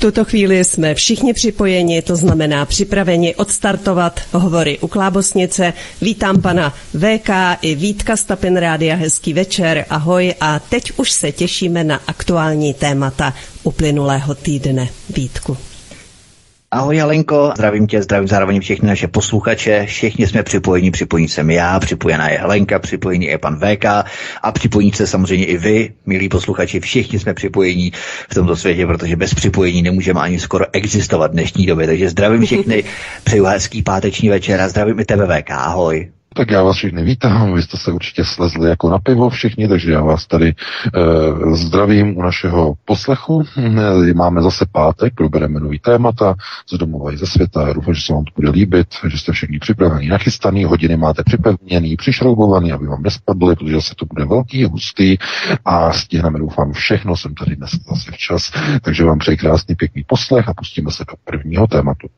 Tuto chvíli jsme všichni připojeni, to znamená připraveni odstartovat hovory u Klábosnice. Vítám pana VK i Vítka Stapin Rádia, hezký večer, ahoj a teď už se těšíme na aktuální témata uplynulého týdne. Vítku. Ahoj Helenko, zdravím tě, zdravím zároveň všechny naše posluchače, všichni jsme připojení, připojení jsem já, připojená je Helenka, připojení je pan VK a připojení se samozřejmě i vy, milí posluchači, všichni jsme připojení v tomto světě, protože bez připojení nemůžeme ani skoro existovat v dnešní době, takže zdravím všechny, přeju hezký páteční večer a zdravím i tebe VK, ahoj. Tak já vás všichni vítám, vy jste se určitě slezli jako na pivo všichni, takže já vás tady e, zdravím u našeho poslechu. E, máme zase pátek, probereme nový témata z domova i ze světa. Já doufám, že se vám to bude líbit, že jste všichni připravení, nachystaný, hodiny máte připevněný, přišroubovaný, aby vám nespadly, protože se to bude velký, hustý a stihneme, doufám, všechno. Jsem tady dnes zase včas, takže vám přeji krásný, pěkný poslech a pustíme se do prvního tématu.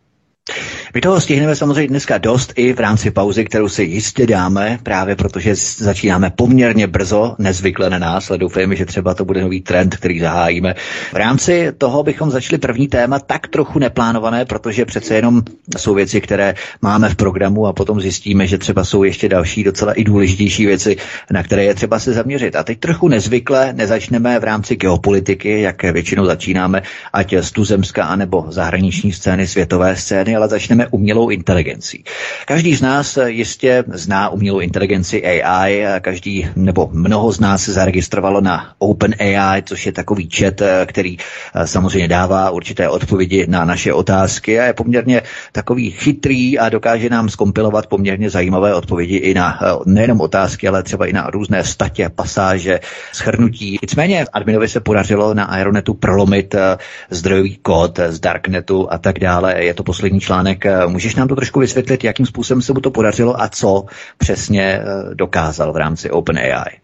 My toho stihneme samozřejmě dneska dost i v rámci pauzy, kterou si jistě dáme, právě protože začínáme poměrně brzo, nezvykle na nás, ale doufujeme, že třeba to bude nový trend, který zahájíme. V rámci toho bychom začali první téma tak trochu neplánované, protože přece jenom jsou věci, které máme v programu a potom zjistíme, že třeba jsou ještě další docela i důležitější věci, na které je třeba se zaměřit. A teď trochu nezvykle nezačneme v rámci geopolitiky, jak většinou začínáme, ať z tuzemska anebo zahraniční scény, světové scény, ale začneme umělou inteligencí. Každý z nás jistě zná umělou inteligenci AI, každý nebo mnoho z nás se zaregistrovalo na OpenAI, což je takový chat, který eh, samozřejmě dává určité odpovědi na naše otázky a je poměrně takový chytrý a dokáže nám skompilovat poměrně zajímavé odpovědi i na eh, nejenom otázky, ale třeba i na různé statě, pasáže, schrnutí. Nicméně adminovi se podařilo na Aeronetu prolomit eh, zdrojový kód z Darknetu a tak dále. Je to poslední článek. Můžeš nám to trošku vysvětlit, jakým způsobem se mu to podařilo a co přesně eh, dokázal v rámci OpenAI?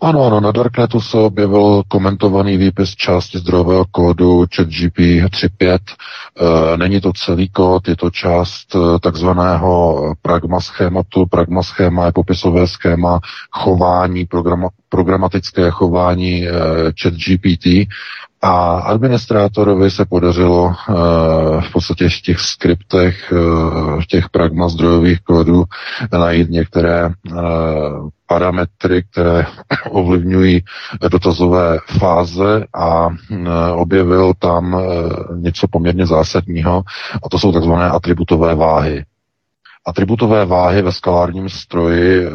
Ano, ano, na Darknetu se objevil komentovaný výpis části zdrojového kódu ChatGP 3.5. E, není to celý kód, je to část takzvaného pragma schématu. Pragma schéma je popisové schéma chování, programa, programatické chování e, ChatGPT a administrátorovi se podařilo uh, v podstatě v těch skriptech, uh, v těch pragma zdrojových kódů najít některé uh, parametry, které ovlivňují dotazové fáze a objevil tam něco poměrně zásadního a to jsou takzvané atributové váhy. Atributové váhy ve skalárním stroji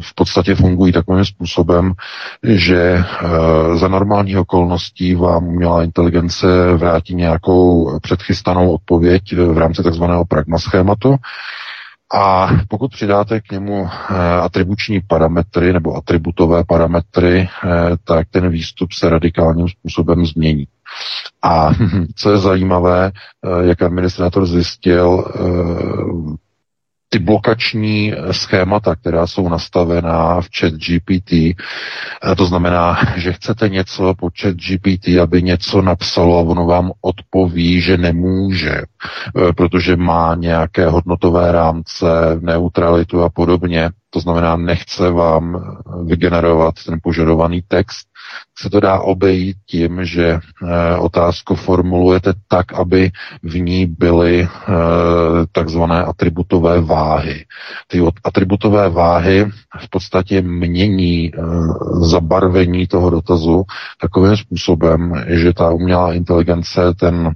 v podstatě fungují takovým způsobem, že eh, za normálních okolností vám umělá inteligence vrátí nějakou předchystanou odpověď v rámci takzvaného pragma schématu. A pokud přidáte k němu eh, atribuční parametry nebo atributové parametry, eh, tak ten výstup se radikálním způsobem změní. A co je zajímavé, jak administrátor zjistil, ty blokační schémata, která jsou nastavená v chat GPT, eh, to znamená, že chcete něco po chat GPT, aby něco napsalo a ono vám odpoví, že nemůže, eh, protože má nějaké hodnotové rámce, neutralitu a podobně. To znamená, nechce vám vygenerovat ten požadovaný text, se to dá obejít tím, že e, otázku formulujete tak, aby v ní byly e, takzvané atributové váhy. Ty atributové váhy v podstatě mění zabarvení toho dotazu takovým způsobem, že ta umělá inteligence ten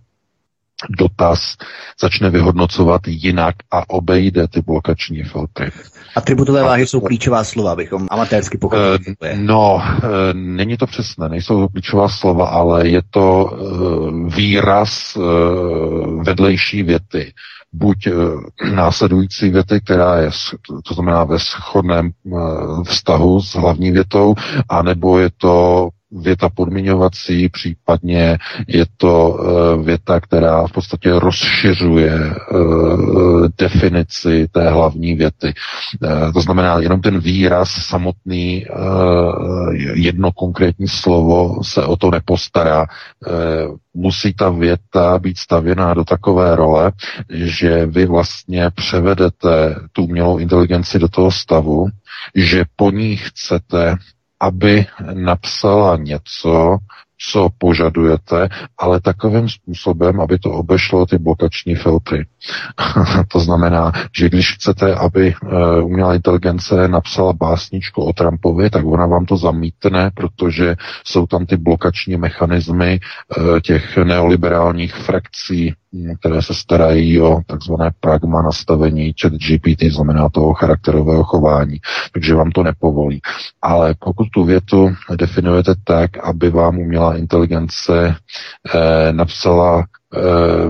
dotaz začne vyhodnocovat jinak a obejde ty blokační filtry. Atributové váhy jsou klíčová slova, abychom amatérsky pochopili. Uh, no, uh, není to přesné, nejsou to klíčová slova, ale je to uh, výraz vedlejší věty. Buď následující věty, která je, to znamená ve shodném vztahu s hlavní větou, anebo je to věta podmiňovací, případně je to eh, věta, která v podstatě rozšiřuje eh, definici té hlavní věty. Eh, to znamená, jenom ten výraz samotný, jedno konkrétní slovo se o to nepostará. Musí ta věta být stavěná do takové role, že vy vlastně převedete tu umělou inteligenci do toho stavu, že po ní chcete aby napsala něco, co požadujete, ale takovým způsobem, aby to obešlo ty blokační filtry. to znamená, že když chcete, aby uh, umělá inteligence napsala básničku o Trumpovi, tak ona vám to zamítne, protože jsou tam ty blokační mechanismy uh, těch neoliberálních frakcí, které se starají o takzvané pragma nastavení chat GPT, znamená toho charakterového chování. Takže vám to nepovolí. Ale pokud tu větu definujete tak, aby vám umělá inteligence eh, napsala eh,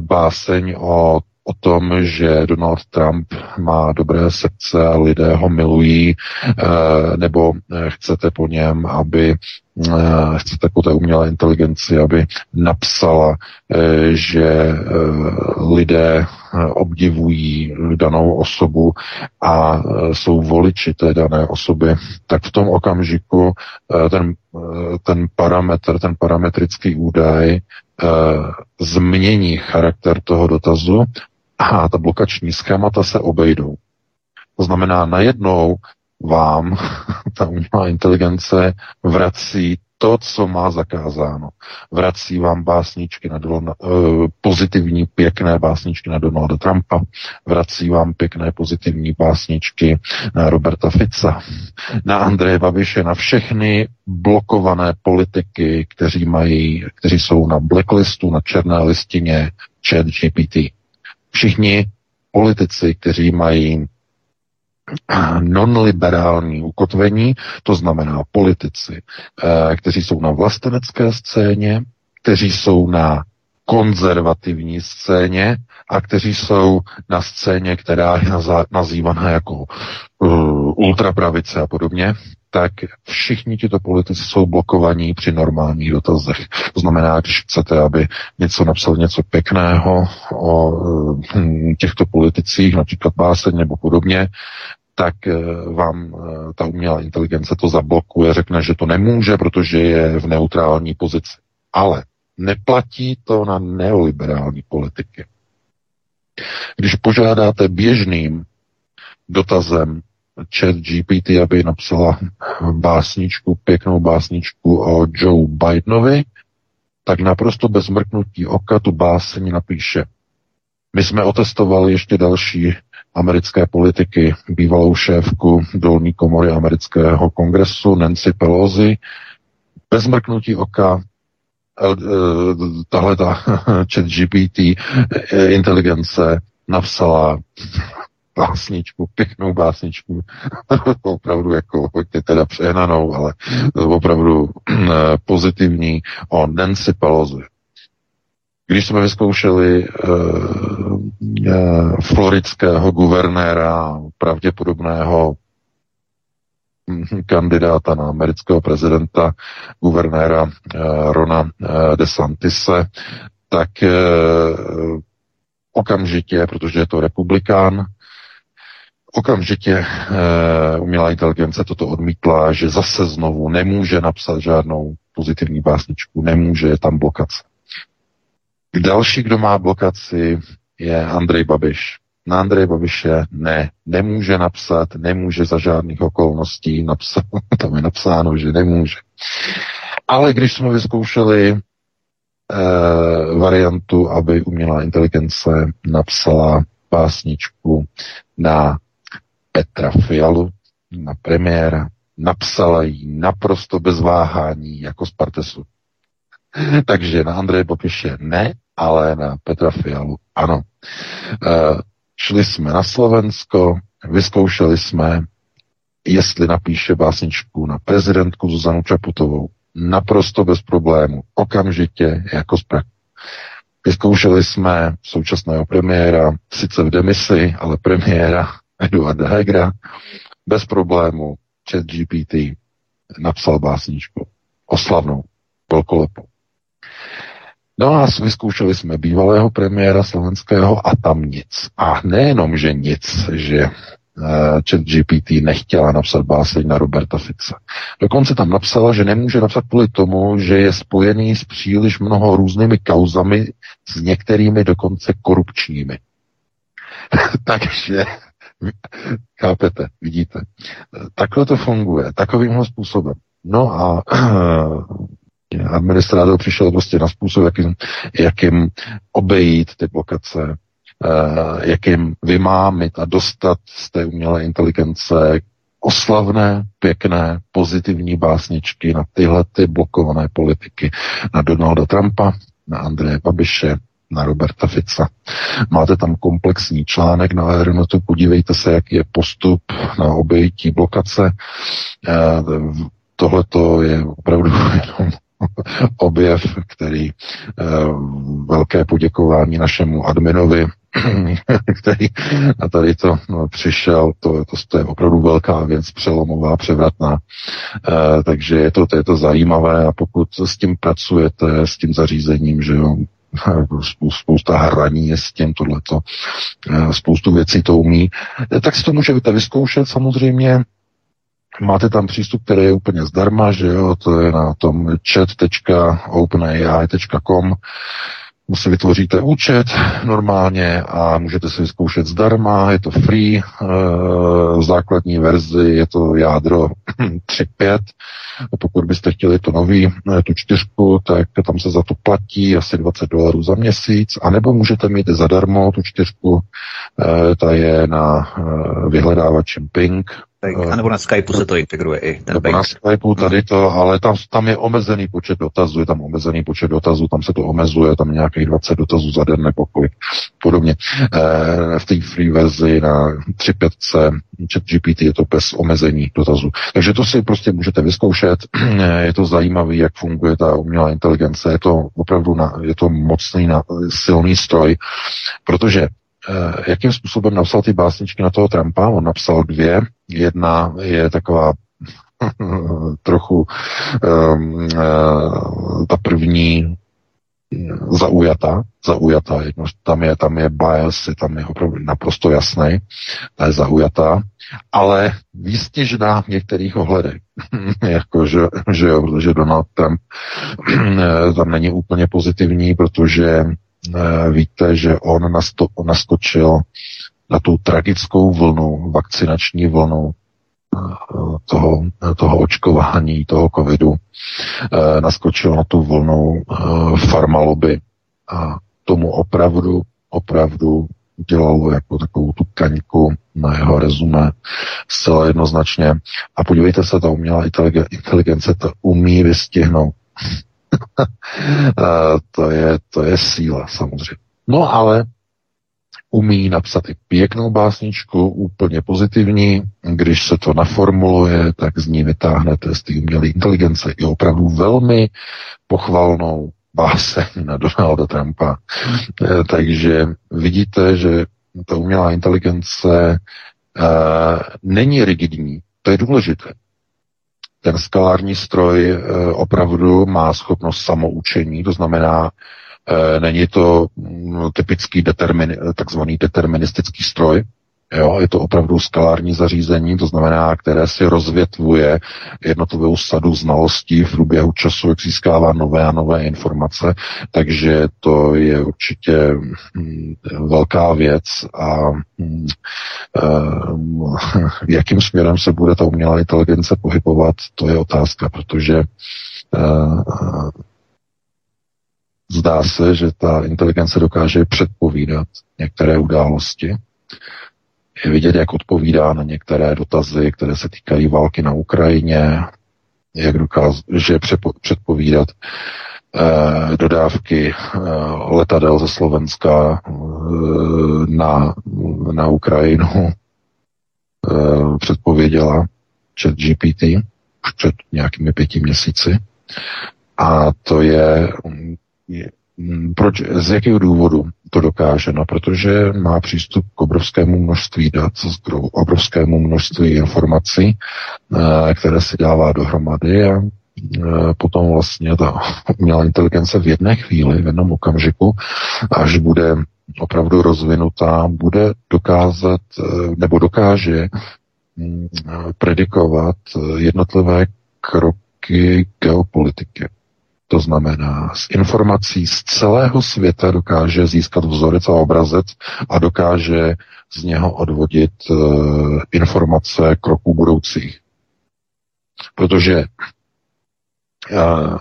báseň o o tom, že Donald Trump má dobré srdce a lidé ho milují, eh, nebo eh, chcete po něm, aby chcete po té umělé inteligenci, aby napsala, že lidé obdivují danou osobu a jsou voliči té dané osoby, tak v tom okamžiku ten, ten parametr, ten parametrický údaj změní charakter toho dotazu a ta blokační schémata se obejdou. To znamená, najednou vám ta umělá inteligence vrací to, co má zakázáno. Vrací vám básničky na Donalda, uh, pozitivní, pěkné básničky na Donalda Trumpa, vrací vám pěkné, pozitivní básničky na Roberta Fica, na Andreje Babiše, na všechny blokované politiky, kteří mají, kteří jsou na blacklistu, na černé listině chat GPT. Všichni politici, kteří mají nonliberální ukotvení, to znamená politici, eh, kteří jsou na vlastenecké scéně, kteří jsou na konzervativní scéně a kteří jsou na scéně, která je nazývaná jako uh, ultrapravice a podobně, tak všichni tito politici jsou blokovaní při normálních dotazech. To znamená, když chcete, aby něco napsal něco pěkného o hm, těchto politicích, například báseň nebo podobně, tak eh, vám ta umělá inteligence to zablokuje, řekne, že to nemůže, protože je v neutrální pozici. Ale neplatí to na neoliberální politiky. Když požádáte běžným dotazem chat GPT, aby napsala básničku, pěknou básničku o Joe Bidenovi, tak naprosto bez mrknutí oka tu báseň napíše. My jsme otestovali ještě další americké politiky, bývalou šéfku dolní komory amerického kongresu Nancy Pelosi, bez mrknutí oka tahle ta chat GPT eh, inteligence napsala básničku, pěknou básničku, opravdu jako, hoďte teda přehnanou, ale opravdu eh, pozitivní o Nancy Pelosi. Když jsme vyzkoušeli uh, uh, floridského guvernéra, pravděpodobného kandidáta na amerického prezidenta, guvernéra uh, Rona uh, DeSantise, tak uh, okamžitě, protože je to republikán, Okamžitě uh, umělá inteligence toto odmítla, že zase znovu nemůže napsat žádnou pozitivní básničku, nemůže, je tam blokace. Další, kdo má blokaci, je Andrej Babiš. Na Andrej Babiše ne, nemůže napsat, nemůže za žádných okolností napsat, tam je napsáno, že nemůže. Ale když jsme vyzkoušeli eh, variantu, aby umělá inteligence napsala básničku na Petra Fialu, na premiéra, napsala ji naprosto bez váhání, jako z Partesu. Takže na Andreje Babiše ne, ale na Petra Fialu ano. Šli jsme na Slovensko, vyzkoušeli jsme, jestli napíše básničku na prezidentku Zuzanu Čaputovou. Naprosto bez problému, okamžitě jako z Vyzkoušeli jsme současného premiéra, sice v demisi, ale premiéra Eduarda Hegra, bez problému chat GPT napsal básničku. oslavnou, velkolepou. No a vyzkoušeli jsme bývalého premiéra slovenského a tam nic. A nejenom, že nic, že uh, chat GPT nechtěla napsat báseň na Roberta Fixe. Dokonce tam napsala, že nemůže napsat kvůli tomu, že je spojený s příliš mnoho různými kauzami, s některými dokonce korupčními. Takže chápete, vidíte. Takhle to funguje, takovýmhle způsobem. No a administrátor přišel prostě na způsob, jakým, jakým obejít ty blokace, uh, jakým vymámit a dostat z té umělé inteligence oslavné, pěkné, pozitivní básničky na tyhle ty blokované politiky, na Donalda Trumpa, na Andreje Babiše, na Roberta Fica. Máte tam komplexní článek na Aeronotu, podívejte se, jaký je postup na obejití blokace. Eh, Tohle to je opravdu jenom objev, který eh, velké poděkování našemu adminovi, který na tady to no, přišel, to, to, to je opravdu velká věc, přelomová, převratná. E, takže je to, to, je to zajímavé a pokud s tím pracujete, s tím zařízením, že jo, spousta hraní je s tím tohleto, eh, spoustu věcí to umí, tak si to můžete vyzkoušet samozřejmě, Máte tam přístup, který je úplně zdarma, že jo, to je na tom chat.openai.com si vytvoříte účet normálně a můžete si vyzkoušet zdarma, je to free, v základní verzi je to jádro 3.5, pokud byste chtěli to nový, tu čtyřku, tak tam se za to platí asi 20 dolarů za měsíc, anebo můžete mít zadarmo tu čtyřku, ta je na vyhledávačem Ping, A nebo na Skypeu se to integruje i ten bank. Na Skypeu tady to, ale tam, tam je omezený počet dotazů, je tam omezený počet dotazů, tam se to omezuje, tam nějakých 20 dotazů za den nebo kolik. Podobně. E, v té free verzi na 3.5 chat GPT je to bez omezení dotazů. Takže to si prostě můžete vyzkoušet. je to zajímavé, jak funguje ta umělá inteligence. Je to opravdu na, je to mocný, na, silný stroj, protože Eh, jakým způsobem napsal ty básničky na toho Trumpa. On napsal dvě. Jedna je taková trochu um, ta první zaujata, zaujata, jedno, tam je, tam je bias, je tam je opravdu naprosto jasný, ta je zaujatá, ale výstěžná v některých ohledech, jako že, že protože Donald Trump tam není úplně pozitivní, protože Eh, víte, že on nasto, naskočil na tu tragickou vlnu, vakcinační vlnu eh, toho, toho očkování, toho covidu, eh, naskočil na tu vlnu farmaloby a tomu opravdu, opravdu dělal jako takovou tu kaňku na jeho rezumé zcela jednoznačně. A podívejte se, ta umělá inteligence to umí vystihnout to, je, to je síla samozřejmě. No ale umí napsat i pěknou básničku, úplně pozitivní. Když se to naformuluje, tak z ní vytáhnete z té umělé inteligence i opravdu velmi pochvalnou báseň na Donalda Trumpa. E, takže vidíte, že ta umělá inteligence uh, není rigidní. To je důležité ten skalární stroj eh, opravdu má schopnost samoučení, to znamená, eh, není to mm, typický determin, takzvaný deterministický stroj, Jo, je to opravdu skalární zařízení, to znamená, které si rozvětvuje jednotlivou sadu znalostí v průběhu času, jak získává nové a nové informace, takže to je určitě hm, velká věc a hm, eh, jakým směrem se bude ta umělá inteligence pohybovat, to je otázka, protože eh, zdá se, že ta inteligence dokáže předpovídat některé události, je vidět, jak odpovídá na některé dotazy, které se týkají války na Ukrajině, jak dokáže předpovídat eh, dodávky eh, letadel ze Slovenska eh, na, na Ukrajinu. Eh, předpověděla chat GPT už před nějakými pěti měsíci. A to je, je proč, z jakého důvodu to dokáže? No, protože má přístup k obrovskému množství dat, k obrovskému množství informací, eh, které si dává dohromady a potom vlastně ta umělá inteligence v jedné chvíli, v jednom okamžiku, až bude opravdu rozvinutá, bude dokázat nebo dokáže mm, predikovat jednotlivé kroky geopolitiky. To znamená, z informací z celého světa dokáže získat vzorec a obrazec a dokáže z něho odvodit uh, informace kroků budoucích. Protože uh,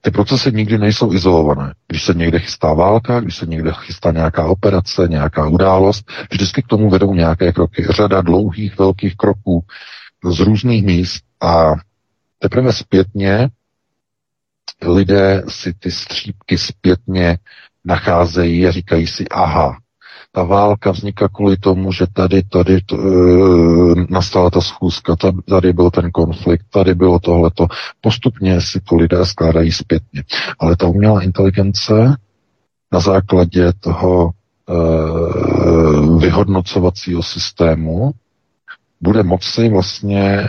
ty procesy nikdy nejsou izolované. Když se někde chystá válka, když se někde chystá nějaká operace, nějaká událost, vždycky k tomu vedou nějaké kroky. Řada dlouhých, velkých kroků z různých míst a teprve zpětně lidé si ty střípky zpětně nacházejí a říkají si, aha, ta válka vznikla kvůli tomu, že tady, tady to, e, nastala ta schůzka, tady byl ten konflikt, tady bylo tohleto. Postupně si to lidé skládají zpětně. Ale ta umělá inteligence na základě toho e, vyhodnocovacího systému bude moci vlastně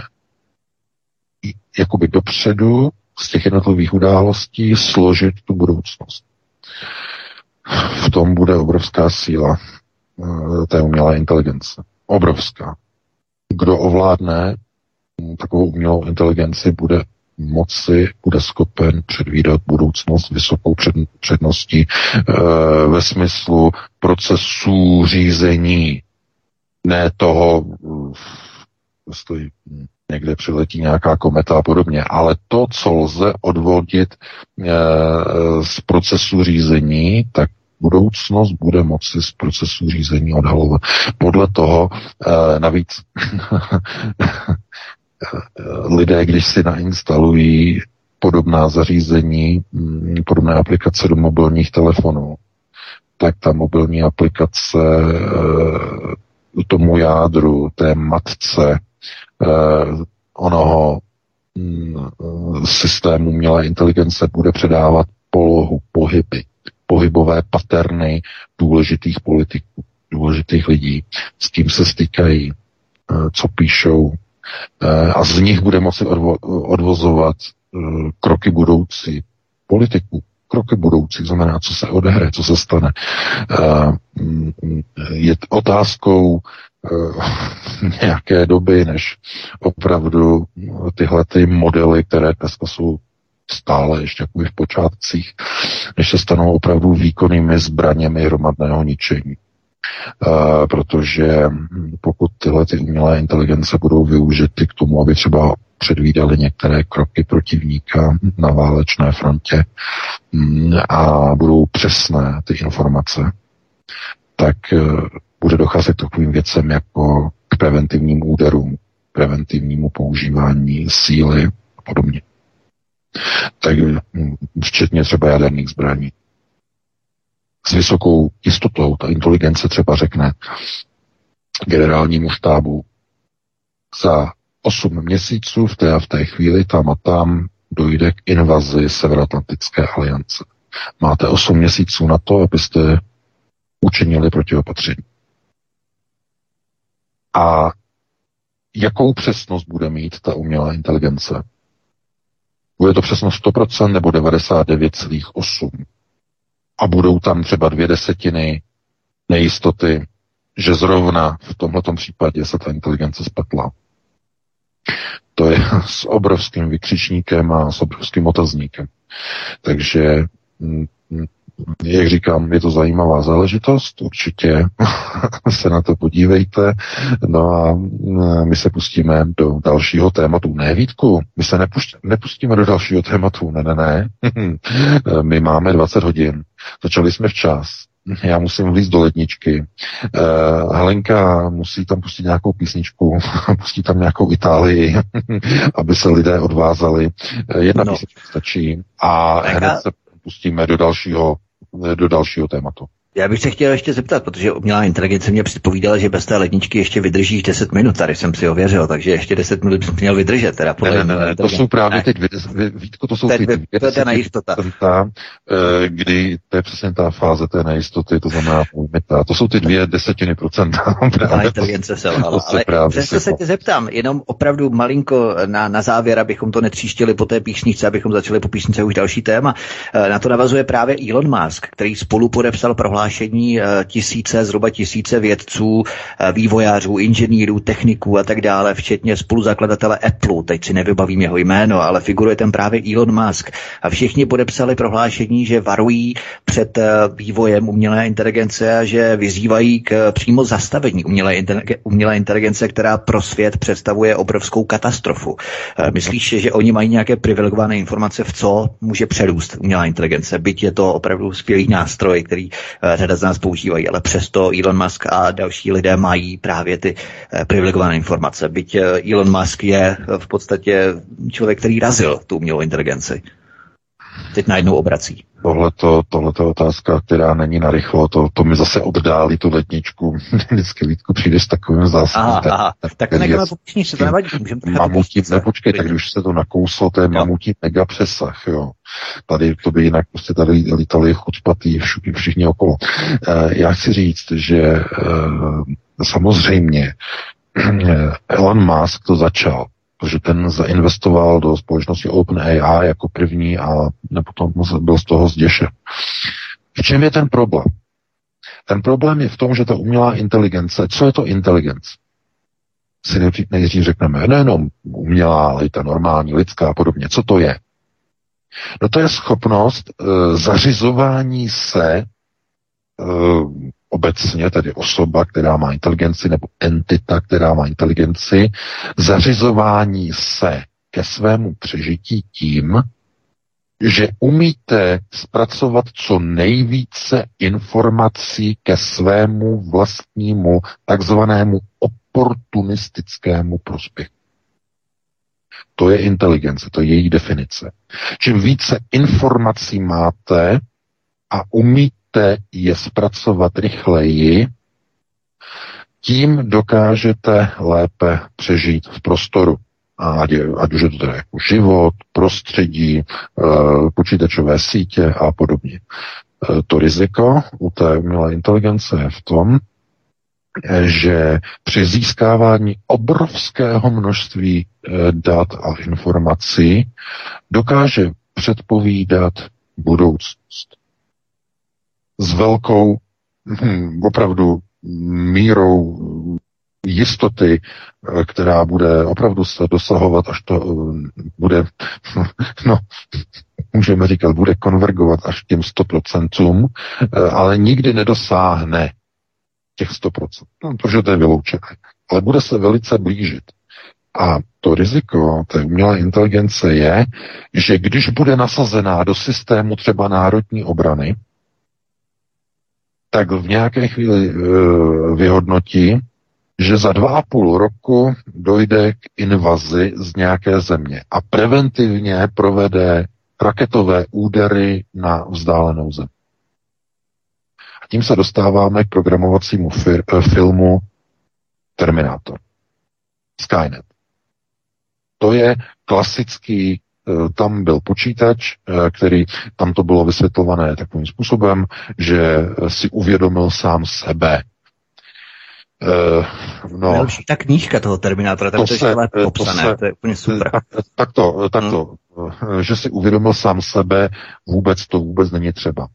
jakoby dopředu z těch jednotlivých událostí složit tu budoucnost. V tom bude obrovská síla eh, té umělé inteligence. Obrovská. Kdo ovládne takovou umělou inteligenci, bude moci, bude schopen předvídat budoucnost vysokou před, předností e, ve smyslu procesů řízení, ne toho, jestli někde přiletí nějaká kometa a podobně, ale to, co lze odvodit e, z procesu řízení, tak budoucnost bude moci z procesu řízení odhalovat. Podle toho e, navíc lidé, když si nainstalují podobná zařízení, podobné aplikace do mobilních telefonů, tak ta mobilní aplikace e, tomu jádru, té matce, onoho mm, systému umělé inteligence bude předávat polohu, pohyby, pohybové paterny důležitých politiků, důležitých lidí, s tím se stýkají, eh, co píšou, eh, a z nich bude moci odvo- odvozovat eh, kroky budoucí politiků, kroky budoucí, znamená, co se odehraje, co se stane. Mm, je otázkou Eh, nějaké doby, než opravdu tyhle ty modely, které dneska jsou stále ještě v počátcích, než se stanou opravdu výkonnými zbraněmi hromadného ničení. Uh, protože pokud tyhle ty umělé inteligence budou využity k tomu, aby třeba předvídali některé kroky protivníka na válečné frontě mm, a budou přesné ty informace, tak uh, bude docházet k takovým věcem jako k preventivním úderům, preventivnímu používání síly a podobně. Tak hm, včetně třeba jaderných zbraní. S vysokou jistotou ta inteligence třeba řekne generálnímu štábu za 8 měsíců v té a v té chvíli tam a tam dojde k invazi Severoatlantické aliance. Máte 8 měsíců na to, abyste učinili protiopatření. A jakou přesnost bude mít ta umělá inteligence? Bude to přesnost 100% nebo 99,8%? A budou tam třeba dvě desetiny nejistoty, že zrovna v tomto případě se ta inteligence spletla. To je s obrovským vykřičníkem a s obrovským otazníkem. Takže mm, jak říkám, je to zajímavá záležitost, určitě se na to podívejte. No a mm, my se pustíme do dalšího tématu. Ne, Vítku, my se nepušť, nepustíme do dalšího tématu, ne, ne, ne. my máme 20 hodin. Začali jsme včas. Já musím vlízt do ledničky. Uh, Helenka musí tam pustit nějakou písničku, pustí tam nějakou Itálii, aby se lidé odvázali. Jedna no. písnička stačí a hned se pustíme do dalšího, do dalšího tématu. Já bych se chtěl ještě zeptat, protože umělá inteligence mě předpovídala, že bez té ledničky ještě vydržíš 10 minut. Tady jsem si ověřil, takže ještě 10 minut bys měl vydržet. Teda podle ne, ne, ne, to jsou právě ne. teď, Vítko, to jsou teď, teď to je nejistota. Eh, kdy to je přesně ta fáze té nejistoty, to znamená půlmita. To jsou ty dvě desetiny procenta. Umělá inteligence selhala. Ale přesto se tě zeptám, jenom opravdu malinko na, na závěr, abychom to netříštili po té píšničce, abychom začali po píšničce už další téma. Eh, na to navazuje právě Elon Musk, který spolu podepsal prohlášení prohlášení eh, tisíce, zhruba tisíce vědců, eh, vývojářů, inženýrů, techniků a tak dále, včetně spoluzakladatele Apple. Teď si nevybavím jeho jméno, ale figuruje tam právě Elon Musk. A všichni podepsali prohlášení, že varují před eh, vývojem umělé inteligence a že vyzývají k přímo zastavení umělé, umělé inteligence, která pro svět představuje obrovskou katastrofu. Myslíš, že oni mají nějaké privilegované informace, v co může přerůst umělá inteligence? Byť je to opravdu skvělý nástroj, který řada z nás používají, ale přesto Elon Musk a další lidé mají právě ty eh, privilegované informace. Byť eh, Elon Musk je v podstatě člověk, který razil tu umělou inteligenci. Teď najednou obrací. Tohle je otázka, která není na rychlo, to, to mi zase oddálí tu letničku. Vždycky Vítku přijde s takovým zásadem. Aha, aha, tak to necháme se to nevadí. Mamutí, ne, počkej, tak když se to nakouslo, to je mamutí mega přesah, jo. Tady to by jinak prostě tady lítali chucpatý všichni, všichni okolo. E, já chci říct, že e, samozřejmě Elon Musk to začal protože ten zainvestoval do společnosti OpenAI jako první a potom byl z toho zděšen. V čem je ten problém? Ten problém je v tom, že ta umělá inteligence, co je to inteligence? Si nejdřív řekneme, nejenom umělá, ale i ta normální, lidská a podobně. Co to je? No to je schopnost e, zařizování se e, obecně, tedy osoba, která má inteligenci, nebo entita, která má inteligenci, zařizování se ke svému přežití tím, že umíte zpracovat co nejvíce informací ke svému vlastnímu takzvanému oportunistickému prospěchu. To je inteligence, to je její definice. Čím více informací máte a umíte můžete je zpracovat rychleji, tím dokážete lépe přežít v prostoru. Ať, ať už je to teda jako život, prostředí, eh, počítačové sítě a podobně. Eh, to riziko u té umělé inteligence je v tom, že při získávání obrovského množství eh, dat a informací dokáže předpovídat budoucnost s velkou hm, opravdu mírou jistoty, která bude opravdu se dosahovat, až to hm, bude, no, můžeme říkat, bude konvergovat až k těm 100%, ale nikdy nedosáhne těch 100%, no, protože to je vyloučené. Ale bude se velice blížit. A to riziko té umělé inteligence je, že když bude nasazená do systému třeba národní obrany, tak v nějaké chvíli uh, vyhodnotí, že za dva a půl roku dojde k invazi z nějaké země a preventivně provede raketové údery na vzdálenou zemi. A tím se dostáváme k programovacímu fir- eh, filmu Terminator. Skynet. To je klasický Eh, tam byl počítač, eh, který, tam to bylo vysvětlované takovým způsobem, že si uvědomil sám sebe. Uh, no, ta knížka toho Terminátora, tam to, to je se, popsané, to, se, to je úplně super. Tak, tak to, tak to hmm. že si uvědomil sám sebe, vůbec to vůbec není třeba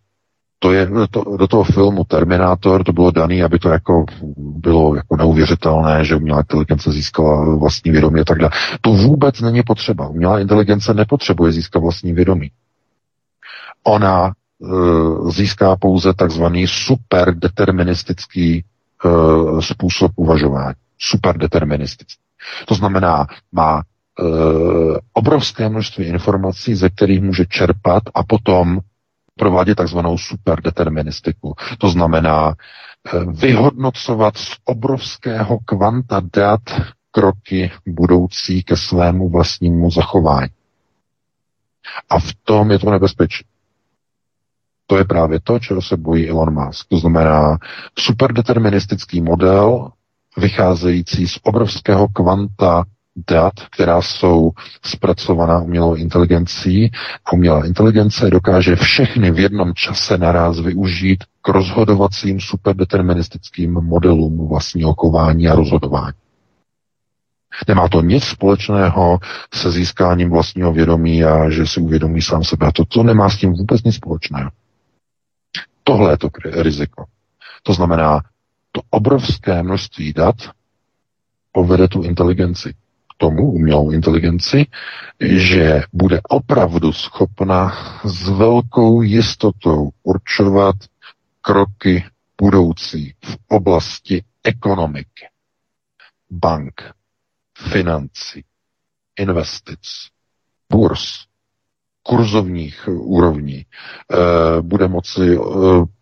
to je to, do toho filmu Terminátor to bylo daný, aby to jako bylo jako neuvěřitelné, že umělá inteligence získala vlastní vědomí a tak dále. To vůbec není potřeba. Umělá inteligence nepotřebuje získat vlastní vědomí. Ona e, získá pouze takzvaný superdeterministický e, způsob uvažování. Superdeterministický. To znamená, má e, obrovské množství informací, ze kterých může čerpat a potom provádět takzvanou superdeterministiku. To znamená eh, vyhodnocovat z obrovského kvanta dat kroky budoucí ke svému vlastnímu zachování. A v tom je to nebezpečí. To je právě to, čeho se bojí Elon Musk. To znamená superdeterministický model, vycházející z obrovského kvanta dat, která jsou zpracovaná umělou inteligencí umělá inteligence dokáže všechny v jednom čase naraz využít k rozhodovacím superdeterministickým modelům vlastního kování a rozhodování. Nemá to nic společného se získáním vlastního vědomí a že si uvědomí sám sebe. A to, to nemá s tím vůbec nic společného. Tohle je to riziko. To znamená, to obrovské množství dat povede tu inteligenci tomu, umělou inteligenci, že bude opravdu schopna s velkou jistotou určovat kroky budoucí v oblasti ekonomiky, bank, financí, investic, burs, kurzovních úrovní, eh, bude moci eh,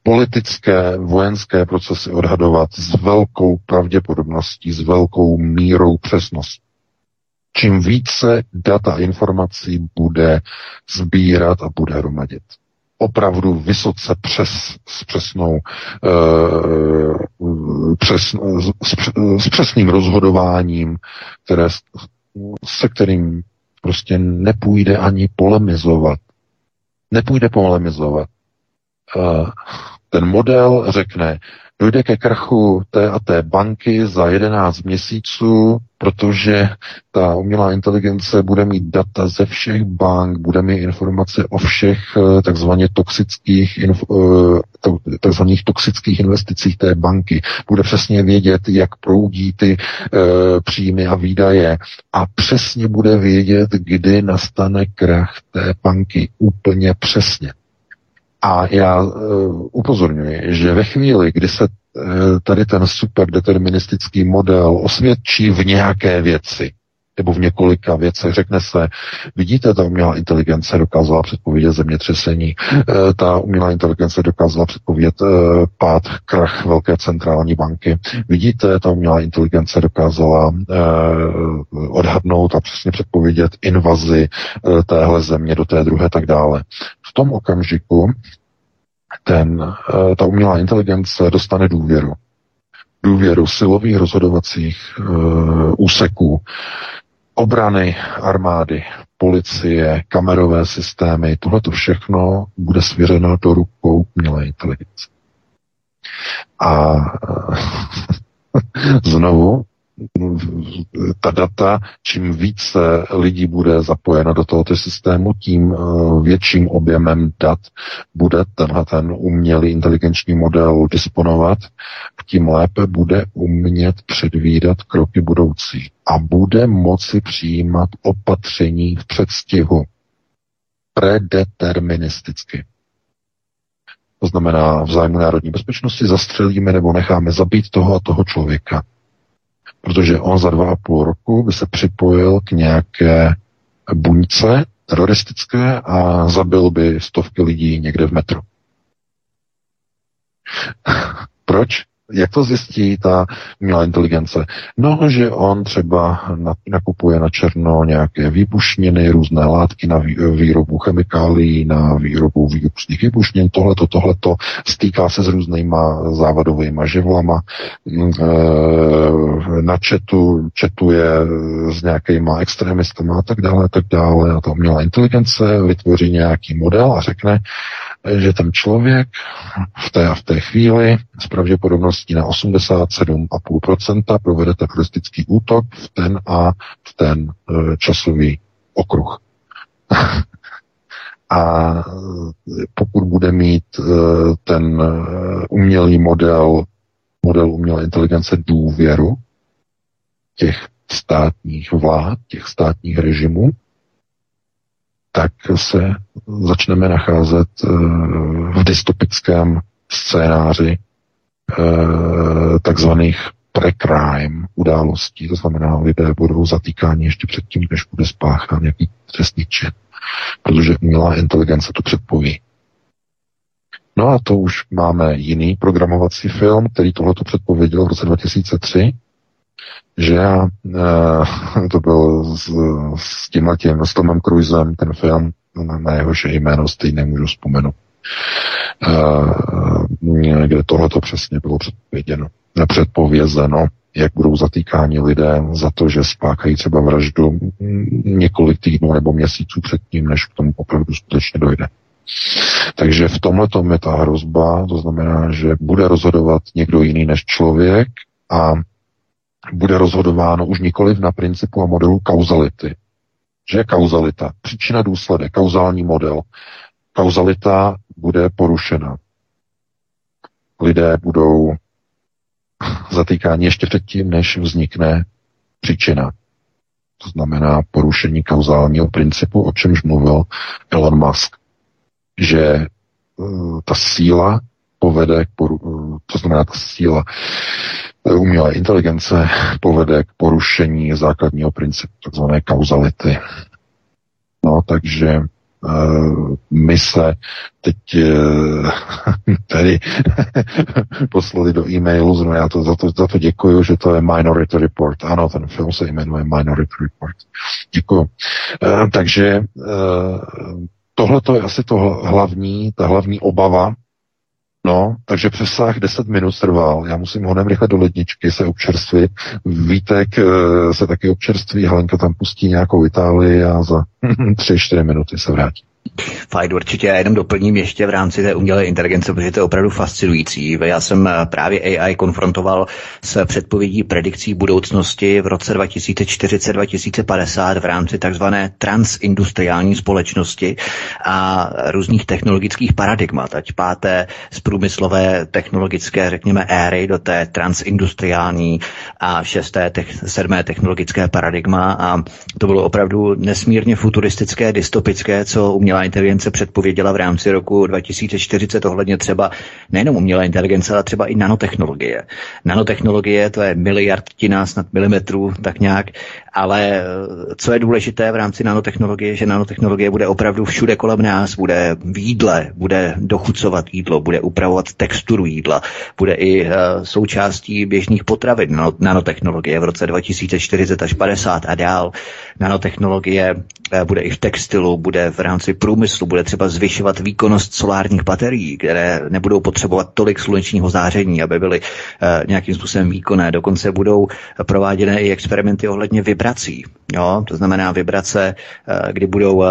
politické, vojenské procesy odhadovat s velkou pravděpodobností, s velkou mírou přesnosti. Čím více data informací bude sbírat a bude hromadit. Opravdu vysoce přes, s přesnou, uh, přes, s, s přesným rozhodováním, které, se kterým prostě nepůjde ani polemizovat. Nepůjde polemizovat. Ten model řekne, dojde ke krachu té a té banky za 11 měsíců, protože ta umělá inteligence bude mít data ze všech bank, bude mít informace o všech eh, takzvaně toxických, eh, takzvaných toxických investicích té banky, bude přesně vědět, jak proudí ty uh, příjmy a výdaje a přesně bude vědět, kdy nastane krach té banky. Úplně přesně. A já uh, upozorňuji, že ve chvíli, kdy se uh, tady ten superdeterministický model osvědčí v nějaké věci, nebo v několika věcech. Řekne se, vidíte, ta umělá inteligence dokázala předpovědět zemětřesení, eh, ta umělá inteligence dokázala předpovědět pád, krach velké centrální banky. Vidíte, ta umělá inteligence dokázala odhadnout a přesně předpovědět invazi téhle země do té druhé tak dále. V tom okamžiku ten, eh, ta umělá inteligence dostane důvěru. Důvěru silových rozhodovacích uh, úseků, obrany armády, policie, kamerové systémy, tohle to všechno bude svěřeno do rukou umělé inteligence. A znovu ta data, čím více lidí bude zapojeno do tohoto systému, tím eh, větším objemem dat bude tenhle ten umělý inteligenční model disponovat, tím lépe bude umět předvídat kroky budoucí a bude moci přijímat opatření v předstihu predeterministicky. To znamená, v zájmu národní bezpečnosti zastřelíme nebo necháme zabít toho a toho člověka protože on za dva a půl roku by se připojil k nějaké buňce teroristické a zabil by stovky lidí někde v metru. Proč? Jak to zjistí ta umělá inteligence? No, že on třeba nakupuje na černo nějaké výbušniny, různé látky na výrobu chemikálií, na výrobu výbušných výbušnin, tohleto, tohleto, stýká se s různýma závadovými živlama, mm, e, na četu, četuje s nějakýma extremistama a tak dále, a tak dále. A ta umělá inteligence vytvoří nějaký model a řekne, že ten člověk v té a v té chvíli s pravděpodobností na 87,5% provede teroristický útok v ten a v ten e, časový okruh. a pokud bude mít e, ten e, umělý model, model umělé inteligence důvěru těch státních vlád, těch státních režimů, tak se začneme nacházet eh, v dystopickém scénáři eh, takzvaných pre-crime událostí, to znamená, lidé budou zatýkáni ještě předtím, než bude spáchán nějaký trestný čin, protože umělá inteligence to předpoví. No a to už máme jiný programovací film, který tohleto předpověděl v roce 2003, že já, e, to byl s, s tímhletím, s Tomem Cruisem, ten film, na, na jehož jméno stejně nemůžu vzpomenout. kde tohle to přesně bylo předpověděno, předpovězeno, jak budou zatýkáni lidé za to, že spáchají třeba vraždu několik týdnů nebo měsíců předtím, než k tomu opravdu skutečně dojde. Takže v tomhle je ta hrozba, to znamená, že bude rozhodovat někdo jiný než člověk a bude rozhodováno už nikoliv na principu a modelu kauzality. Že je kauzalita, příčina důsledek, kauzální model. Kauzalita bude porušena. Lidé budou zatýkáni ještě předtím, než vznikne příčina. To znamená porušení kauzálního principu, o čemž mluvil Elon Musk. Že uh, ta síla povede k poru- to znamená ta síla uh, umělé inteligence povede k porušení základního principu, takzvané kauzality. No, takže Uh, my se teď uh, tady poslali do e-mailu, no já to, za, to, za to děkuju, že to je Minority Report. Ano, ten film se jmenuje Minority Report. Děkuju. Takže tohle to je asi to hlavní, ta hlavní obava, No, takže přesah 10 minut trval. Já musím honem rychle do ledničky se občerstvit. Vítek se taky občerství, Helenka tam pustí nějakou Itálii a za 3-4 minuty se vrátí. Fajn, určitě. Já jenom doplním ještě v rámci té umělé inteligence, protože to je opravdu fascinující. Já jsem eh, právě AI konfrontoval s předpovědí predikcí budoucnosti v roce 2040-2050 v rámci takzvané transindustriální společnosti a různých technologických paradigmat, ať páté z průmyslové technologické, řekněme, éry do té transindustriální a šesté, te- sedmé technologické paradigma a to bylo opravdu nesmírně futuristické, dystopické, co umělá inteligence předpověděla v rámci roku 2040 ohledně třeba nejenom umělé inteligence, ale třeba i nanotechnologie. Nanotechnologie to je miliardtina, snad milimetrů, tak nějak, ale eh, co je důležité v rámci nanotechnologie, že nanotechnologie bude opravdu všude kolem nás, bude v jídle, bude dochucovat jídlo, bude upravovat texturu jídla, bude i uh, součástí běžných potravin nanotechnologie v roce 2040 až 50 a dál. Nanotechnologie uh, bude i v textilu, bude v rámci průmyslu, bude třeba zvyšovat výkonnost solárních baterií, které nebudou potřebovat tolik slunečního záření, aby byly nějakým způsobem výkonné. Dokonce budou prováděné i experimenty ohledně vibrací. Jo? To znamená vibrace, uh, kdy budou uh,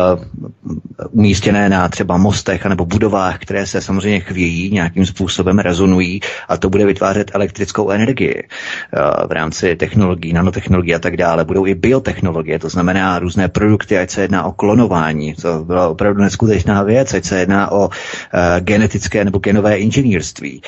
umístěné na třeba mostech nebo budovách, které se samozřejmě chvějí, nějakým způsobem rezonují a to bude vytvářet elektrickou energii uh, v rámci technologií, nanotechnologií a tak dále. Budou i biotechnologie, to znamená různé produkty, ať se jedná o klonování, to byla opravdu neskutečná věc, ať se jedná o genetické nebo genové inženýrství,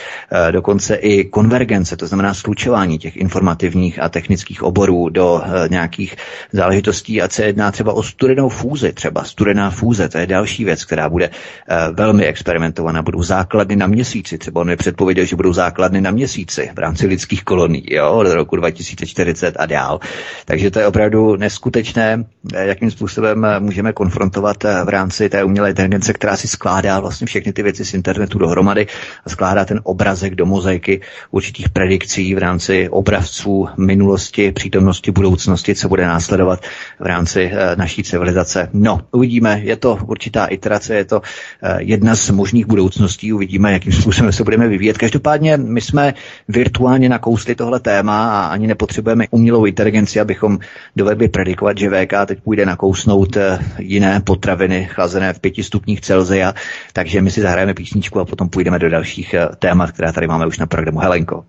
dokonce i konvergence, to znamená slučování těch informativních a technických oborů do uh, nějakých záležitostí, ať se jedná třeba o studenou fúzi, třeba studená fúze, to je další věc, která bude uh, velmi experimentovaná, budou základny na měsíci, třeba on mi předpověděl, že budou základny na měsíci v rámci lidských kolonií, jo, do roku 2040 a dál. Takže to je opravdu neskutečné, jakým způsobem můžeme konfrontovat v rámci té umělé inteligence, která si skládá vlastně všechny ty věci z internetu dohromady a skládá ten obrazek do mozaiky určitých predikcí v rámci obrazců minulosti, přítomnosti, budoucnosti, co bude následovat v rámci uh, naší civilizace. No, uvidíme, je to určitá iterace, je to uh, jedna z možných budoucností, uvidíme, jakým způsobem se budeme vyvíjet. Každopádně my jsme virtuálně nakousli tohle téma a ani nepotřebujeme umělou inteligenci, abychom dovedli predikovat, že VK teď půjde nakousnout uh, jiné potraviny chlazené v pěti stupních Celzia, takže my si zahrajeme písničku a potom půjdeme do dalších témat, která tady máme už na programu. Helenko.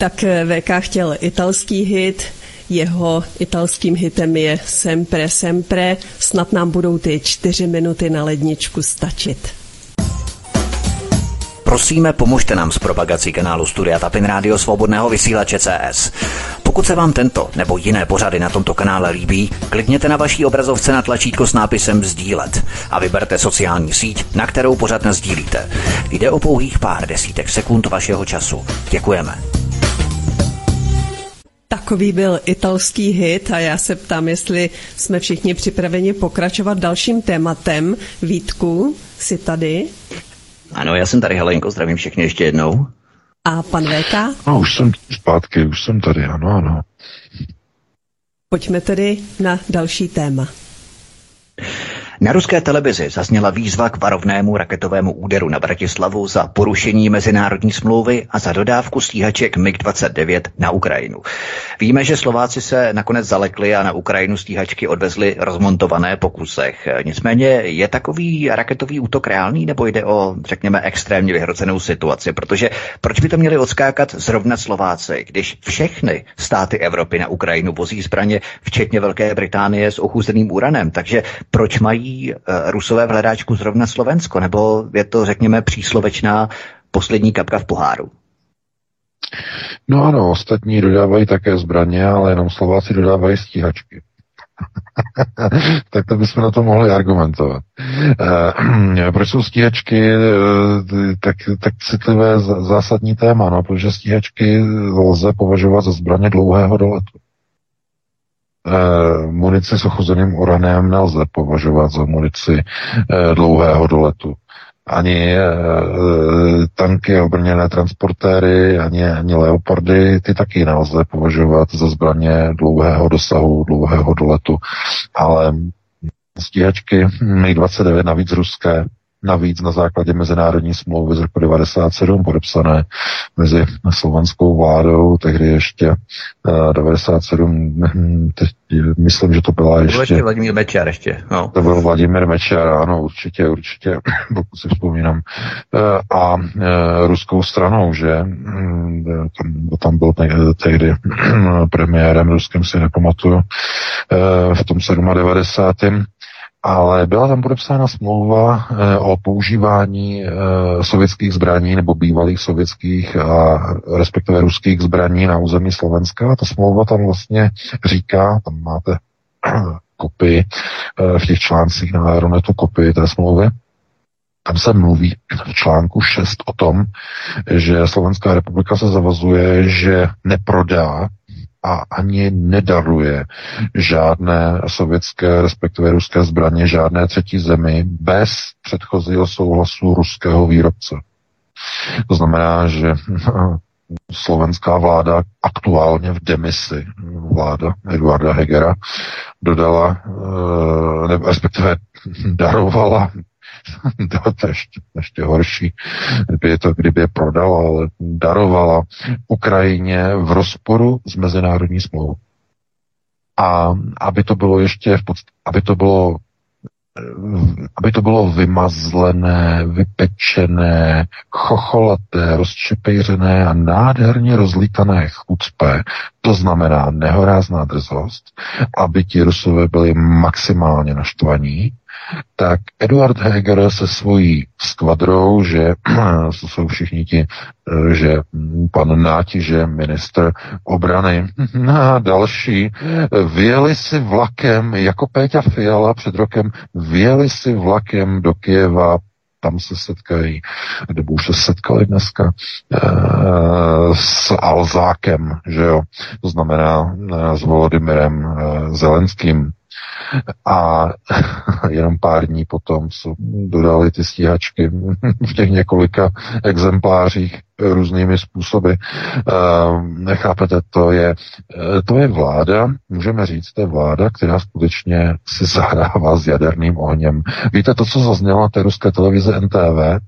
Tak VK chtěl italský hit, jeho italským hitem je Sempre Sempre. Snad nám budou ty čtyři minuty na ledničku stačit. Prosíme, pomožte nám s propagací kanálu Studia Tapin Rádio Svobodného vysílače CS. Pokud se vám tento nebo jiné pořady na tomto kanále líbí, klikněte na vaší obrazovce na tlačítko s nápisem Sdílet a vyberte sociální síť, na kterou pořád sdílíte. Jde o pouhých pár desítek sekund vašeho času. Děkujeme. Takový byl italský hit a já se ptám, jestli jsme všichni připraveni pokračovat dalším tématem. Vítku, jsi tady? Ano, já jsem tady, Helenko, zdravím všechny ještě jednou. A pan VK? No, už jsem zpátky, už jsem tady, ano, ano. Pojďme tedy na další téma. Na ruské televizi zazněla výzva k varovnému raketovému úderu na Bratislavu za porušení mezinárodní smlouvy a za dodávku stíhaček MiG-29 na Ukrajinu. Víme, že Slováci se nakonec zalekli a na Ukrajinu stíhačky odvezli rozmontované po kusech. Nicméně je takový raketový útok reálný nebo jde o, řekněme, extrémně vyhrocenou situaci? Protože proč by to měli odskákat zrovna Slováci, když všechny státy Evropy na Ukrajinu vozí zbraně, včetně Velké Británie s ochuzeným uranem? Takže proč mají uh, Rusové v hledáčku zrovna Slovensko? Nebo je to, řekněme, příslovečná poslední kapka v poháru? No ano, ostatní dodávají také zbraně, ale jenom Slováci dodávají stíhačky. tak to bychom na to mohli argumentovat. E, proč jsou stíhačky e, tak, tak citlivé zásadní téma? No, protože stíhačky lze považovat za zbraně dlouhého doletu. E, munici s ochuzeným uranem nelze považovat za munici e, dlouhého doletu. Ani e, tanky, obrněné transportéry, ani, ani leopardy, ty taky nelze považovat za zbraně dlouhého dosahu, dlouhého doletu, ale stíhačky MiG-29 navíc ruské, navíc na základě mezinárodní smlouvy z roku 97 podepsané mezi slovanskou vládou, tehdy ještě uh, 97, teď, myslím, že to byla ještě... To byl ještě Vladimír Mečer ještě, no. To byl Vladimír Mečer, ano, určitě, určitě, pokud si vzpomínám. Uh, a uh, ruskou stranou, že um, tam, tam byl tehdy premiérem ruským, si nepamatuju, v tom 97 ale byla tam podepsána smlouva e, o používání e, sovětských zbraní nebo bývalých sovětských a respektive ruských zbraní na území Slovenska. Ta smlouva tam vlastně říká, tam máte kopii e, v těch článcích na Aeronetu kopii té smlouvy, tam se mluví v článku 6 o tom, že Slovenská republika se zavazuje, že neprodá a ani nedaruje žádné sovětské, respektive ruské zbraně, žádné třetí zemi bez předchozího souhlasu ruského výrobce. To znamená, že slovenská vláda aktuálně v demisi, vláda Eduarda Hegera, dodala, eh, respektive darovala to je ještě, ještě horší, kdyby je to, kdyby je prodala, ale darovala Ukrajině v rozporu s mezinárodní smlouvou. A aby to bylo ještě v podst- aby to bylo aby to bylo vymazlené, vypečené, chocholaté, rozčepejřené a nádherně rozlítané chucpe, to znamená nehorázná drzost, aby ti Rusové byli maximálně naštvaní, tak Eduard Heger se svojí skvadrou, že to jsou všichni ti, že pan Náti, že minister obrany. A další, vyjeli si vlakem, jako Péťa Fiala před rokem, vyjeli si vlakem do Kieva, tam se setkají, nebo už se setkali dneska e, s Alzákem, že jo, to znamená e, s Volodymyrem e, Zelenským, a jenom pár dní potom dodali ty stíhačky v těch několika exemplářích různými způsoby. Nechápete, to je, to je vláda, můžeme říct, to je vláda, která skutečně si zahrává s jaderným ohněm. Víte, to, co zaznělo té ruské televize NTV,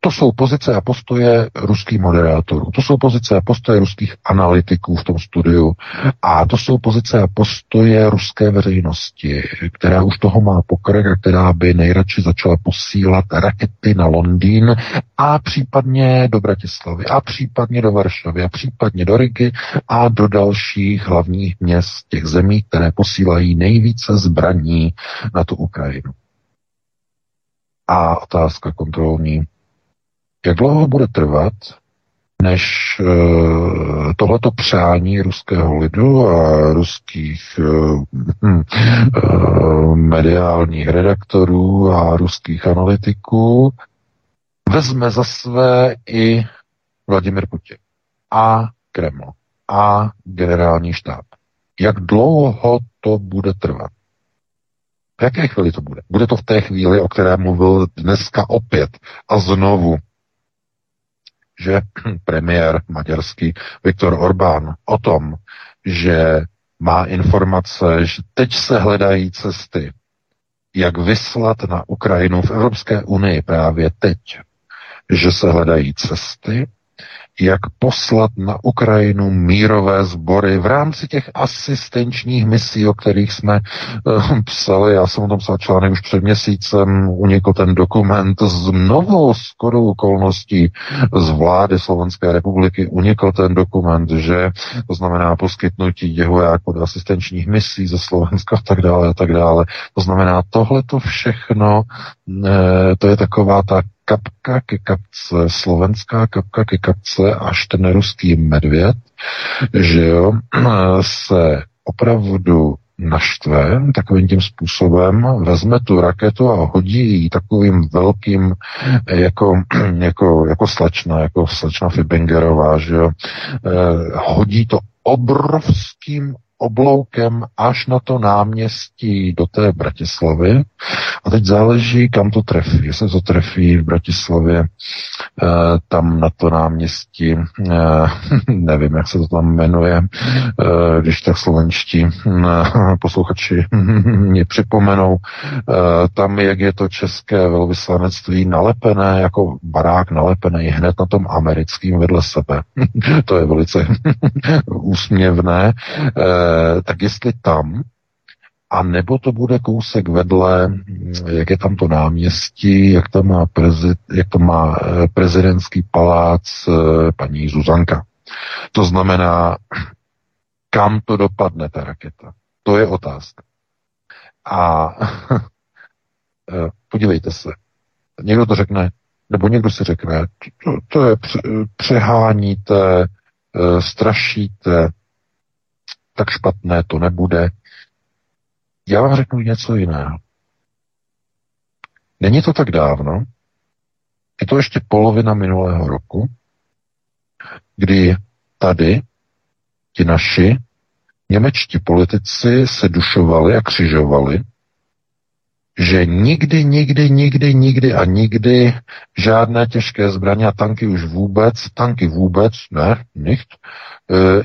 to jsou pozice a postoje ruských moderátorů, to jsou pozice a postoje ruských analytiků v tom studiu. A to jsou pozice a postoje ruské veřejnosti, která už toho má pokrek a která by nejradši začala posílat rakety na Londýn a případně do Bratislavy a případně do Varšavy a případně do Rigy a do dalších hlavních měst těch zemí, které posílají nejvíce zbraní na tu Ukrajinu. A otázka kontrolní jak dlouho bude trvat, než uh, tohleto přání ruského lidu a ruských uh, uh, mediálních redaktorů a ruských analytiků vezme za své i Vladimir Putin a Kreml a generální štáb. Jak dlouho to bude trvat? V jaké chvíli to bude? Bude to v té chvíli, o které mluvil dneska opět a znovu že premiér maďarský Viktor Orbán o tom, že má informace, že teď se hledají cesty jak vyslat na Ukrajinu v Evropské unii právě teď, že se hledají cesty, jak poslat na Ukrajinu mírové sbory v rámci těch asistenčních misí, o kterých jsme uh, psali. Já jsem o tom psal článek už před měsícem, unikl ten dokument znovu skoro okolností z vlády Slovenské republiky unikl ten dokument, že to znamená poskytnutí jako do asistenčních misí ze Slovenska a tak dále a tak dále. To znamená, tohle to všechno, eh, to je taková ta kapka ke kapce, slovenská kapka ke kapce, až ten ruský medvěd, že jo, se opravdu naštve takovým tím způsobem, vezme tu raketu a hodí ji takovým velkým, jako, jako, jako slečna, jako slečna Fibingerová, že jo, eh, hodí to obrovským obloukem až na to náměstí do té Bratislavy. A teď záleží, kam to trefí. Jestli to trefí v Bratislavě, eh, tam na to náměstí, eh, nevím, jak se to tam jmenuje, eh, když tak slovenští posluchači mě připomenou, tam, jak je to české velvyslanectví nalepené, jako barák nalepený hned na tom americkým vedle sebe. to je velice úsměvné tak jestli tam, a nebo to bude kousek vedle, jak je tam to náměstí, jak tam má, prezid, jak to má eh, prezidentský palác eh, paní Zuzanka. To znamená, kam to dopadne ta raketa. To je otázka. A podívejte se, někdo to řekne, nebo někdo si řekne, to, to je přeháníte, strašíte, tak špatné to nebude. Já vám řeknu něco jiného. Není to tak dávno, je to ještě polovina minulého roku, kdy tady ti naši němečtí politici se dušovali a křižovali, že nikdy, nikdy, nikdy, nikdy a nikdy žádné těžké zbraně a tanky už vůbec, tanky vůbec, ne, nicht,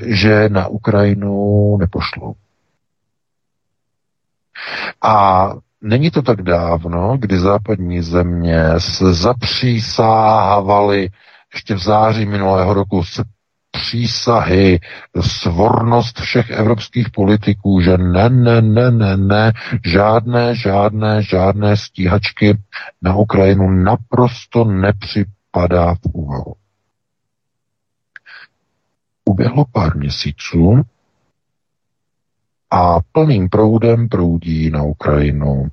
že na Ukrajinu nepošlou. A není to tak dávno, kdy západní země se zapřísáhávaly ještě v září minulého roku se přísahy, svornost všech evropských politiků, že ne, ne, ne, ne, ne, žádné, žádné, žádné stíhačky na Ukrajinu naprosto nepřipadá v úvahu. Uběhlo pár měsíců a plným proudem proudí na Ukrajinu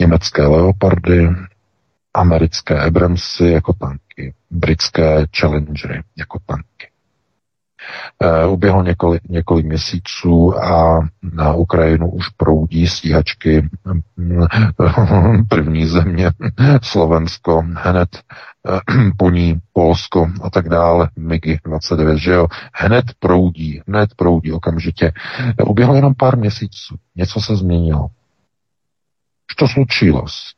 německé leopardy, americké Abramsy jako tanky, britské Challengery jako tanky. Uh, uběhlo několik, několik měsíců a na Ukrajinu už proudí stíhačky mm, první země, Slovensko, hned po ní Polsko a tak dále, MIGI 29, že jo, hned proudí, hned proudí okamžitě. Uběhlo jenom pár měsíců, něco se změnilo. Что случилось?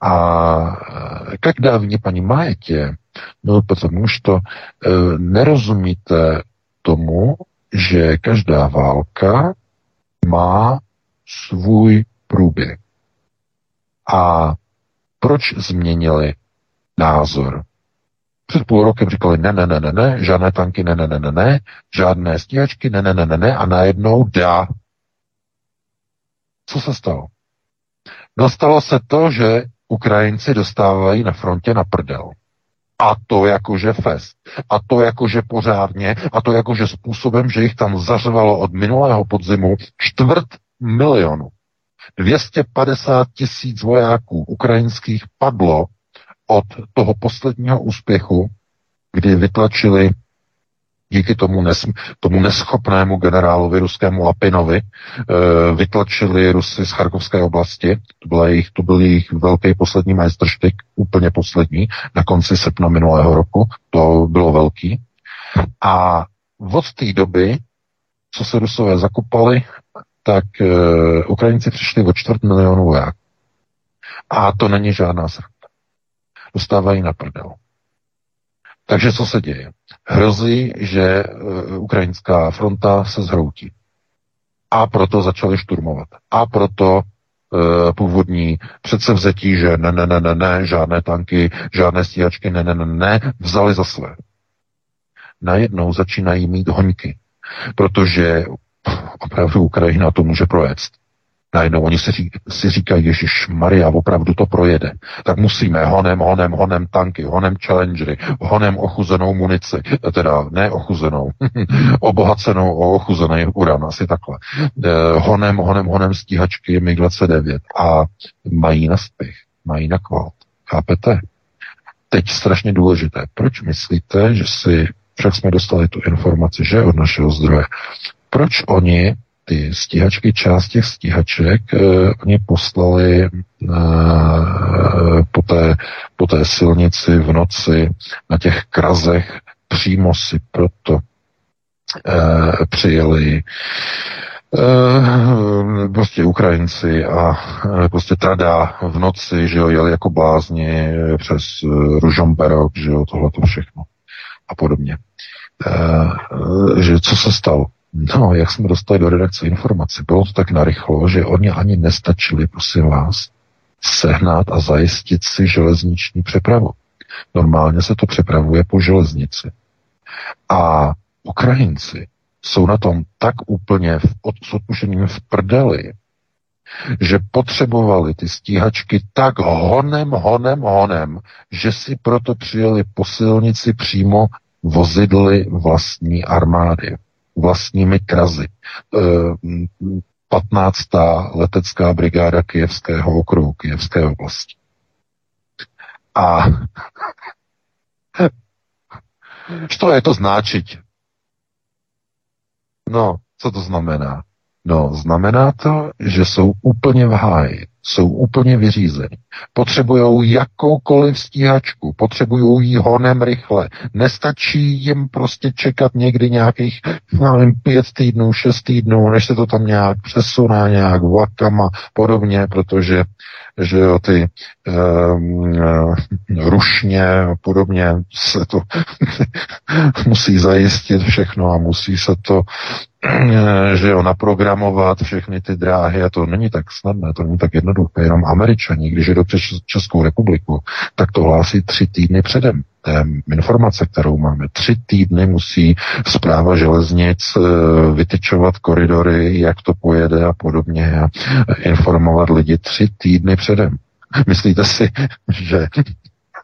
А когда вы не понимаете, ну, потому что э, не разумíte tomu, že každá válka má svůj průběh. A proč změnili názor? Před půl rokem říkali ne, ne, ne, ne, ne, žádné tanky, ne, ne, ne, ne, ne, žádné stíhačky, ne, ne, ne, ne, ne, a najednou dá. Co se stalo? Dostalo se to, že Ukrajinci dostávají na frontě na prdel. A to jakože fest. A to jakože pořádně. A to jakože způsobem, že jich tam zařvalo od minulého podzimu čtvrt milionu. 250 tisíc vojáků ukrajinských padlo od toho posledního úspěchu, kdy vytlačili díky tomu, nes, tomu neschopnému generálovi ruskému Lapinovi e, vytlačili Rusy z Charkovské oblasti. To, byl jejich, to byl jejich velký poslední majstrštyk, úplně poslední, na konci srpna minulého roku. To bylo velký. A od té doby, co se Rusové zakopali, tak e, Ukrajinci přišli o čtvrt milionu vojáků. A to není žádná srpa. Dostávají na prdel. Takže co se děje? Hrozí, že uh, ukrajinská fronta se zhroutí. A proto začali šturmovat. A proto e, původní předsevzetí, že ne, ne, ne, ne, ne, žádné tanky, žádné stíhačky, ne, ne, ne, ne, vzali za své. Najednou začínají mít hoňky, protože opravdu Ukrajina to může projet. Najednou oni si, ří, si říkají, Ježíš Maria, opravdu to projede. Tak musíme honem, honem, honem tanky, honem challengery, honem ochuzenou munici, teda ne ochuzenou, obohacenou o ochuzený uran, asi takhle. Eh, honem, honem, honem stíhačky MiG-29 a mají na spěch, mají na kvalt. Chápete? Teď strašně důležité. Proč myslíte, že si, však jsme dostali tu informaci, že od našeho zdroje, proč oni ty stíhačky, část těch stíhaček, eh, oni poslali eh, po, té, po té silnici v noci na těch krazech, přímo si proto eh, přijeli eh, prostě Ukrajinci a eh, prostě tada v noci, že jo, jeli jako blázni přes eh, Ružomberok, že jo, tohle to všechno a podobně. Eh, že co se stalo? No, jak jsme dostali do redakce informace, bylo to tak narychlo, že oni ani nestačili, prosím vás, sehnat a zajistit si železniční přepravu. Normálně se to přepravuje po železnici. A Ukrajinci jsou na tom tak úplně v, s v prdeli, že potřebovali ty stíhačky tak honem, honem, honem, že si proto přijeli po silnici přímo vozidly vlastní armády vlastními krazy. 15. E, letecká brigáda Kijevského okruhu, Kijevské oblasti. A co je to značit? No, co to znamená? No, znamená to, že jsou úplně v háji jsou úplně vyřízení. Potřebují jakoukoliv stíhačku, potřebují jí honem rychle. Nestačí jim prostě čekat někdy nějakých, nevím, pět týdnů, šest týdnů, než se to tam nějak přesuná nějak vlakama podobně, protože že jo, ty um, rušně a podobně se to musí zajistit všechno a musí se to že jo, naprogramovat všechny ty dráhy a to není tak snadné, to není tak jednoduché, jenom američani, když jedou přes Českou republiku, tak to hlásí tři týdny předem. Je informace, kterou máme. Tři týdny musí zpráva železnic eh, vytyčovat koridory, jak to pojede a podobně a informovat lidi tři týdny předem. Myslíte si, že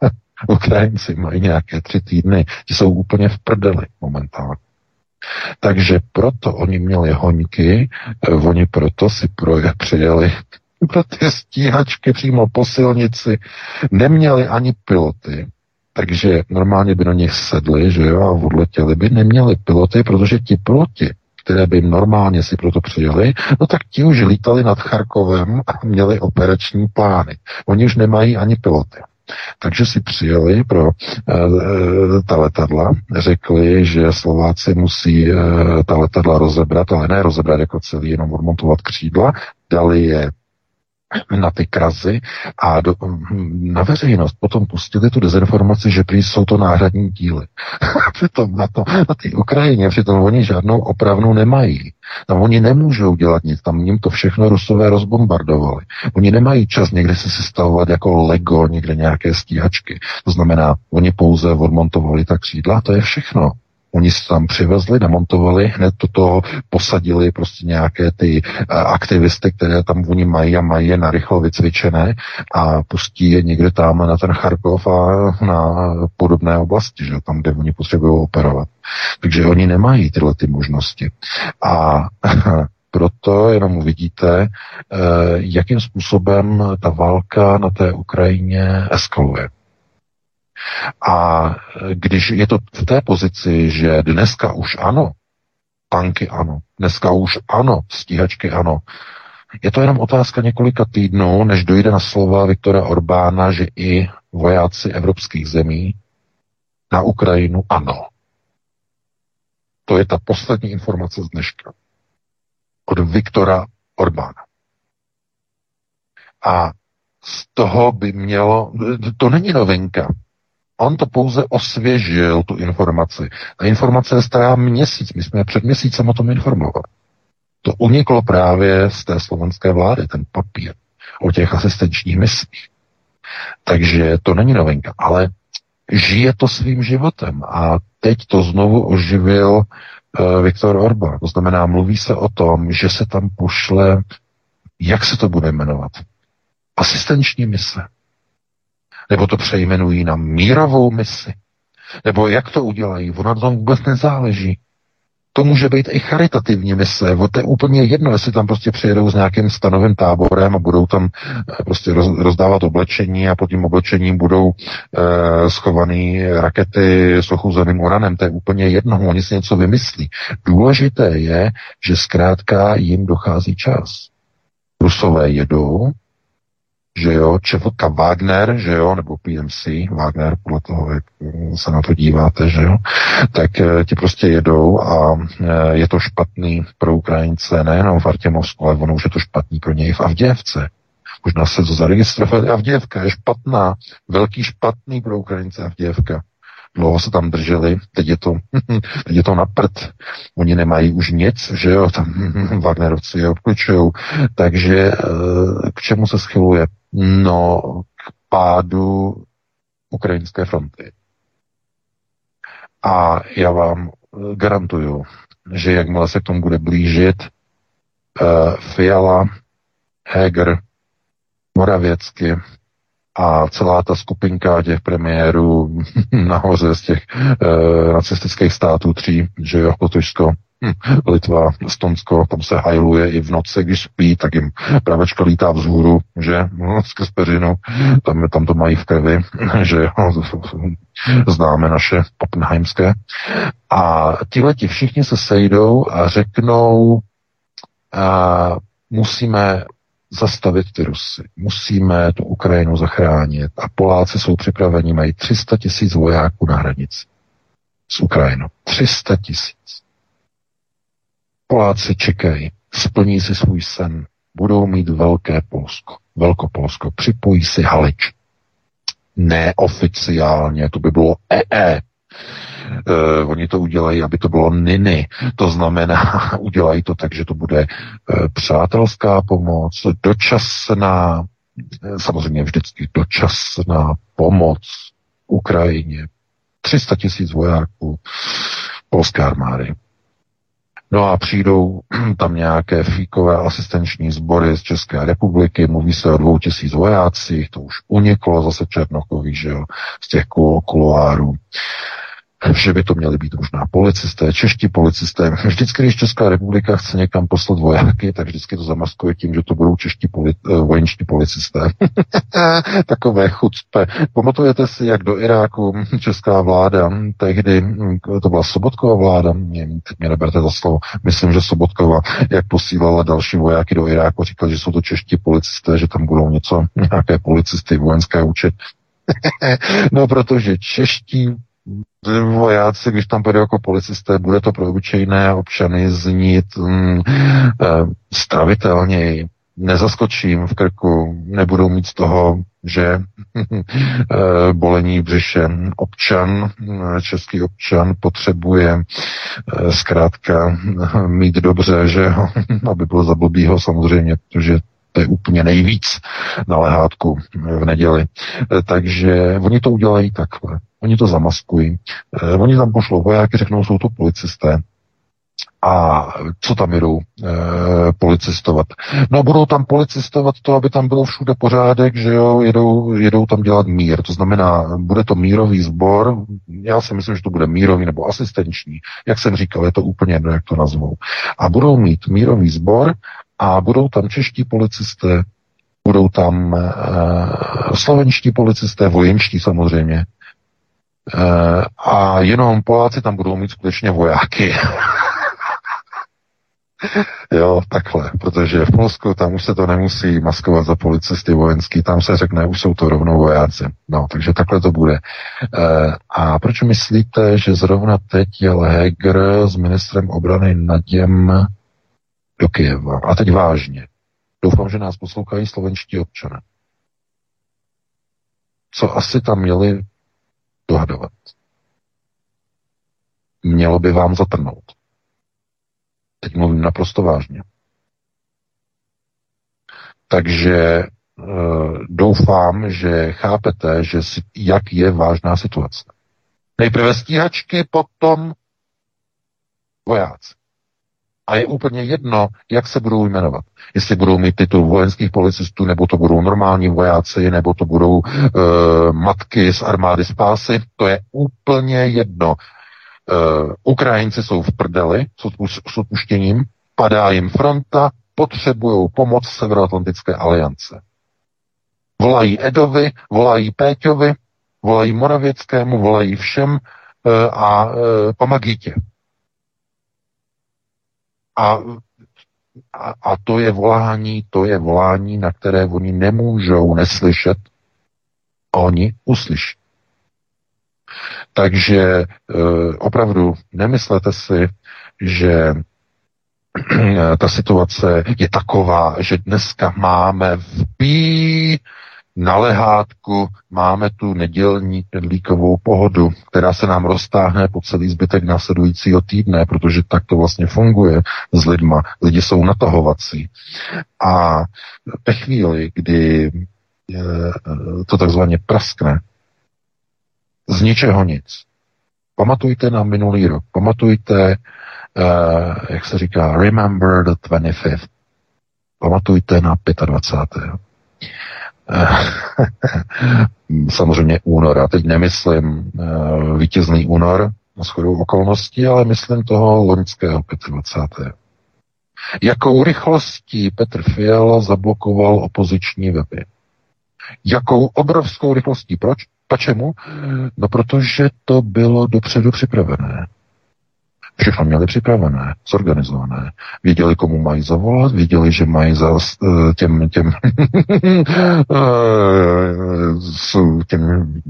Ukrajinci mají nějaké tři týdny, ti jsou úplně v prdeli momentálně. Takže proto oni měli hoňky, eh, oni proto si proje přijeli ty stíhačky přímo po silnici, neměli ani piloty, takže normálně by na nich sedli, že jo, a odletěli by, neměli piloty, protože ti piloti, které by normálně si proto přijeli, no tak ti už lítali nad Charkovem a měli operační plány. Oni už nemají ani piloty. Takže si přijeli pro uh, ta letadla, řekli, že Slováci musí uh, ta letadla rozebrat, ale ne rozebrat jako celý, jenom odmontovat křídla, dali je na ty krazy a do, na veřejnost potom pustili tu dezinformaci, že prý jsou to náhradní díly. přitom na, to, na té Ukrajině, přitom oni žádnou opravnu nemají. Tam oni nemůžou dělat nic, tam jim to všechno rusové rozbombardovali. Oni nemají čas někde se sestavovat jako Lego, někde nějaké stíhačky. To znamená, oni pouze odmontovali ta křídla, to je všechno. Oni se tam přivezli, namontovali, hned toho posadili prostě nějaké ty uh, aktivisty, které tam oni mají a mají je narychlo vycvičené a pustí je někde tam na ten Charkov a na podobné oblasti, že tam, kde oni potřebují operovat. Takže oni nemají tyhle ty možnosti. A proto jenom uvidíte, eh, jakým způsobem ta válka na té Ukrajině eskaluje. A když je to v té pozici, že dneska už ano, tanky ano, dneska už ano, stíhačky ano, je to jenom otázka několika týdnů, než dojde na slova Viktora Orbána, že i vojáci evropských zemí na Ukrajinu ano. To je ta poslední informace z dneška. Od Viktora Orbána. A z toho by mělo, to není novinka, On to pouze osvěžil, tu informaci. Ta informace je stará měsíc. My jsme před měsícem o tom informovali. To uniklo právě z té slovenské vlády, ten papír o těch asistenčních misích. Takže to není novinka, ale žije to svým životem a teď to znovu oživil uh, Viktor Orbán. To znamená, mluví se o tom, že se tam pošle, jak se to bude jmenovat? Asistenční mise. Nebo to přejmenují na mírovou misi. Nebo jak to udělají? Ono na vůbec nezáleží. To může být i charitativní mise. To je úplně jedno, jestli tam prostě přijedou s nějakým stanovým táborem a budou tam eh, prostě rozdávat oblečení a pod tím oblečením budou eh, schovaný rakety s ochuzeným uranem. To je úplně jedno, oni si něco vymyslí. Důležité je, že zkrátka jim dochází čas. Rusové jedou, že jo, Čevotka Wagner, že jo, nebo PMC, Wagner, podle toho, jak se na to díváte, že jo, tak eh, ti prostě jedou a eh, je to špatný pro Ukrajince nejenom v Artěmovsku, ale ono už je to špatný pro něj v Avděvce. Možná se to zaregistrovali. Avděvka je špatná, velký špatný pro Ukrajince Avděvka. Dlouho se tam drželi, teď je to, teď je to na prd. Oni nemají už nic, že jo, tam Wagnerovci je obkličují. Takže eh, k čemu se schyluje? No, k pádu ukrajinské fronty. A já vám eh, garantuju, že jakmile se k tomu bude blížit, uh, Fiala, Heger, Moravěcky a celá ta skupinka těch premiérů nahoře z těch uh, nacistických států tří, že jo, Lotyšsko, Hm, Litva, Estonsko, tam se hajluje i v noci, když spí, tak jim pravečka lítá vzhůru, že, no, skrz peřinu, tam, tam to mají v krvi, že jo, známe naše Oppenheimské. A tihleti všichni se sejdou a řeknou, a musíme zastavit ty Rusy. Musíme tu Ukrajinu zachránit. A Poláci jsou připraveni, mají 300 tisíc vojáků na hranici s Ukrajinou. 300 tisíc. Poláci čekají, splní si svůj sen, budou mít velké Polsko, Velkopolsko, připojí si Halič. Neoficiálně, to by bylo EE. Uh, oni to udělají, aby to bylo niny. To znamená, udělají to tak, že to bude uh, přátelská pomoc, dočasná, samozřejmě vždycky dočasná pomoc Ukrajině. 300 tisíc vojáků polské armády. No a přijdou tam nějaké fíkové asistenční sbory z České republiky, mluví se o dvou tisíc vojácích, to už uniklo zase Černokový, že jo, z těch kuloárů že by to měli být možná policisté, čeští policisté. Vždycky, když Česká republika chce někam poslat vojáky, tak vždycky to zamaskuje tím, že to budou čeští poli- eh, vojenští policisté. Takové chucpe. Pamatujete si, jak do Iráku česká vláda, tehdy to byla Sobotková vláda, mě, teď mě neberte za slovo, myslím, že Sobotkova, jak posílala další vojáky do Iráku, říkala, že jsou to čeští policisté, že tam budou něco, nějaké policisty vojenské učit. no, protože čeští vojáci, když tam půjde jako policisté, bude to pro obyčejné občany znít mm, stravitelněji, nezaskočím v krku, nebudou mít z toho, že bolení břiše občan, český občan potřebuje zkrátka mít dobře, že aby byl za blbýho samozřejmě, protože to je úplně nejvíc na lehátku v neděli. Takže oni to udělají takhle. Oni to zamaskují. Eh, oni tam pošlou vojáky, řeknou, jsou to policisté. A co tam jedou e, policistovat? No budou tam policistovat to, aby tam bylo všude pořádek, že jo, jedou, jedou tam dělat mír. To znamená, bude to mírový sbor, já si myslím, že to bude mírový nebo asistenční. Jak jsem říkal, je to úplně jedno, jak to nazvou. A budou mít mírový sbor a budou tam čeští policisté, budou tam e, slovenští policisté, vojenští samozřejmě, Eh, a jenom Poláci tam budou mít skutečně vojáky. jo, takhle, protože v Polsku tam už se to nemusí maskovat za policisty vojenský, tam se řekne, už jsou to rovnou vojáci. No, takže takhle to bude. E, a proč myslíte, že zrovna teď je Heger s ministrem obrany Naděm do Kyjeva? A teď vážně. Doufám, že nás poslouchají slovenští občané. Co asi tam měli dohadovat. Mělo by vám zatrnout. Teď mluvím naprosto vážně. Takže e, doufám, že chápete, že si, jak je vážná situace. Nejprve stíhačky, potom vojáci. A je úplně jedno, jak se budou jmenovat. Jestli budou mít titul vojenských policistů, nebo to budou normální vojáci, nebo to budou e, matky z armády spásy, to je úplně jedno. E, Ukrajinci jsou v prdeli s odpuštěním, padá jim fronta, potřebují pomoc Severoatlantické aliance. Volají Edovi, volají Péťovi, volají Moravěckému, volají všem e, a e. A, a, a to je volání, to je volání, na které oni nemůžou neslyšet, a oni uslyší. Takže e, opravdu nemyslete si, že ta situace je taková, že dneska máme v pí na lehátku máme tu nedělní líkovou pohodu, která se nám roztáhne po celý zbytek následujícího týdne, protože tak to vlastně funguje s lidma. Lidi jsou natahovací. A ve chvíli, kdy to takzvaně praskne, z ničeho nic. Pamatujte na minulý rok, pamatujte, uh, jak se říká, remember the 25th. Pamatujte na 25. samozřejmě únor. A teď nemyslím uh, vítězný únor na shodou okolností, ale myslím toho loňského 25. Jakou rychlostí Petr Fiala zablokoval opoziční weby? Jakou obrovskou rychlostí? Proč? Pačemu? No protože to bylo dopředu připravené. Všechno měli připravené, zorganizované. Věděli, komu mají zavolat, věděli, že mají za eh, těm, těm, těm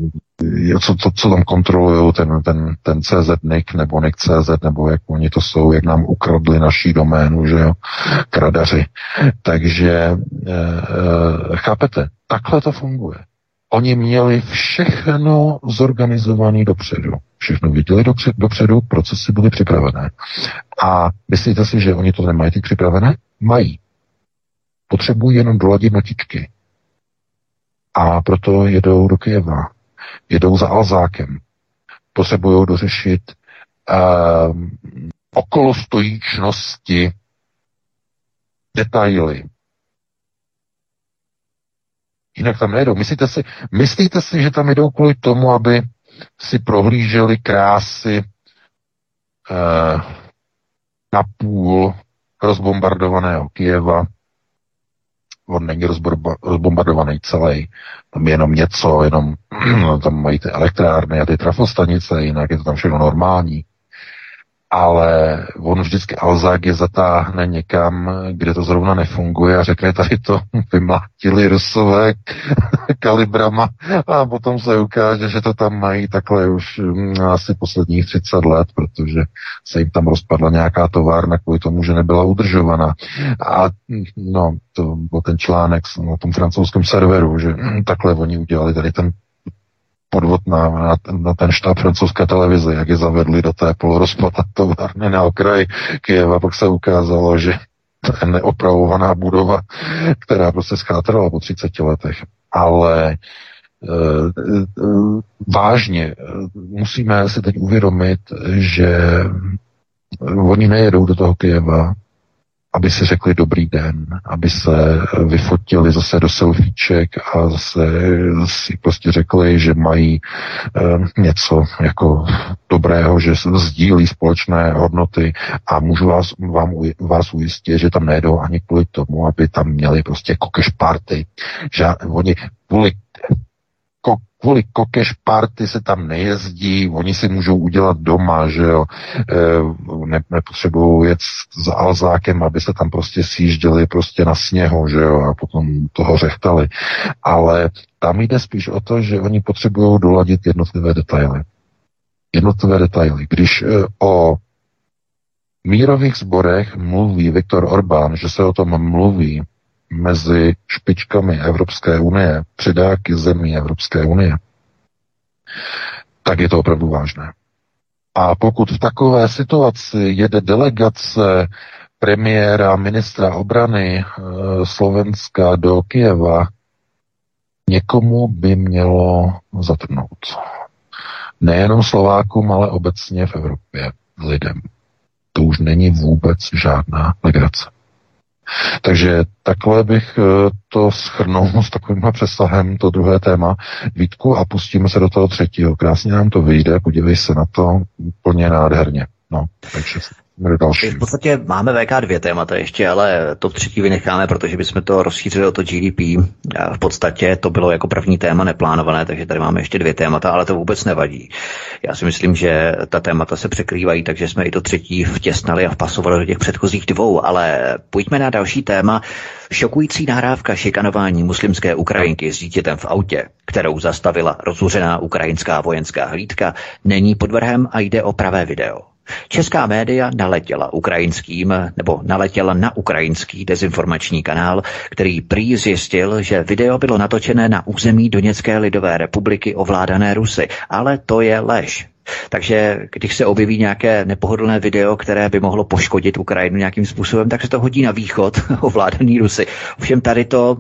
co, co, co tam kontrolují, ten, ten, ten CZ NIC nebo NIC CZ, nebo jak oni to jsou, jak nám ukradli naší doménu, že jo, kradaři. Takže e, e, chápete, takhle to funguje. Oni měli všechno zorganizované dopředu. Všechno viděli dopředu, procesy byly připravené. A myslíte si, že oni to nemají teď připravené? Mají. Potřebují jenom doladit notičky. A proto jedou do Kyjeva. Jedou za Alzákem. Potřebují dořešit uh, okolostojíčnosti, detaily, Jinak tam nejdou. Myslíte si, myslíte si, že tam jdou kvůli tomu, aby si prohlíželi krásy eh, na půl rozbombardovaného Kijeva. On není rozbombardovaný celý, tam je jenom něco, jenom tam mají ty elektrárny a ty trafostanice, jinak je to tam všechno normální ale on vždycky Alzák je zatáhne někam, kde to zrovna nefunguje a řekne, tady to vymlátili rusové kalibrama a potom se ukáže, že to tam mají takhle už mm, asi posledních 30 let, protože se jim tam rozpadla nějaká továrna kvůli tomu, že nebyla udržovaná. A no, to byl ten článek na tom francouzském serveru, že takhle oni udělali tady ten podvod na, na, na ten štáb francouzské televize, jak je zavedli do té polorozpata továrny na okraji Kyjeva, pak se ukázalo, že to je neopravovaná budova, která prostě schátrala po 30 letech. Ale e, e, vážně e, musíme si teď uvědomit, že oni nejedou do toho Kyjeva aby si řekli dobrý den, aby se vyfotili zase do selfieček a zase si prostě řekli, že mají e, něco jako dobrého, že sdílí společné hodnoty a můžu vás, vám, vás ujistit, že tam nejdou ani kvůli tomu, aby tam měli prostě kokeš party. Že oni kvůli kvůli kokeš party se tam nejezdí, oni si můžou udělat doma, že jo, e, ne, nepotřebují jet za Alzákem, aby se tam prostě sjížděli prostě na sněhu, že jo, a potom toho řechtali. Ale tam jde spíš o to, že oni potřebují doladit jednotlivé detaily. Jednotlivé detaily. Když e, o mírových sborech mluví Viktor Orbán, že se o tom mluví mezi špičkami Evropské unie, předáky zemí Evropské unie, tak je to opravdu vážné. A pokud v takové situaci jede delegace premiéra, ministra obrany e, Slovenska do Kijeva, někomu by mělo zatrnout. Nejenom Slovákům, ale obecně v Evropě lidem. To už není vůbec žádná legrace. Takže takhle bych eh, to schrnul s takovým přesahem, to druhé téma, Vítku, a pustíme se do toho třetího. Krásně nám to vyjde, podívej se na to úplně nádherně. No, takže další. V podstatě máme VK dvě témata ještě, ale to třetí vynecháme, protože bychom to rozšířili o to GDP. V podstatě to bylo jako první téma neplánované, takže tady máme ještě dvě témata, ale to vůbec nevadí. Já si myslím, že ta témata se překrývají, takže jsme i to třetí vtěsnali a vpasovali do těch předchozích dvou, ale pojďme na další téma. Šokující nahrávka šikanování muslimské Ukrajinky s dítětem v autě, kterou zastavila rozuřená ukrajinská vojenská hlídka, není podvrhem a jde o pravé video. Česká média naletěla ukrajinským, nebo naletěla na ukrajinský dezinformační kanál, který prý zjistil, že video bylo natočené na území Doněcké lidové republiky ovládané Rusy. Ale to je lež. Takže když se objeví nějaké nepohodlné video, které by mohlo poškodit Ukrajinu nějakým způsobem, tak se to hodí na východ ovládaný Rusy. Ovšem tady to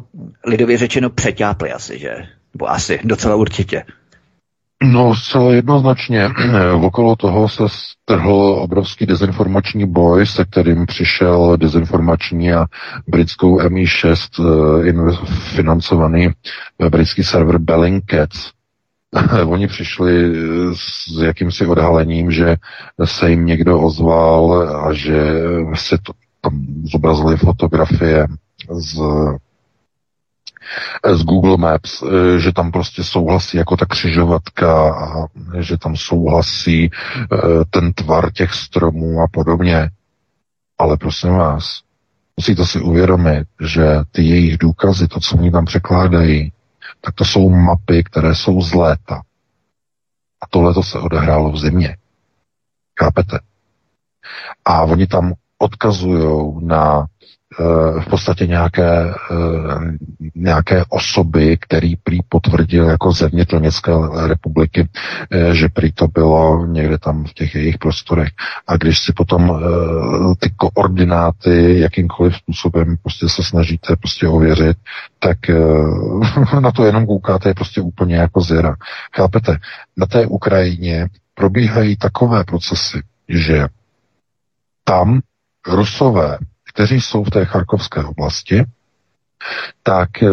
lidově řečeno přeťápli asi, že? Nebo asi, docela určitě. No, zcela jednoznačně. Okolo toho se strhl obrovský dezinformační boj, se kterým přišel dezinformační a britskou MI6 uh, eh, financovaný eh, britský server Bellingcats. Oni přišli eh, s jakýmsi odhalením, že se jim někdo ozval a že se to, tam zobrazily fotografie z z Google Maps, eh, že tam prostě souhlasí jako ta křižovatka a že tam souhlasí eh, ten tvar těch stromů a podobně. Ale prosím vás, musíte si uvědomit, že ty jejich důkazy, to, co oni tam překládají, tak to jsou mapy, které jsou z léta. A tohle to se odehrálo v zimě. Chápete? A oni tam odkazují na v podstatě nějaké, eh, nějaké osoby, který prý potvrdil jako země Doněcké republiky, eh, že prý to bylo někde tam v těch jejich prostorech. A když si potom eh, ty koordináty jakýmkoliv způsobem prostě se snažíte prostě ověřit, tak na to jenom koukáte je prostě úplně jako zjera. Chápete? Na té Ukrajině probíhají takové procesy, že tam Rusové kteří jsou v té charkovské oblasti, tak e,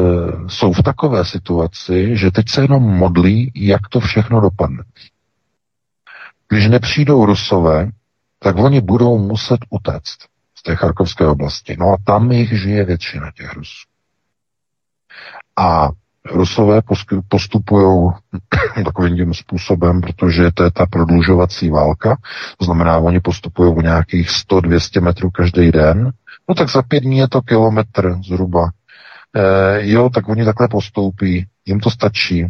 jsou v takové situaci, že teď se jenom modlí, jak to všechno dopadne. Když nepřijdou Rusové, tak oni budou muset utéct z té charkovské oblasti. No a tam jich žije většina těch Rusů. A Rusové postupují takovým tím způsobem, protože to je ta prodlužovací válka, to znamená, oni postupují o nějakých 100-200 metrů každý den, no tak za pět dní je to kilometr zhruba. E, jo, tak oni takhle postoupí, jim to stačí. E,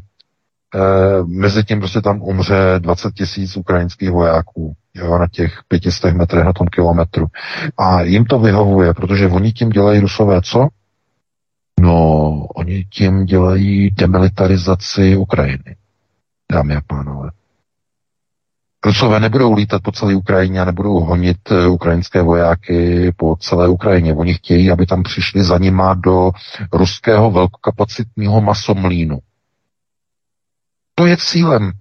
mezi tím prostě tam umře 20 tisíc ukrajinských vojáků jo, na těch 500 metrech na tom kilometru. A jim to vyhovuje, protože oni tím dělají rusové co? No, oni tím dělají demilitarizaci Ukrajiny, dámy a pánové. Rusové nebudou lítat po celé Ukrajině a nebudou honit eh, ukrajinské vojáky po celé Ukrajině. Oni chtějí, aby tam přišli za nima do ruského velkokapacitního masomlínu. To je cílem.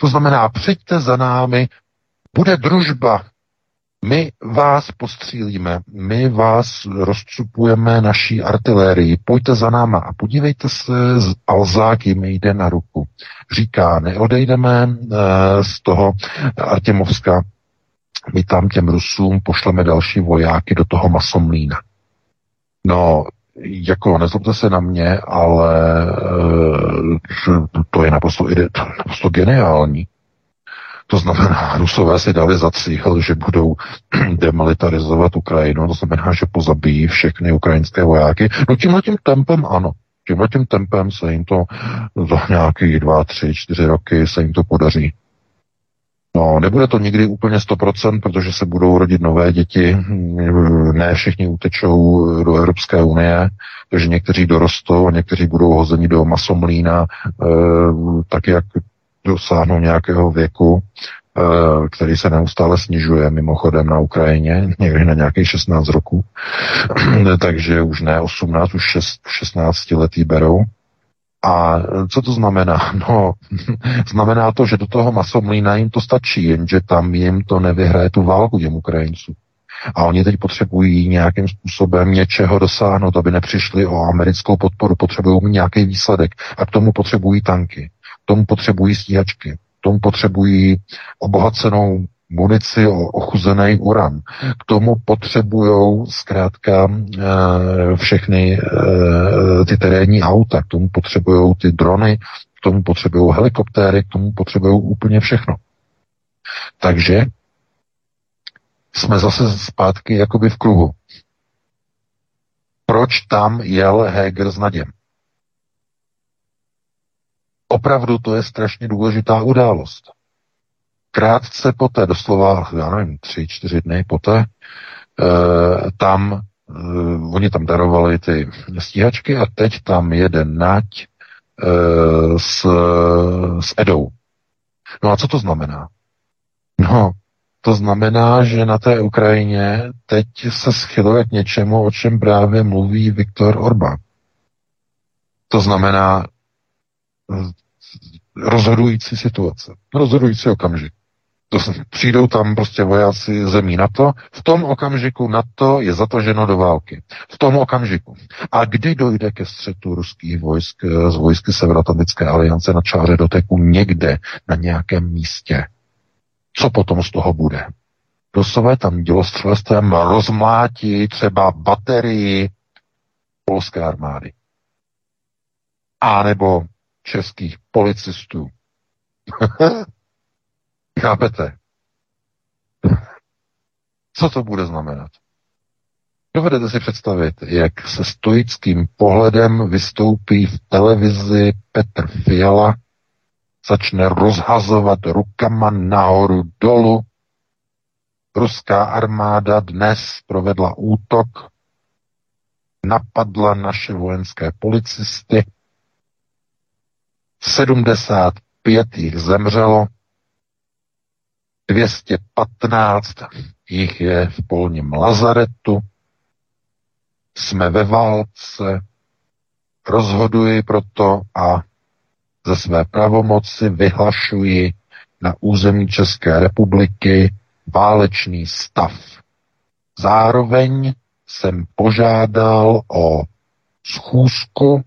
To znamená, přijďte za námi, bude družba, my vás postřílíme, my vás rozcupujeme naší artilérii, pojďte za náma a podívejte se, Alzák jim jde na ruku. Říká, neodejdeme uh, z toho Artemovska, my tam těm Rusům pošleme další vojáky do toho masomlína. No, jako nezlobte se na mě, ale uh, to je naprosto, naprosto geniální. To znamená, Rusové si dali za cíl, že budou demilitarizovat Ukrajinu, to znamená, že pozabijí všechny ukrajinské vojáky. No tímhle tím tempem ano. Tímhle tím tempem se jim to za nějaký dva, tři, čtyři roky se jim to podaří. No, nebude to nikdy úplně 100%, protože se budou rodit nové děti, ne všichni utečou do Evropské unie, takže někteří dorostou a někteří budou hozeni do masomlína, e, tak jak dosáhnou nějakého věku, Eh, který se neustále snižuje mimochodem na Ukrajině, někdy na nějakých 16 roků, takže už ne 18, už 6, 16 letý berou. A co to znamená? No, znamená to, že do toho masomlína jim to stačí, jenže tam jim to nevyhraje tu válku těm Ukrajincům. A oni teď potřebují nějakým způsobem něčeho dosáhnout, aby nepřišli o americkou podporu. Potřebují nějaký výsledek. A k tomu potřebují tanky. Tomu potřebují stíhačky tomu potřebují obohacenou munici, ochuzený uran. K tomu potřebují zkrátka eh, všechny eh, ty terénní auta, k tomu potřebují ty drony, k tomu potřebují helikoptéry, k tomu potřebují úplně všechno. Takže jsme zase zpátky jakoby v kruhu. Proč tam jel Heger s Naděm? Opravdu to je strašně důležitá událost. Krátce poté, doslova, já nevím, tři, čtyři dny poté, e, tam, e, oni tam darovali ty stíhačky a teď tam jede Nať e, s, s Edou. No a co to znamená? No, to znamená, že na té Ukrajině teď se schyluje k něčemu, o čem právě mluví Viktor Orbán. To znamená, rozhodující situace, rozhodující okamžik. To přijdou tam prostě vojáci zemí NATO, v tom okamžiku NATO je zataženo do války. V tom okamžiku. A kdy dojde ke střetu ruských vojsk z vojsky Severoatlantické aliance na čáře doteku někde na nějakém místě? Co potom z toho bude? Rusové tam dělostřelstvem rozmlátí třeba baterii polské armády. A nebo českých policistů. Chápete? Co to bude znamenat? Dovedete si představit, jak se stoickým pohledem vystoupí v televizi Petr Fiala, začne rozhazovat rukama nahoru dolu. Ruská armáda dnes provedla útok, napadla naše vojenské policisty, 75 jich zemřelo, 215 jich je v polním lazaretu, jsme ve válce, rozhoduji proto a ze své pravomoci vyhlašuji na území České republiky válečný stav. Zároveň jsem požádal o schůzku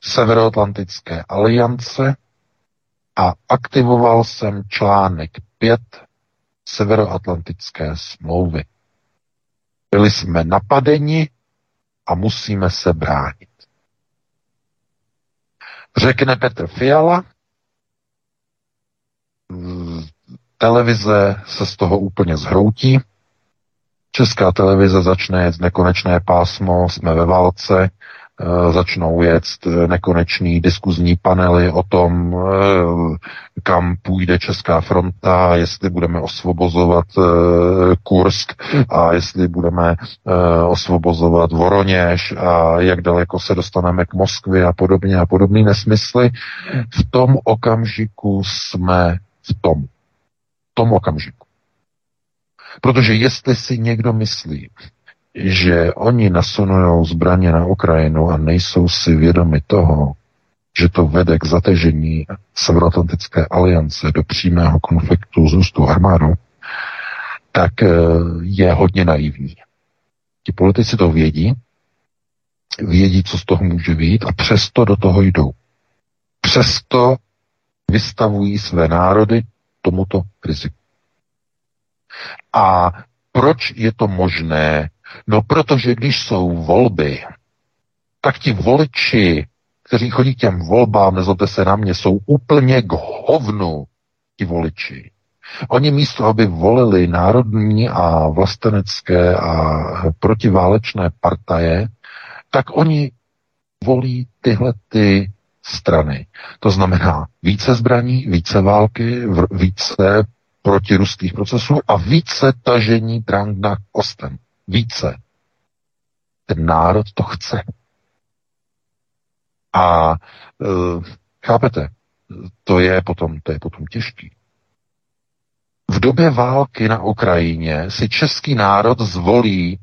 Severoatlantické aliance a aktivoval jsem článek 5 Severoatlantické smlouvy. Byli jsme napadeni a musíme se bránit. Řekne Petr Fiala, televize se z toho úplně zhroutí, Česká televize začne jet nekonečné pásmo, jsme ve válce, začnou jet eh, nekonečný diskuzní panely o tom, eh, kam půjde Česká fronta, jestli budeme osvobozovat Kursk a jestli budeme osvobozovat Voroněž a jak daleko se dostaneme k Moskvě a podobně a podobné nesmysly. V tom okamžiku jsme v tom. V tom okamžiku. Protože jestli si někdo myslí, že oni nasunují zbraně na Ukrajinu a nejsou si vědomi toho, že to vede k zatežení Severoatlantické aliance do přímého konfliktu s ruskou armádou, tak eh, je hodně naivní. Ti politici to vědí, vědí, co z toho může být a přesto do toho jdou. Přesto vystavují své národy tomuto riziku. A proč je to možné? No protože když jsou volby, tak ti voliči, kteří chodí k těm volbám, nezlobte se na mě, jsou úplně k hovnu ti voliči. Oni místo, aby volili národní a vlastenecké a protiválečné partaje, tak oni volí tyhle ty strany. To znamená více zbraní, více války, více protiruských procesů a více tažení drang na kostem. Více. Ten národ to chce. A e, chápete, to je potom, to je potom těžký. v době války na Ukrajině si český národ zvolí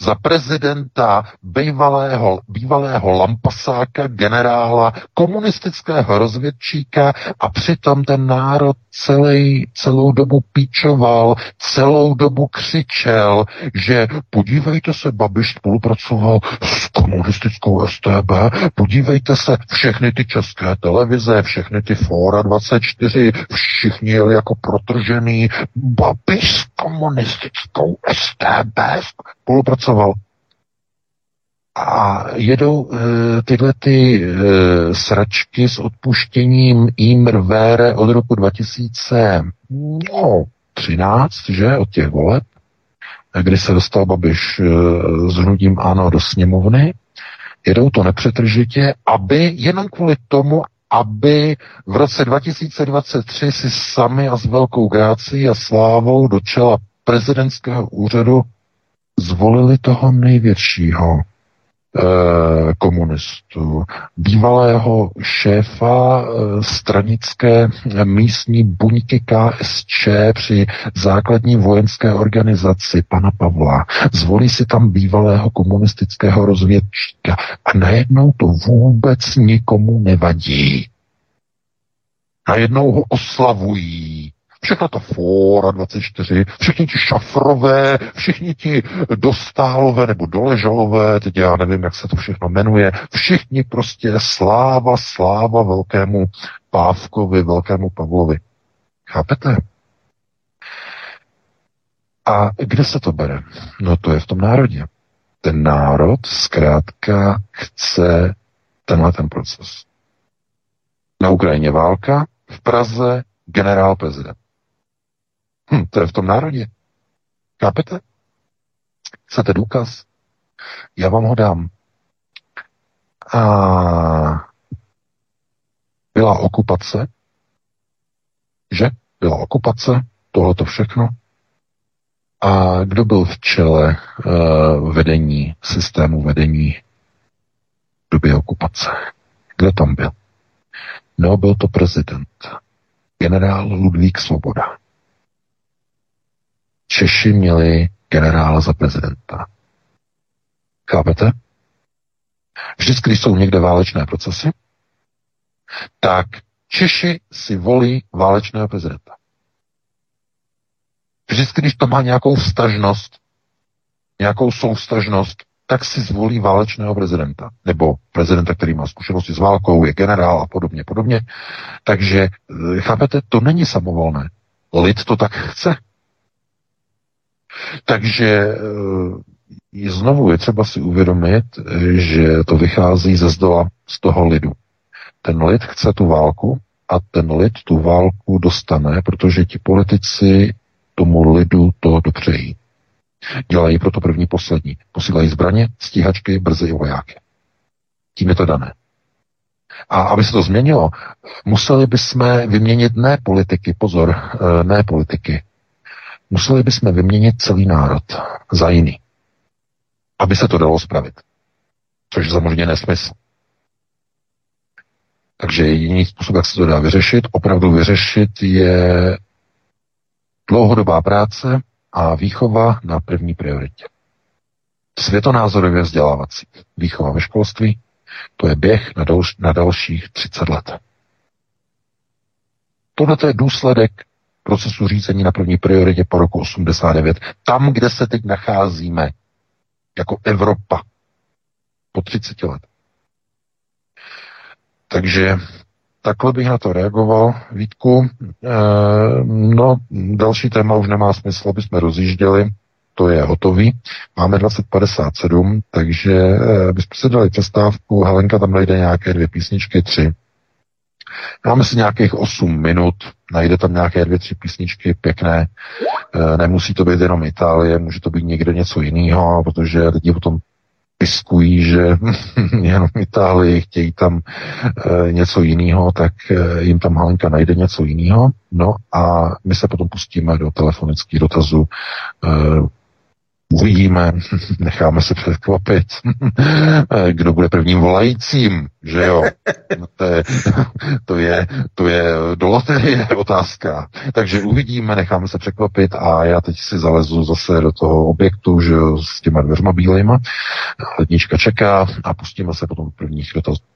za prezidenta bývalého, bývalého lampasáka, generála, komunistického rozvědčíka a přitom ten národ celý, celou dobu píčoval, celou dobu křičel, že podívejte se, Babiš spolupracoval s komunistickou STB, podívejte se, všechny ty české televize, všechny ty Fora 24, všichni jeli jako protržený, Babiš komunistickou STB spolupracoval. A jedou uh, tyhle ty uh, sračky s odpuštěním Imr Vére od roku 2013, že, od těch voleb, kdy se dostal Babiš uh, s hnutím ANO do sněmovny, jedou to nepřetržitě, aby jenom kvůli tomu, aby v roce 2023 si sami a s velkou grácí a slávou do čela prezidentského úřadu zvolili toho největšího komunistů, bývalého šéfa eh, stranické místní buňky KSČ při základní vojenské organizaci pana Pavla. Zvolí si tam bývalého komunistického rozvědčíka a najednou to vůbec nikomu nevadí. Najednou ho oslavují všechna ta fóra 24, všichni ti šafrové, všichni ti dostálové nebo doležalové, teď já nevím, jak se to všechno jmenuje, všichni prostě sláva, sláva velkému Pávkovi, velkému Pavlovi. Chápete? A kde se to bere? No to je v tom národě. Ten národ zkrátka chce tenhle ten proces. Na Ukrajině válka, v Praze generál prezident. Hm, to je v tom národě. Chápete? Chcete důkaz? Já vám ho dám. A byla okupace, že? Byla okupace, tohle to všechno. A kdo byl v čele uh, vedení, systému vedení v době okupace? Kdo tam byl? No, byl to prezident. Generál Ludvík Svoboda. Češi měli generála za prezidenta. Chápete? Vždycky, když jsou někde válečné procesy, tak Češi si volí válečného prezidenta. Vždycky, když to má nějakou vztažnost, nějakou soustažnost, tak si zvolí válečného prezidenta. Nebo prezidenta, který má zkušenosti s válkou, je generál a podobně, podobně. Takže, eh, chápete, to není samovolné. Lid to tak chce. Takže eh, znovu je třeba si uvědomit, že to vychází ze zdola z toho lidu. Ten lid chce tu válku a ten lid tu válku dostane, protože ti politici tomu lidu to dopřejí. Dělají proto první poslední. Posílají zbraně, stíhačky, brzy i vojáky. Tím je to dané. A aby se to změnilo, museli bychom vyměnit ne politiky, pozor, eh, ne politiky, museli bychom vyměnit celý národ za jiný, aby se to dalo spravit. Což je samozřejmě nesmysl. Takže jediný způsob, jak se to dá vyřešit, opravdu vyřešit, je dlouhodobá práce a výchova na první prioritě. Světonázorově vzdělávací výchova ve školství, to je běh na, dalš, na dalších 30 let. Tohle je důsledek procesu řízení na první prioritě po roku 89. Tam, kde se teď nacházíme, jako Evropa, po 30 let. Takže takhle bych na to reagoval, Vítku. E, no, další téma už nemá smysl, aby jsme rozjížděli, to je hotový. Máme 2057, takže e, bychom se dali přestávku, Helenka tam najde nějaké dvě písničky, tři. Máme si nějakých 8 minut, najde tam nějaké dvě, tři písničky pěkné. E, nemusí to být jenom Itálie, může to být někde něco jiného, protože lidi potom piskují, že jenom Itálii chtějí tam e, něco jiného, tak e, jim tam Halenka najde něco jiného. No a my se potom pustíme do telefonických dotazů. E, Uvidíme, necháme se překvapit, kdo bude prvním volajícím, že jo? To je, to je, to je do loterie otázka. Takže uvidíme, necháme se překvapit a já teď si zalezu zase do toho objektu, že jo, s těma dveřma bílejma. Lednička čeká a pustíme se potom prvních dotazů.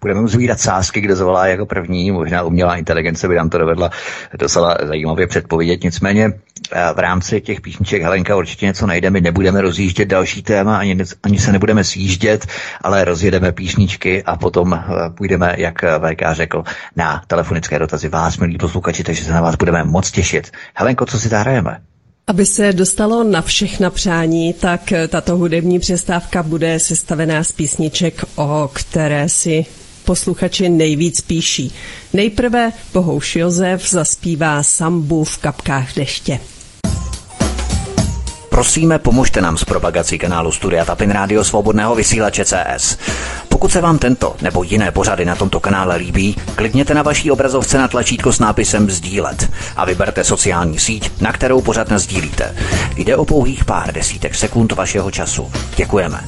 Budeme mu zvírat sázky, kdo zavolá jako první. Možná umělá inteligence by nám to dovedla docela zajímavě předpovědět. Nicméně eh, v rámci těch písniček Helenka určitě něco najde. My nebudeme rozjíždět další téma, ani, ani se nebudeme sjíždět, ale rozjedeme písničky a potom eh, půjdeme, jak VK řekl, na telefonické dotazy vás, milí posluchači, takže se na vás budeme moc těšit. Helenko, co si zahrajeme? Aby se dostalo na všechna přání, tak tato hudební přestávka bude sestavená z písniček, o které si posluchači nejvíc píší. Nejprve Bohouš Josef zaspívá sambu v kapkách deště. Prosíme, pomožte nám s propagací kanálu Studia Tapin Rádio Svobodného vysílače CS. Pokud se vám tento nebo jiné pořady na tomto kanále líbí, klikněte na vaší obrazovce na tlačítko s nápisem Sdílet a vyberte sociální síť, na kterou pořád sdílíte. Jde o pouhých pár desítek sekund vašeho času. Děkujeme.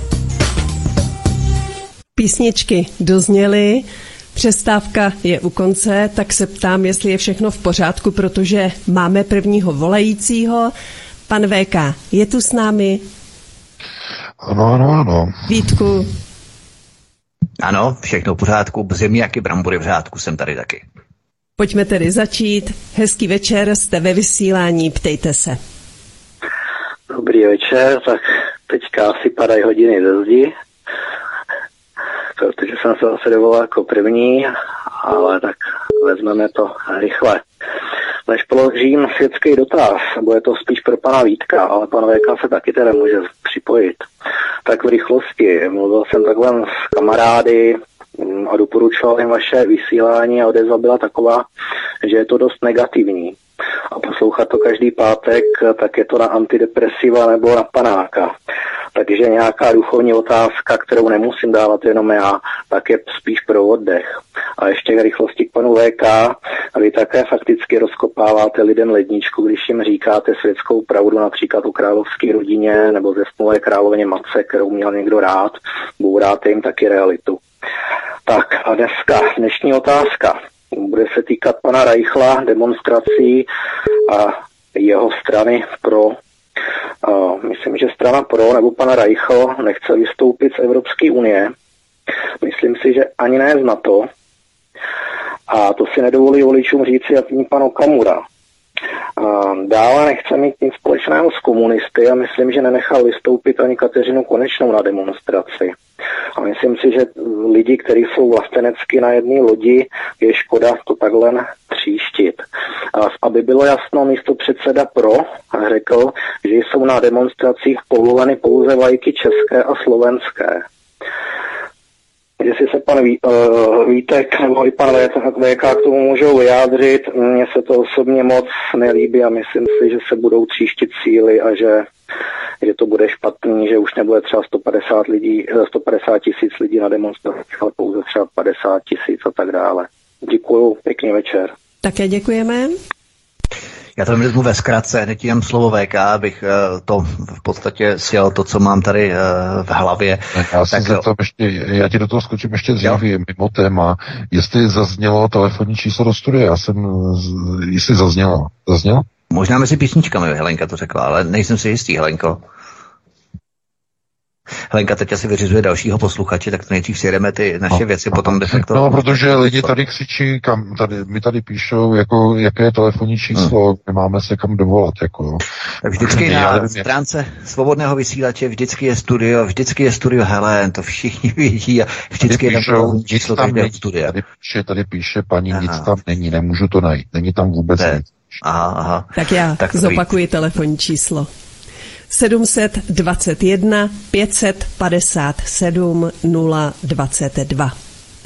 Písničky dozněly, Přestávka je u konce, tak se ptám, jestli je všechno v pořádku, protože máme prvního volajícího. Pan VK je tu s námi? Ano, ano, ano. Vítku. Ano, všechno v pořádku, jak i brambory v řádku jsem tady taky. Pojďme tedy začít. Hezký večer, jste ve vysílání, ptejte se. Dobrý večer, tak teďka asi padají hodiny do zdi, protože jsem se zase dovolal jako první, ale tak vezmeme to rychle. Než položím světský dotaz, bude to spíš pro pana Vítka, ale pan Véka se taky teda může připojit. Tak v rychlosti. Mluvil jsem takhle s kamarády mm, a doporučoval jim vaše vysílání a odezva byla taková, že je to dost negativní. A poslouchat to každý pátek, tak je to na antidepresiva nebo na panáka. Takže nějaká duchovní otázka, kterou nemusím dávat jenom já, tak je spíš pro oddech. A ještě v rychlosti k panu VK, vy také fakticky rozkopáváte lidem ledničku, když jim říkáte světskou pravdu, například o královské rodině nebo ze královně Matce, kterou měl někdo rád, bouráte jim taky realitu. Tak a dneska, dnešní otázka. Bude se týkat pana Reichla, demonstrací a jeho strany pro Uh, myslím, že strana pro nebo pana Reichl nechce vystoupit z Evropské unie. Myslím si, že ani ne z NATO. A to si nedovolí voličům říci, jak pan Okamura. Dále nechce mít nic společného s komunisty a myslím, že nenechal vystoupit ani Kateřinu Konečnou na demonstraci. A myslím si, že lidi, kteří jsou vlastenecky na jedné lodi, je škoda to takhle tříštit. Aby bylo jasno, místo předseda pro řekl, že jsou na demonstracích povoleny pouze vlajky české a slovenské jestli se pan Ví, uh, Vítek nebo i pan VK k tomu můžou vyjádřit. Mně se to osobně moc nelíbí a myslím si, že se budou tříštit síly a že, že to bude špatný, že už nebude třeba 150 lidí, 150 tisíc lidí na demonstracích, ale pouze třeba 50 tisíc a tak dále. Děkuju, pěkný večer. Také děkujeme. Já to vezmu ve zkratce, hned jenom slovo VK, abych uh, to v podstatě sjel to, co mám tady uh, v hlavě. Já, tak, to ještě, já ti do toho skočím ještě dřív, mimo téma. Jestli zaznělo telefonní číslo do studia, já jsem, jestli zaznělo. Zaznělo? Možná mezi písničkami Helenka to řekla, ale nejsem si jistý, Helenko. Helenka teď asi vyřizuje dalšího posluchače, tak to nejdřív si jdeme ty naše no, věci, no, potom de facto... No, protože lidi tady křičí, kam, tady, mi tady píšou, jako, jaké je telefonní číslo, hmm. my máme se kam dovolat, jako. Tak vždycky na nevím, stránce svobodného vysílače, vždycky je studio, vždycky je studio Helen, to všichni vidí a vždycky tady je tam číslo tam není, studia. Tady píše, tady píše paní, aha. nic tam není, nemůžu to najít, není tam vůbec ne. nic. Aha, aha. Tak já tak zopakuji telefonní číslo. 721 557 022.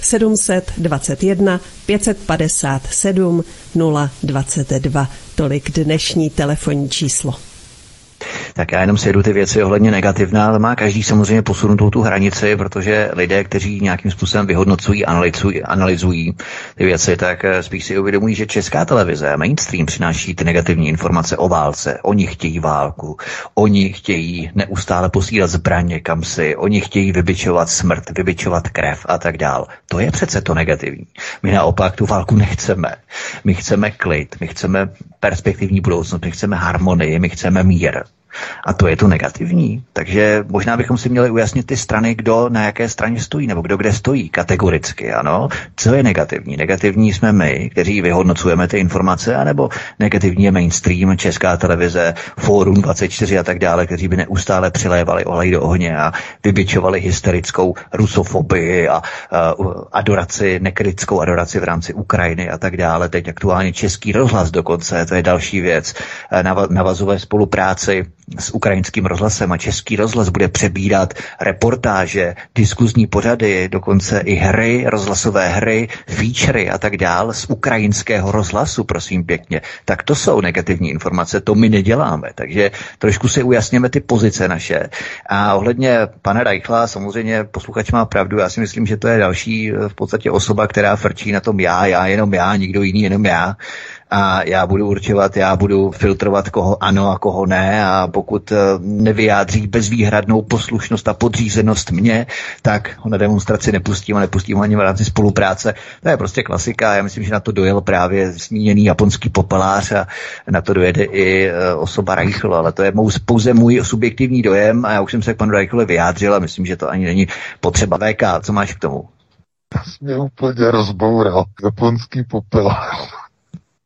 721 557 022. Tolik dnešní telefonní číslo. Tak já jenom sjedu ty věci ohledně negativná, ale má každý samozřejmě posunutou tu hranici, protože lidé, kteří nějakým způsobem vyhodnocují, analyzují, analyzují ty věci, tak eh, spíš si uvědomují, že česká televize, mainstream přináší ty negativní informace o válce. Oni chtějí válku, oni chtějí neustále posílat zbraně kam si, oni chtějí vybičovat smrt, vybičovat krev a tak dál. To je přece to negativní. My naopak tu válku nechceme. My chceme klid, my chceme perspektivní budoucnost, my chceme harmonii, my chceme mír. A to je to negativní. Takže možná bychom si měli ujasnit ty strany, kdo na jaké straně stojí, nebo kdo kde stojí, kategoricky, ano. Co je negativní? Negativní jsme my, kteří vyhodnocujeme ty informace, anebo negativní je mainstream, česká televize, Fórum 24 a tak dále, kteří by neustále přilévali olej do ohně a vybičovali hysterickou rusofobii a uh, adoraci, nekritickou adoraci v rámci Ukrajiny a tak dále. Teď aktuálně český rozhlas dokonce, to je další věc, navazové spolupráci s ukrajinským rozhlasem a český rozhlas bude přebírat reportáže, diskuzní pořady, dokonce i hry, rozhlasové hry, featurey a tak dál z ukrajinského rozhlasu, prosím pěkně. Tak to jsou negativní informace, to my neděláme. Takže trošku si ujasněme ty pozice naše. A ohledně pana Reichla, samozřejmě posluchač má pravdu, já si myslím, že to je další v podstatě osoba, která frčí na tom já, já, jenom já, nikdo jiný, jenom já a já budu určovat, já budu filtrovat, koho ano a koho ne a pokud eh, nevyjádří bezvýhradnou poslušnost a podřízenost mě, tak ho na demonstraci nepustím a nepustím ho ani v rámci spolupráce. To je prostě klasika. Já myslím, že na to dojel právě zmíněný japonský popelář a na to dojede i eh, osoba Reichl, ale to je pouze můj subjektivní dojem a já už jsem se k panu Reichlovi vyjádřil a myslím, že to ani není potřeba. VK, co máš k tomu? Mě úplně rozboural japonský popelář.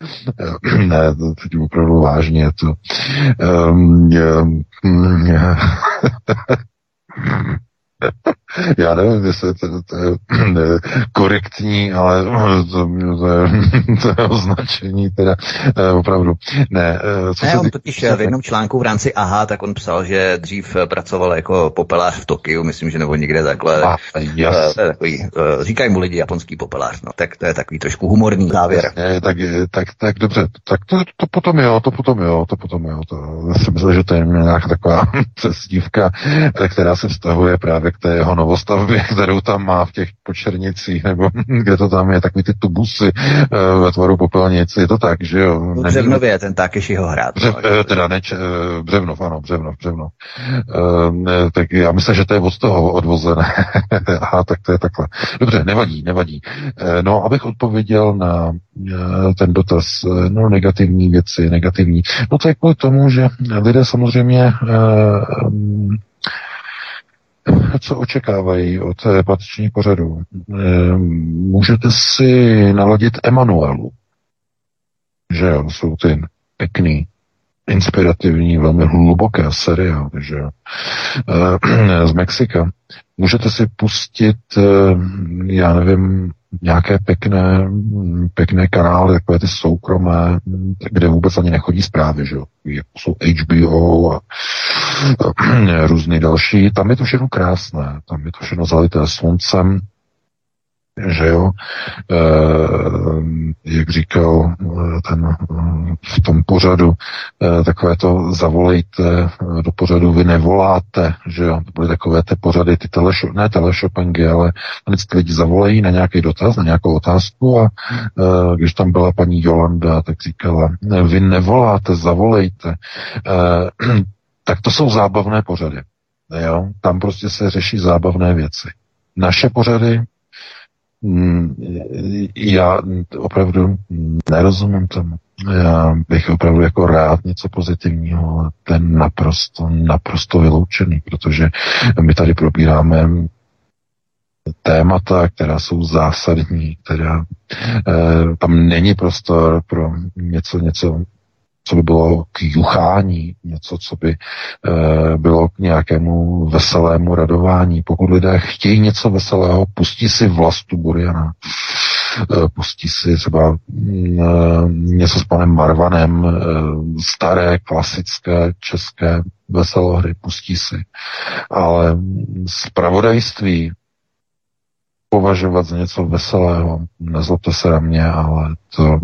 ne, to teď opravdu vážně. To, um, um, Já nevím, jestli to, to je korektní, ale to, to, je, to je označení teda eh, opravdu. Ne, eh, co ne, se on totiž v jednom článku v rámci AHA, tak on psal, že dřív pracoval jako popelář v Tokiu, myslím, že nebo někde takhle. A, jas. Takový, eh, říkají mu lidi japonský popelář, no, tak to je takový trošku humorný závěr. Ne, tak, tak, tak dobře, tak to, to potom jo, to potom jo, to potom jo, to si myslím, že to je nějaká taková přesdívka, která se vztahuje právě k té jeho novostavbě, kterou tam má v těch počernicích, nebo kde to tam je, takový ty tubusy uh, ve tvaru popelnic. Je to tak, že jo? V Břevnově je ten jeho hrát. Břev, no, uh, teda ne, uh, Břevnov, ano, Břevnov, Břevnov. Ne, tak já myslím, že to je od toho odvozené. Aha, tak to je takhle. Dobře, nevadí, nevadí. Uh, no, abych odpověděl na ten dotaz, no, negativní věci, negativní. No to je kvůli tomu, že lidé samozřejmě uh, co očekávají od eh, pateční pořadu. Eh, můžete si naladit Emanuelu, že jo, jsou ty pěkný, inspirativní, velmi hluboké seriály, že eh, z Mexika. Můžete si pustit, já nevím, nějaké pěkné, pěkné kanály, takové ty soukromé, kde vůbec ani nechodí zprávy, že jo, jako jsou HBO a, a různé další. Tam je to všechno krásné, tam je to všechno zalité sluncem, že jo, e, jak říkal eh, ten v tom pořadu, e, takové to zavolejte do pořadu, vy nevoláte, že jo, to byly takové ty pořady, ty telešo, ne telešopingy, ale vždycky lidi zavolají na nějaký dotaz, na nějakou otázku a e, když tam byla paní Jolanda, tak říkala, ne, vy nevoláte, zavolejte, e, tak to jsou zábavné pořady, jo, tam prostě se řeší zábavné věci. Naše pořady já opravdu nerozumím tomu. Já bych opravdu jako rád něco pozitivního, ale ten naprosto, naprosto vyloučený, protože my tady probíráme témata, která jsou zásadní, která eh, tam není prostor pro něco, něco co by bylo k juchání, něco, co by e, bylo k nějakému veselému radování. Pokud lidé chtějí něco veselého, pustí si vlastu Buriana, e, pustí si třeba e, něco s panem Marvanem, e, staré, klasické, české veselohry, pustí si. Ale zpravodajství považovat za něco veselého, nezlobte se na mě, ale to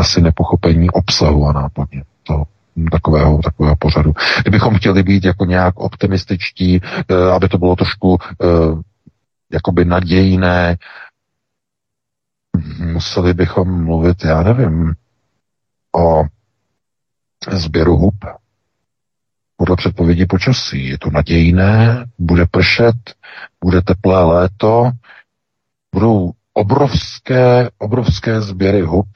asi nepochopení obsahu a náplně. To takového, takového pořadu. Kdybychom chtěli být jako nějak optimističtí, eh, aby to bylo trošku eh, jakoby nadějné, museli bychom mluvit, já nevím, o sběru hub. Podle předpovědi počasí je to nadějné, bude pršet, bude teplé léto, budou obrovské, obrovské sběry hub,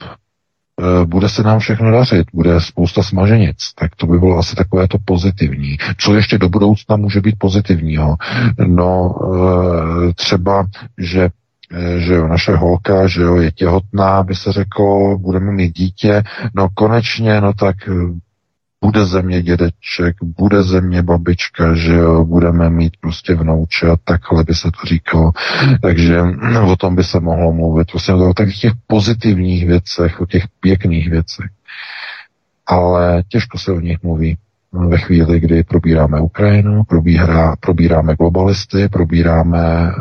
bude se nám všechno dařit, bude spousta smaženic, tak to by bylo asi takové to pozitivní. Co ještě do budoucna může být pozitivního? No, e, třeba, že e, že jo, naše holka, že jo, je těhotná, by se řeklo, budeme mít dítě, no konečně, no tak bude země dědeček, bude země babička, že jo, budeme mít prostě vnouče a takhle by se to říkalo. Takže o tom by se mohlo mluvit. Prostě o těch pozitivních věcech, o těch pěkných věcech. Ale těžko se o nich mluví ve chvíli, kdy probíráme Ukrajinu, probíhá, probíráme globalisty, probíráme e,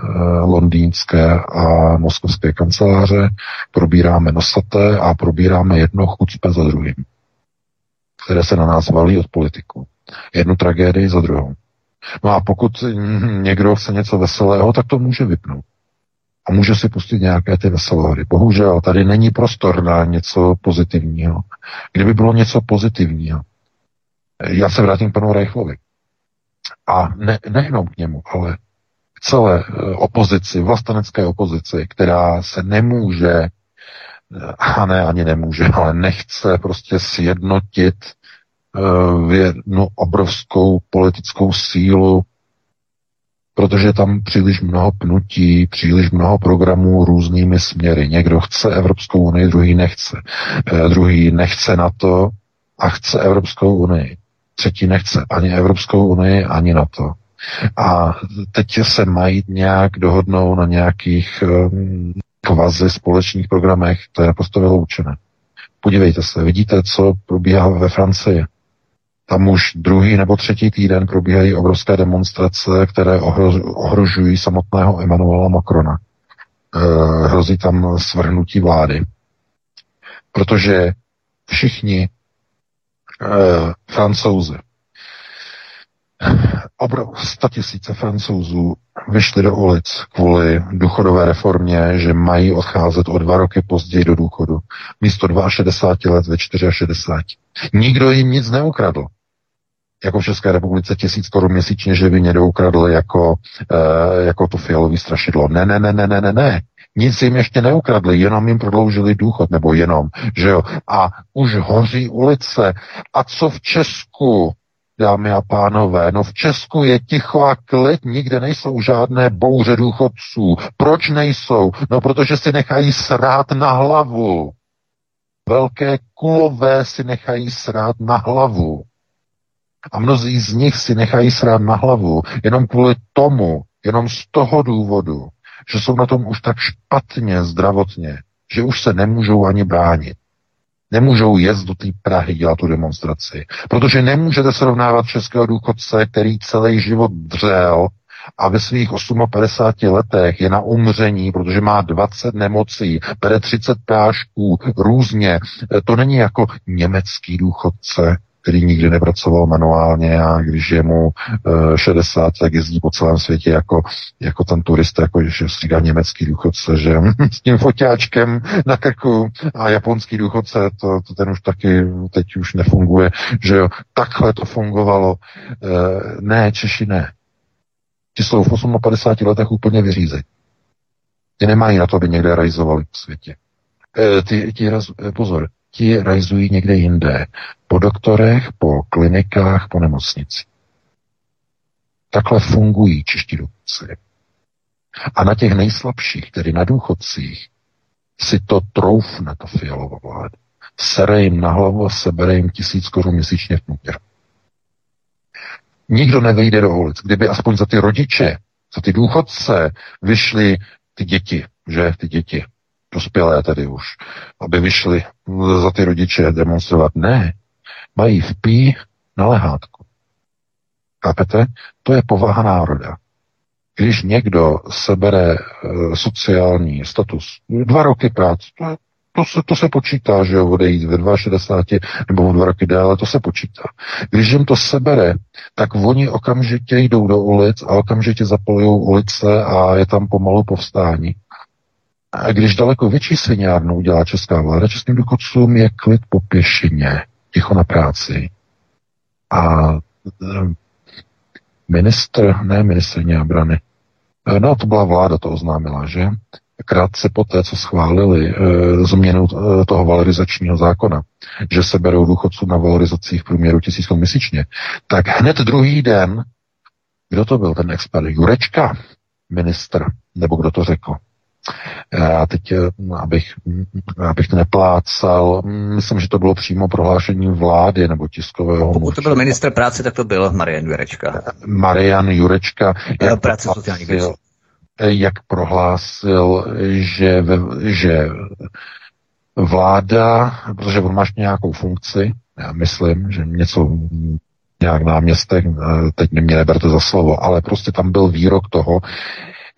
londýnské a moskovské kanceláře, probíráme nosaté a probíráme jedno chucpe za druhým které se na nás valí od politiků. Jednu tragédii za druhou. No a pokud někdo chce něco veselého, tak to může vypnout. A může si pustit nějaké ty veselé hry. Bohužel tady není prostor na něco pozitivního. Kdyby bylo něco pozitivního, já se vrátím k panu Reichlovi. A ne, nejenom k němu, ale k celé eh, opozici, vlastenecké opozici, která se nemůže, a ne ani nemůže, ale nechce prostě sjednotit v jednu obrovskou politickou sílu, protože tam příliš mnoho pnutí, příliš mnoho programů různými směry. Někdo chce Evropskou unii, druhý nechce. Eh, druhý nechce na to a chce Evropskou unii. Třetí nechce ani Evropskou unii, ani na to. A teď se mají nějak dohodnou na nějakých kvazi společných programech, to je naprosto vyloučené. Podívejte se, vidíte, co probíhá ve Francii. Tam už druhý nebo třetí týden probíhají obrovské demonstrace, které ohrožují samotného Emanuela Macrona. E, hrozí tam svrhnutí vlády. Protože všichni e, francouzi, obrovské tisíce francouzů vyšli do ulic kvůli důchodové reformě, že mají odcházet o dva roky později do důchodu. Místo 62 let ve 64. Nikdo jim nic neukradl jako v České republice tisíc korun měsíčně, že by někdo ukradl jako, e, jako to fialový strašidlo. Ne, ne, ne, ne, ne, ne, ne. Nic jim ještě neukradli, jenom jim prodloužili důchod, nebo jenom, že jo. A už hoří ulice. A co v Česku? Dámy a pánové. No v Česku je ticho a klid, nikde nejsou žádné bouře důchodců. Proč nejsou? No protože si nechají srát na hlavu. Velké kulové si nechají srát na hlavu. A mnozí z nich si nechají srát na hlavu jenom kvůli tomu, jenom z toho důvodu, že jsou na tom už tak špatně zdravotně, že už se nemůžou ani bránit. Nemůžou jet do té Prahy dělat tu demonstraci. Protože nemůžete srovnávat českého důchodce, který celý život dřel a ve svých 58 letech je na umření, protože má 20 nemocí, bere 30 prášků, různě. To není jako německý důchodce, který nikdy nepracoval manuálně a když je mu eh, 60, tak jezdí po celém světě jako, jako ten turista, jako že říká německý důchodce, že s tím foťáčkem na krku a japonský důchodce, to, to ten už taky teď už nefunguje, že jo, takhle to fungovalo. Uh, ne, Češi ne. Ti jsou v 58 letech úplně vyřízení. Ty nemají na to, aby někde realizovali v světě. E, ty, ty, pozor, ti realizují někde jinde. Po doktorech, po klinikách, po nemocnici. Takhle fungují čeští důchodci. A na těch nejslabších, tedy na důchodcích, si to troufne ta fialová vláda. Sere jim na hlavu a sebere jim tisíc korun měsíčně v průměru. Nikdo nevyjde do ulic. Kdyby aspoň za ty rodiče, za ty důchodce vyšly ty děti, že ty děti, dospělé tedy už, aby vyšli za ty rodiče demonstrovat. Ne, mají vpí na lehátku. Chápete? To je povaha národa. Když někdo sebere e, sociální status, dva roky práce, to To se, to se počítá, že jo, odejít ve 62 nebo o dva roky déle, to se počítá. Když jim to sebere, tak oni okamžitě jdou do ulic a okamžitě zapalují ulice a je tam pomalu povstání. A když daleko větší sviňárnu udělá česká vláda, českým důchodcům je klid po pěšině, ticho na práci. A eh, ministr, ne ministrně obrany, eh, no to byla vláda, to oznámila, že? Krátce po té, co schválili e, změnu toho valorizačního zákona, že se berou důchodců na valorizaci v průměru tisíc měsíčně, tak hned druhý den, kdo to byl ten expert? Jurečka, ministr, nebo kdo to řekl? Já teď, abych, abych to neplácal, myslím, že to bylo přímo prohlášení vlády nebo tiskového. Pokud to byl minister práce, tak to byl Marian Jurečka. Marian Jurečka. Jak práce sociální. Jak prohlásil, že, ve, že vláda, protože on máš nějakou funkci, já myslím, že něco nějak náměstek, teď mě neberte za slovo, ale prostě tam byl výrok toho,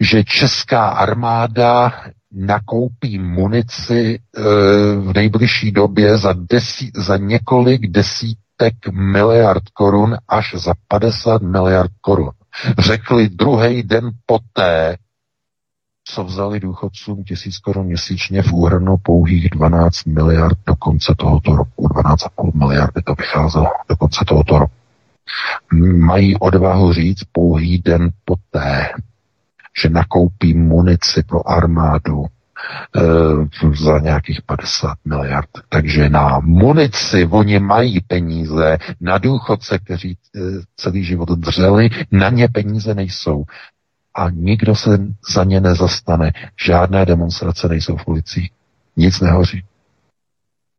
že česká armáda nakoupí munici e, v nejbližší době za, desí, za několik desítek miliard korun až za 50 miliard korun. Řekli druhý den poté, co vzali důchodcům tisíc korun měsíčně v úhrnu pouhých 12 miliard do konce tohoto roku. 12,5 miliardy to vycházelo do konce tohoto roku. Mají odvahu říct pouhý den poté, že nakoupí munici pro armádu e, za nějakých 50 miliard. Takže na munici oni mají peníze, na důchodce, kteří e, celý život dřeli, na ně peníze nejsou. A nikdo se za ně nezastane. Žádné demonstrace nejsou v ulicích. Nic nehoří.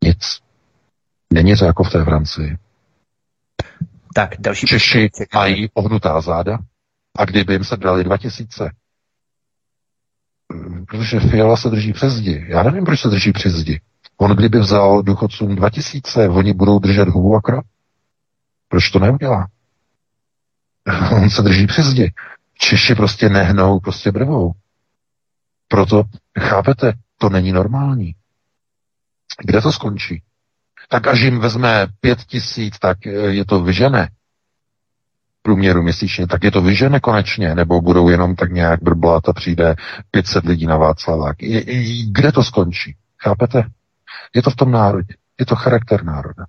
Nic. Není to jako v té Francii. Tak, další Češi mají ohnutá záda a kdyby jim se dali 2000, protože Fiala se drží přes zdi. Já nevím, proč se drží přes zdi. On kdyby vzal důchodcům 2000, oni budou držet hubu a krok. Proč to neudělá? On se drží přes zdi. Češi prostě nehnou prostě brvou. Proto, chápete, to není normální. Kde to skončí? Tak až jim vezme pět tisíc, tak je to vyžené průměru měsíčně, tak je to vyžene konečně, nebo budou jenom tak nějak brblat a přijde 500 lidí na Václavák. Kde to skončí? Chápete? Je to v tom národě. Je to charakter národa.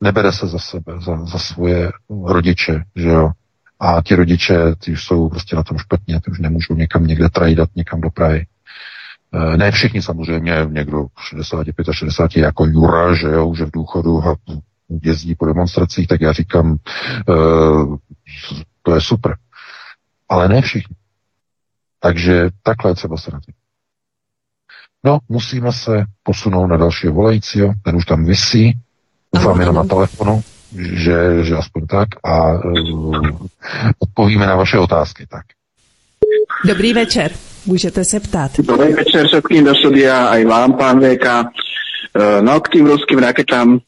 Nebere se za sebe, za, za svoje rodiče, že jo? A ti rodiče, ty už jsou prostě na tom špatně, ty už nemůžou někam někde trajdat, někam do Prahy. E, ne všichni samozřejmě, někdo 65 a 60 jako Jura, že jo, už je v důchodu a jezdí po demonstracích, tak já říkám, uh, to je super. Ale ne všichni. Takže takhle třeba se na tím. No, musíme se posunout na dalšího volajícího, ten už tam vysí, doufám jenom na telefonu, že, že aspoň tak a uh, odpovíme na vaše otázky. Tak. Dobrý večer, můžete se ptát. Dobrý večer všetkým do studia, aj vám, pán VK. Eh, no, k tým ruským raketám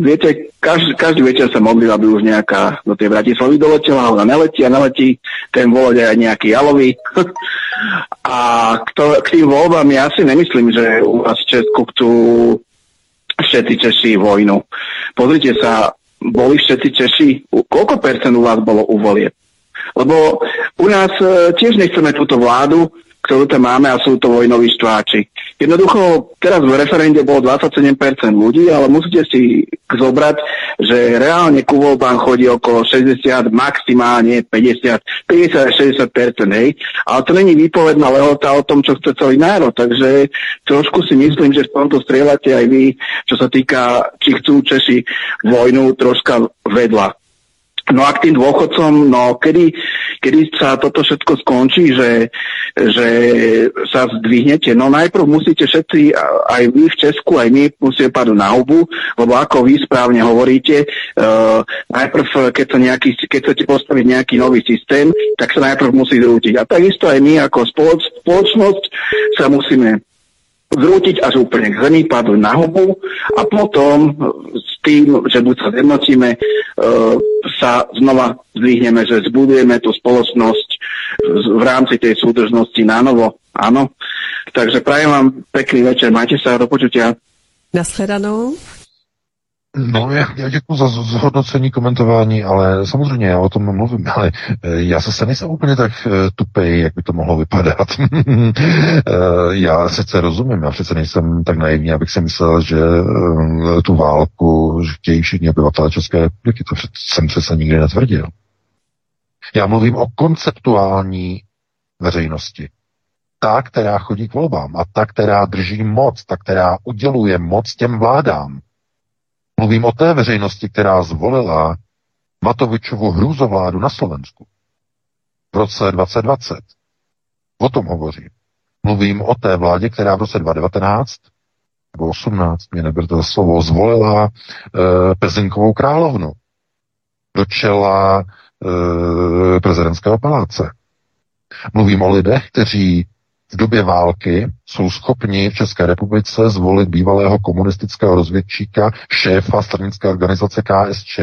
viete, každý, každý večer sa modlil, aby už nejaká do tej Bratislavy doletela, ona neletí a neletí, ten voloď aj nejaký jalový. a k, to, k tým voľbám ja si nemyslím, že u vás v Česku chcú všetci Češi vojnu. Pozrite sa, boli všetci Češi, koľko percent u vás bolo u volieb? Lebo u nás e, tiež nechceme túto vládu, ktorú tam máme a sú to vojnoví štváči. Jednoducho, teraz v referende bolo 27% ľudí, ale musíte si zobrať, že reálne ku voľbám chodí okolo 60, maximálne 50, 50-60%, hej. Ale to není výpovedná lehota o tom, čo chce celý národ, takže trošku si myslím, že v tomto strieľate aj vy, čo sa týka, či chcú Češi vojnu troška vedľa. No a k tým dôchodcom, no kedy, kedy sa toto všetko skončí, že, že sa zdvihnete? No najprv musíte všetci, aj vy v Česku, aj my musíme padnúť na hubu, lebo ako vy správne hovoríte, uh, najprv, keď, sa nejaký, keď chcete postaviť nejaký nový systém, tak sa najprv musí zrútiť. A takisto aj my ako spoloč, spoločnosť sa musíme zrútiť až úplne k zemi, padnúť na hubu a potom s tým, že buď sa zjednotíme, e, sa znova zdvihneme, že zbudujeme tú spoločnosť v rámci tej súdržnosti na novo. Áno. Takže prajem vám pekný večer, majte sa do počutia. Naschledanou. No, já, já děkuji za zhodnocení, komentování, ale samozřejmě já o tom mluvím, ale eh, já se nejsem úplně tak eh, tupej, jak by to mohlo vypadat. Eh, já sice rozumím, já přece nejsem tak naivní, abych si myslel, že tu válku chtějí všichni obyvatele České republiky. To jsem přece nikdy netvrdil. Já mluvím o konceptuální veřejnosti. Ta, která chodí k volbám a ta, která drží moc, ta, která uděluje moc těm vládám Mluvím o té veřejnosti, která zvolila Matovičovu hrůzovládu na Slovensku v roce 2020. O tom hovořím. Mluvím o té vládě, která v roce 2019 nebo 18, mě nebyl to slovo, zvolila e, Pezinkovou královnu do čela e, prezidentského paláce. Mluvím o lidech, kteří v době války jsou schopni v České republice zvolit bývalého komunistického rozvědčíka, šéfa stranické organizace KSČ,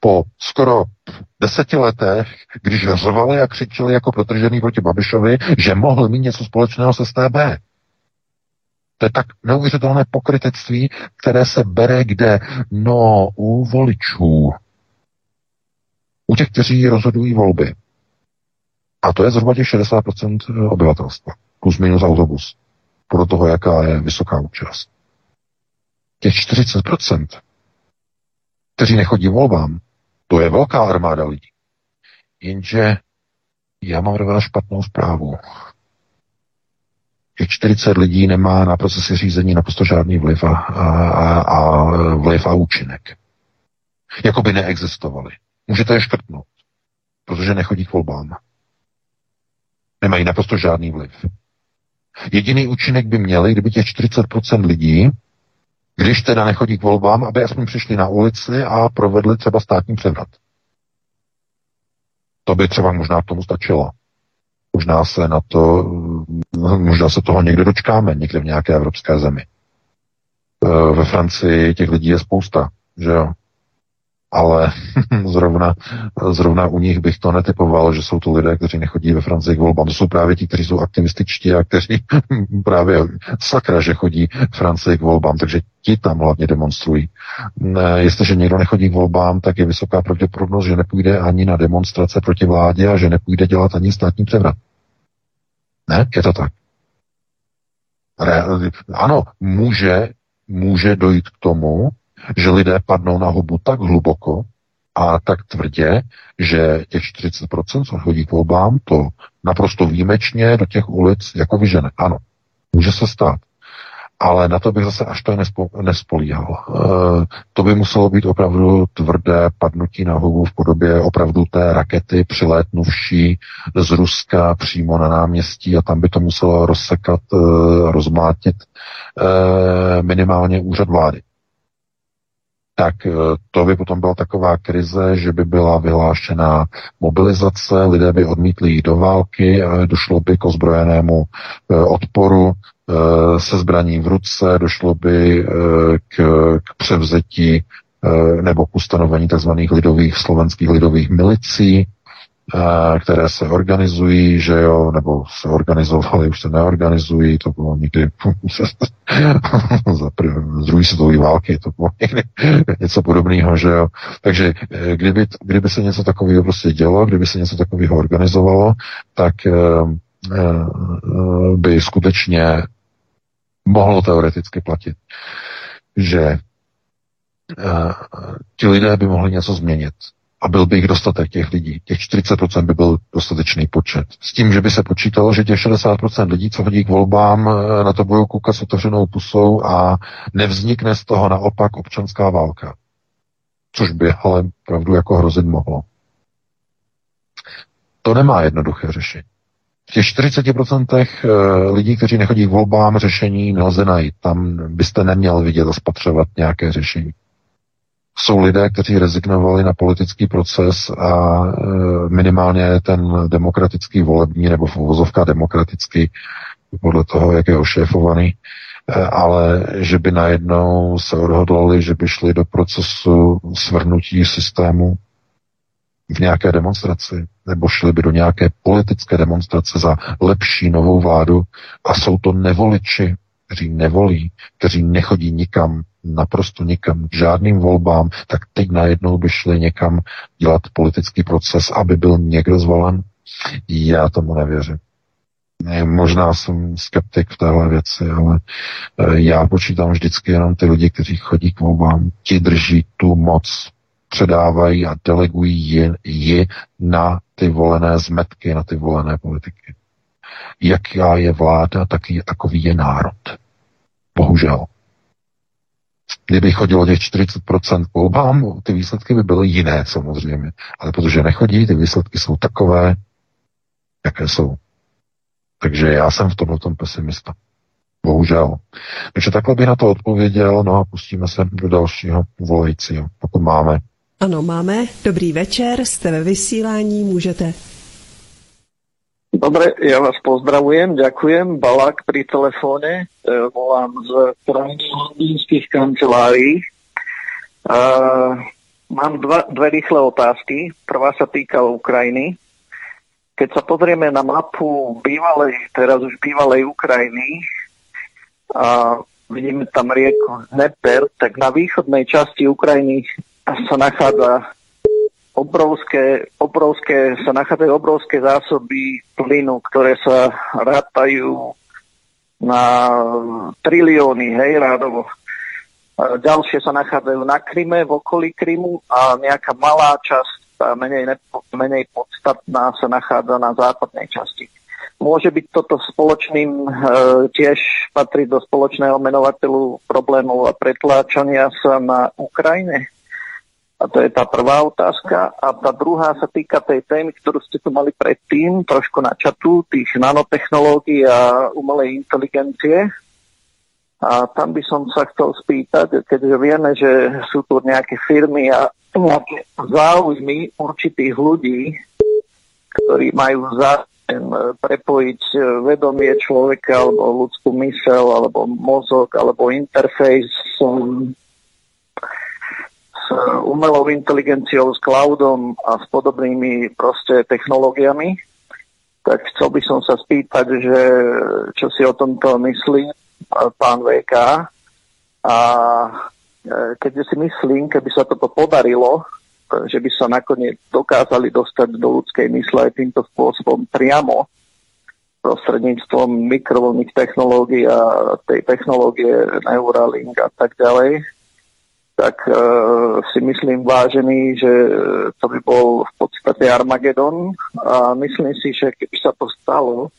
po skoro deseti letech, když řvali a křičeli jako protržený proti Babišovi, že mohl mít něco společného s STB. To je tak neuvěřitelné pokrytectví, které se bere kde? No, u voličů. U těch, kteří rozhodují volby. A to je zhruba těch 60% obyvatelstva. Plus minus autobus. Podle toho, jaká je vysoká účast. Těch 40%, kteří nechodí volbám, to je velká armáda lidí. Jenže já mám rovná špatnou zprávu. Těch 40 lidí nemá na procesy řízení naprosto žádný vliv a, a, a vliv a účinek. Jakoby neexistovali. Můžete je škrtnout, protože nechodí k volbám. Nemají naprosto žádný vliv. Jediný účinek by měli, kdyby těch 40% lidí, když teda nechodí k volbám, aby aspoň přišli na ulici a provedli třeba státní převrat. To by třeba možná k tomu stačilo. Možná se na to, možná se toho někde dočkáme, někde v nějaké evropské zemi. E, ve Francii těch lidí je spousta, že jo ale zrovna, zrovna u nich bych to netypoval, že jsou to lidé, kteří nechodí ve Francii k volbám. To jsou právě ti, kteří jsou aktivističtí a kteří právě sakra, že chodí v Francii k volbám, takže ti tam hlavně demonstrují. Jestliže někdo nechodí k volbám, tak je vysoká pravděpodobnost, že nepůjde ani na demonstrace proti vládě a že nepůjde dělat ani státní převrat. Ne, je to tak. Re- ano, může, může dojít k tomu, že lidé padnou na hubu tak hluboko a tak tvrdě, že těch 40%, co chodí k volbám, to naprosto výjimečně do těch ulic jako vyžene. Ano, může se stát. Ale na to bych zase až to nespo, nespolíhal. E, to by muselo být opravdu tvrdé padnutí na hubu v podobě opravdu té rakety přilétnuvší z Ruska přímo na náměstí a tam by to muselo rozsekat, e, e, minimálně úřad vlády tak eh, to by potom byla taková krize, že by byla vyhlášena mobilizace, lidé by odmítli jít do války, došlo by k ozbrojenému eh, odporu se zbraní v ruce, došlo by k, k převzetí nebo k ustanovení tzv. lidových slovenských lidových milicí, které se organizují, že jo, nebo se organizovaly, už se neorganizují, to bylo někdy za druhé světové války, to bylo někdy něco podobného, že jo. Takže eh, kdyby, kdyby se něco takového prostě dělo, kdyby se něco takového organizovalo, tak eh, eh, by skutečně mohlo teoreticky platit, že ti lidé by mohli něco změnit a byl by jich dostatek těch lidí. Těch 40% by byl dostatečný počet. S tím, že by se počítalo, že těch 60% lidí, co hodí k volbám, eh, na to budou koukat s otevřenou pusou a nevznikne z toho naopak občanská válka. Což by ale pravdu jako hrozit mohlo. To nemá jednoduché řešení. V těch 40% eh, lidí, kteří nechodí k volbám, řešení nelze najít. Tam byste neměl vidět a spatřovat nějaké řešení jsou lidé, kteří rezignovali na politický proces a e, minimálně ten demokratický volební nebo v uvozovka demokratický podle toho, jak je ošéfovaný, e, ale že by najednou se odhodlali, že by šli do procesu svrhnutí systému, v nějaké demonstraci, nebo šli by do nějaké politické demonstrace za lepší novou vládu. A jsou to nevoliči, kteří nevolí, kteří nechodí nikam, naprosto nikam, k žádným volbám, tak teď najednou by šli někam dělat politický proces, aby byl někdo zvolen? Já tomu nevěřím. Možná jsem skeptik v téhle věci, ale eh, já počítám vždycky jenom ty lidi, kteří chodí k volbám, ti drží tu moc, předávají a delegují ji, ji na ty volené zmetky, na ty volené politiky. Jaká je vláda, tak je, takový je národ. Bohužel. Kdyby chodilo těch 40% k volbám, ty výsledky by byly jiné samozřejmě. Ale protože nechodí, ty výsledky jsou takové, jaké jsou. Takže já jsem v tomhle tom pesimista. Bohužel. Takže takhle bych na to odpověděl, no a pustíme se do dalšího volajícího, pokud máme. Ano, máme. Dobrý večer, jste ve vysílání, můžete. Dobre, ja vás pozdravujem, ďakujem. Balák pri telefóne, e, volám z krajinských kancelárií. Uh, mám dva, dve rýchle otázky. Prvá sa týka Ukrajiny. Keď sa pozrieme na mapu bývalej, teraz už bývalej Ukrajiny, a vidíme tam rieku Dneper, tak na východnej časti Ukrajiny sa nachádza obrovské, obrovské, sa nachádzajú obrovské zásoby plynu, ktoré sa rátajú na trilióny, hej, rádovo. Ďalšie sa nachádzajú na Kryme, v okolí Krymu a nejaká malá časť, tá menej, nepo, menej podstatná, sa nachádza na západnej časti. Môže byť toto spoločným, e, tiež patrí do spoločného menovateľu problémov a pretláčania sa na Ukrajine? A to je tá prvá otázka. A tá druhá sa týka tej témy, ktorú ste tu mali predtým, trošku na čatu, tých nanotechnológií a umelej inteligencie. A tam by som sa chcel spýtať, keďže vieme, že sú tu nejaké firmy a nejaké záujmy určitých ľudí, ktorí majú záujem prepojiť vedomie človeka alebo ľudskú mysel alebo mozog alebo interfejs umelou inteligenciou, s cloudom a s podobnými proste technológiami. Tak chcel by som sa spýtať, že čo si o tomto myslí pán VK a e, keďže si myslím, keby sa toto podarilo, že by sa nakoniec dokázali dostať do ľudskej mysle aj týmto spôsobom priamo prostredníctvom mikrovlných technológií a tej technológie Neuralink a tak ďalej, tak uh, si myslím vážený, že to by bol v podstate Armagedon a myslím si, že keby sa to stalo,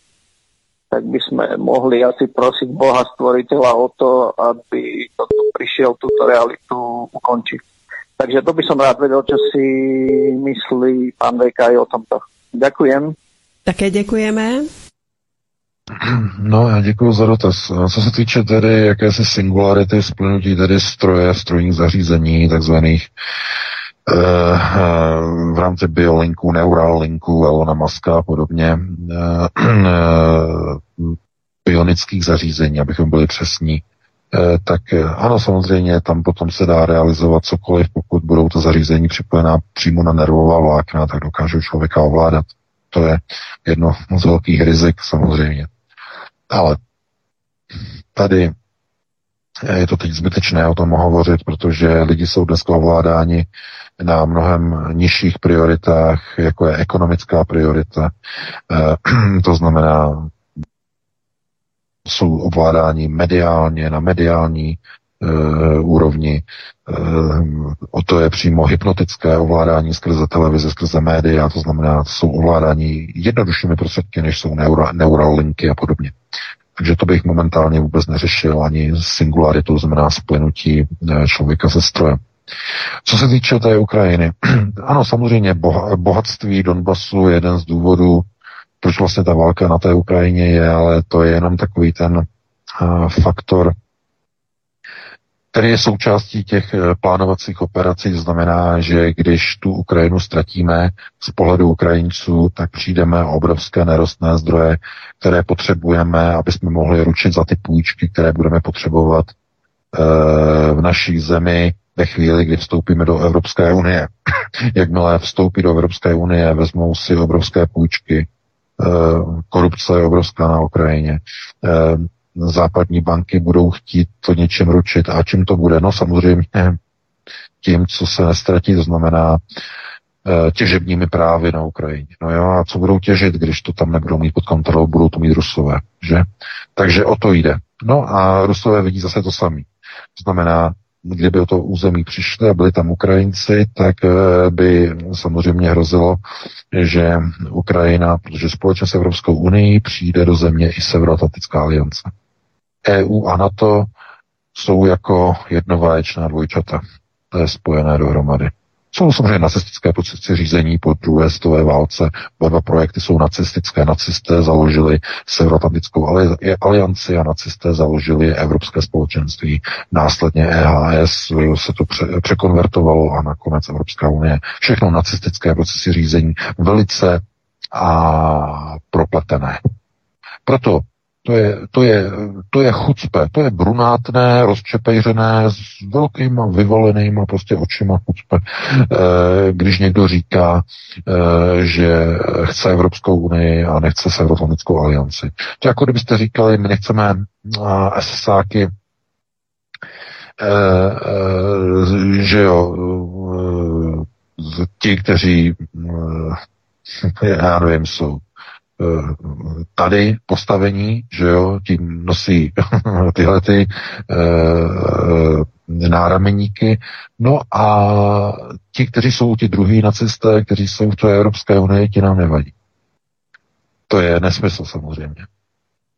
tak by sme mohli asi prosiť Boha stvoriteľa o to, aby toto prišiel túto realitu ukončiť. Takže to by som rád vedel, čo si myslí pán VK o tomto. Ďakujem. Také děkujeme. No, já děkuji za dotaz. Co se týče tedy jakési singularity splnutí tedy stroje, strojních zařízení, takzvaných eh, v rámci biolinků, neuralinků, Elona Muska a podobně, eh, bionických zařízení, abychom byli přesní, eh, tak ano, samozřejmě tam potom se dá realizovat cokoliv, pokud budou to zařízení připojená přímo na nervová vlákna, tak dokážou člověka ovládat. To je jedno z velkých rizik samozřejmě. Ale tady je to teď zbytečné o tom hovořit, protože lidi jsou dneska ovládáni na mnohem nižších prioritách, jako je ekonomická priorita. E, to znamená, jsou ovládáni mediálně, na mediální úrovni. E, o to je přímo hypnotické ovládání skrze televize, skrze média, to znamená, jsou ovládání jednoduššími prostředky, než jsou neura, neuralinky a podobně. Takže to bych momentálně vůbec neřešil, ani singularitu, znamená splynutí eh, člověka se strojem. Co se týče té Ukrajiny, ano, samozřejmě bohatství Donbasu je jeden z důvodů, proč vlastně ta válka na té Ukrajině je, ale to je jenom takový ten faktor, který je součástí těch eh, plánovacích operací, to znamená, že když tu Ukrajinu ztratíme z pohledu Ukrajinců, tak přijdeme o obrovské nerostné zdroje, které potřebujeme, aby jsme mohli ručit za ty půjčky, které budeme potřebovat eh, v naší zemi ve chvíli, kdy vstoupíme do Evropské unie. Jakmile vstoupí do Evropské unie, vezmou si obrovské půjčky, eh, korupce je obrovská na Ukrajině, západní banky budou chtít to něčem ručit. A čím to bude? No samozřejmě tím, co se nestratí, to znamená eh, těžebními právy na Ukrajině. No jo, a co budou těžit, když to tam nebudou mít pod kontrolou, budou to mít Rusové, že? Takže o to jde. No a Rusové vidí zase to samé. To znamená, kdyby o to území přišli a byli tam Ukrajinci, tak eh, by samozřejmě hrozilo, že Ukrajina, protože společně s Evropskou unii přijde do země i Severoatlantická aliance. EU a NATO jsou jako jednovaječná dvojčata. To je spojené dohromady. Jsou samozřejmě nacistické procesy řízení po druhé světové válce. Oba dva projekty jsou nacistické. Nacisté založili Severoatlantickou alianci a nacisté založili Evropské společenství. Následně EHS se to pře- překonvertovalo a nakonec Evropská unie. Všechno nacistické procesy řízení velice a propletené. Proto to je, to je, to je chucpe, to je brunátné, rozčepejřené, s velkýma vyvolenýma prostě očima chucpe. E, když někdo říká, e, že chce Evropskou unii a nechce se Evropskou alianci. To jako kdybyste říkali, my nechceme SSáky, e, e, že jo, ti, kteří, já nevím, jsou Eh, tady postavení, že jo, tím nosí tyhle ty e, nárameníky. No a ti, kteří jsou ti druhý nacisté, kteří jsou v té Evropské unii, ti nám nevadí. To je nesmysl samozřejmě.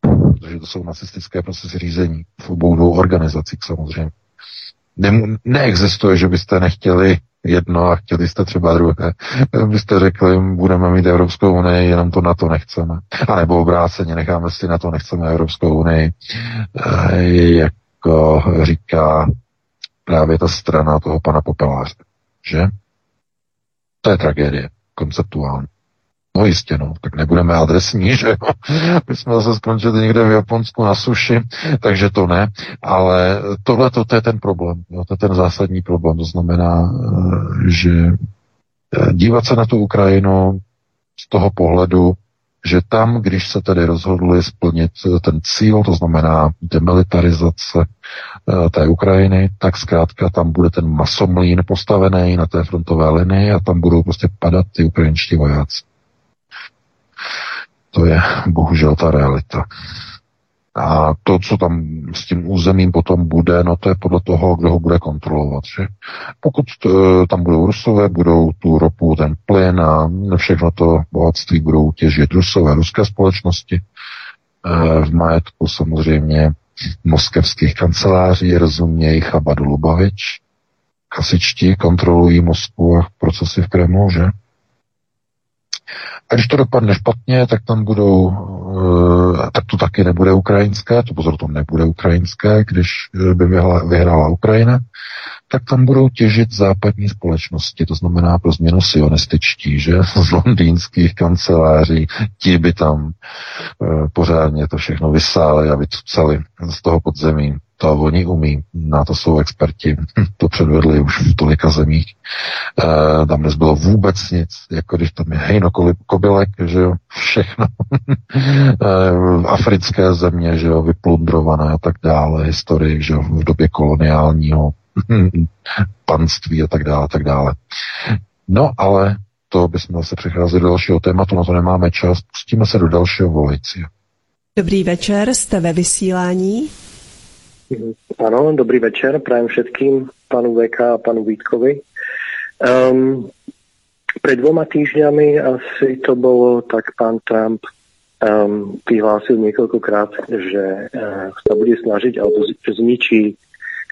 Protože to jsou nacistické procesy řízení v obou dvou organizacích samozřejmě. Ne, neexistuje, že byste nechtěli jedno a chtěli jste třeba druhé. Byste řekli, budeme mít Evropskou unii, jenom to na to nechceme. A nebo obráceně, necháme si na to, nechceme Evropskou unii. E, jako říká právě ta strana toho pana Popeláře. Že? To je tragédie, konceptuální. No jistě, no, tak nebudeme adresní, že jo. My jsme zase skončili někde v Japonsku na suši, takže to ne, ale tohle to je ten problém, jo, to je ten zásadní problém, to znamená, eh, že eh, dívat se na tu Ukrajinu z toho pohledu, že tam, když se tedy rozhodli splnit eh, ten cíl, to znamená demilitarizace té Ukrajiny, tak zkrátka tam bude ten masomlín postavený na té frontové linii a tam budou prostě padat ty ukrajinští vojáci. To je bohužel ta realita. A to, co tam s tím územím potom bude, no to je podle toho, kdo ho bude kontrolovat. Že? Pokud t, e, tam budou Rusové, budou tu ropu, ten plyn a všechno to bohatství budou těžit Rusové, ruské společnosti. E, v majetku samozřejmě moskevských kanceláří, rozumějí Chabadu Lubavič. Kasičti kontrolují Moskvu a procesy v Kremlu, že? A když to dopadne špatně, tak tam budou, eh, tak to taky nebude ukrajinské, to pozor, to nebude ukrajinské, když eh, by vyhrála Ukrajina, tak tam budou těžit západní společnosti, to znamená pro změnu sionističtí, že z londýnských kanceláří, ti by tam e, pořádně to všechno vysáli a vycucali z toho podzemí. To oni umí, na to jsou experti, to předvedli už v tolika zemích. E, tam nezbylo vůbec nic, jako když tam je hejno kobylek, že jo, všechno. e, africké země, že jo, vyplundrované a tak dále, historii, že jo, v době koloniálního panství a tak dále, a tak dále. No ale to bychom zase přecházeli do dalšího tématu, na to nemáme čas, pustíme se do dalšího volající. Dobrý večer, jste ve vysílání? Ano, dobrý večer, prajem všetkým, panu VK a panu Vítkovi. Um, pred dvoma týždňami asi to bolo, tak pán Trump um, vyhlásil niekoľkokrát, že uh, sa bude snažiť alebo zničí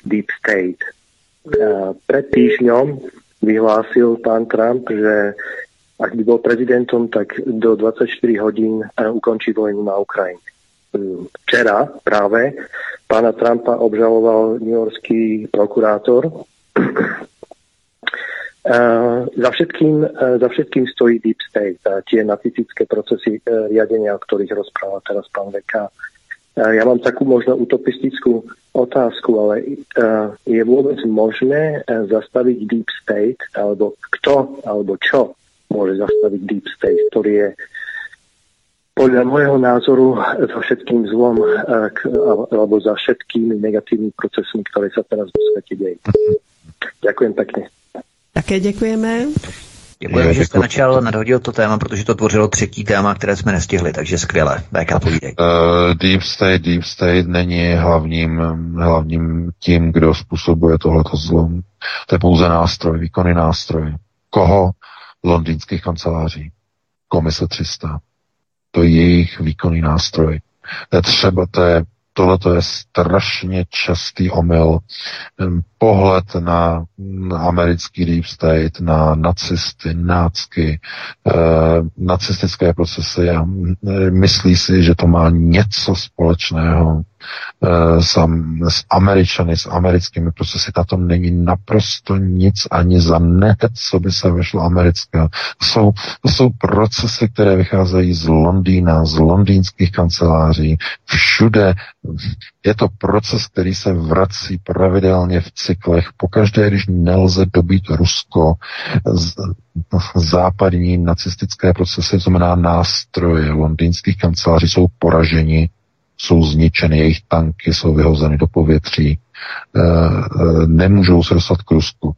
Deep State. Pred týždňom vyhlásil pán Trump, že ak by bol prezidentom, tak do 24 hodín eh, ukončí vojnu na Ukrajine. Včera práve pána Trumpa obžaloval Yorkský prokurátor. Za, všetkým, za všetkým stojí Deep State, uh, tie nacistické procesy riadenia, o ktorých rozpráva teraz pán VK. Ja mám takú možno utopistickú otázku, ale je vôbec možné zastaviť Deep State, alebo kto, alebo čo môže zastaviť Deep State, ktorý je podľa môjho názoru za všetkým zlom alebo za všetkými negatívnymi procesmi, ktoré sa teraz vo svete dejí. Ďakujem pekne. Také děkujeme. Děkujeme, že jste načal, nadhodil to téma, protože to tvořilo třetí téma, které jsme nestihli, takže skvěle. VK povídej. Uh, deep State, Deep State není hlavním, hlavním tím, kdo způsobuje tohleto zlo. To je pouze nástroj, výkonný nástroj. Koho? Londýnských kanceláří. Komise 300. To je jejich výkonný nástroj. To je třeba, to je tohle je strašně častý omyl. Pohled na, americký deep state, na nacisty, nácky, e, nacistické procesy a myslí si, že to má něco společného e, s, s Američany, s americkými procesy. Na tom není naprosto nic ani za ne, co by se vešlo americké. To jsou, to jsou procesy, které vycházejí z Londýna, z londýnských kanceláří. Všude je to proces, který se vrací pravidelně v cyklech. Pokaždé, když nelze dobít Rusko, západní nacistické procesy, to znamená nástroje londýnských kanceláří jsou poraženi, jsou zničeny, jejich tanky jsou vyhozeny do povětří, e, e, nemůžou se dostat k Rusku.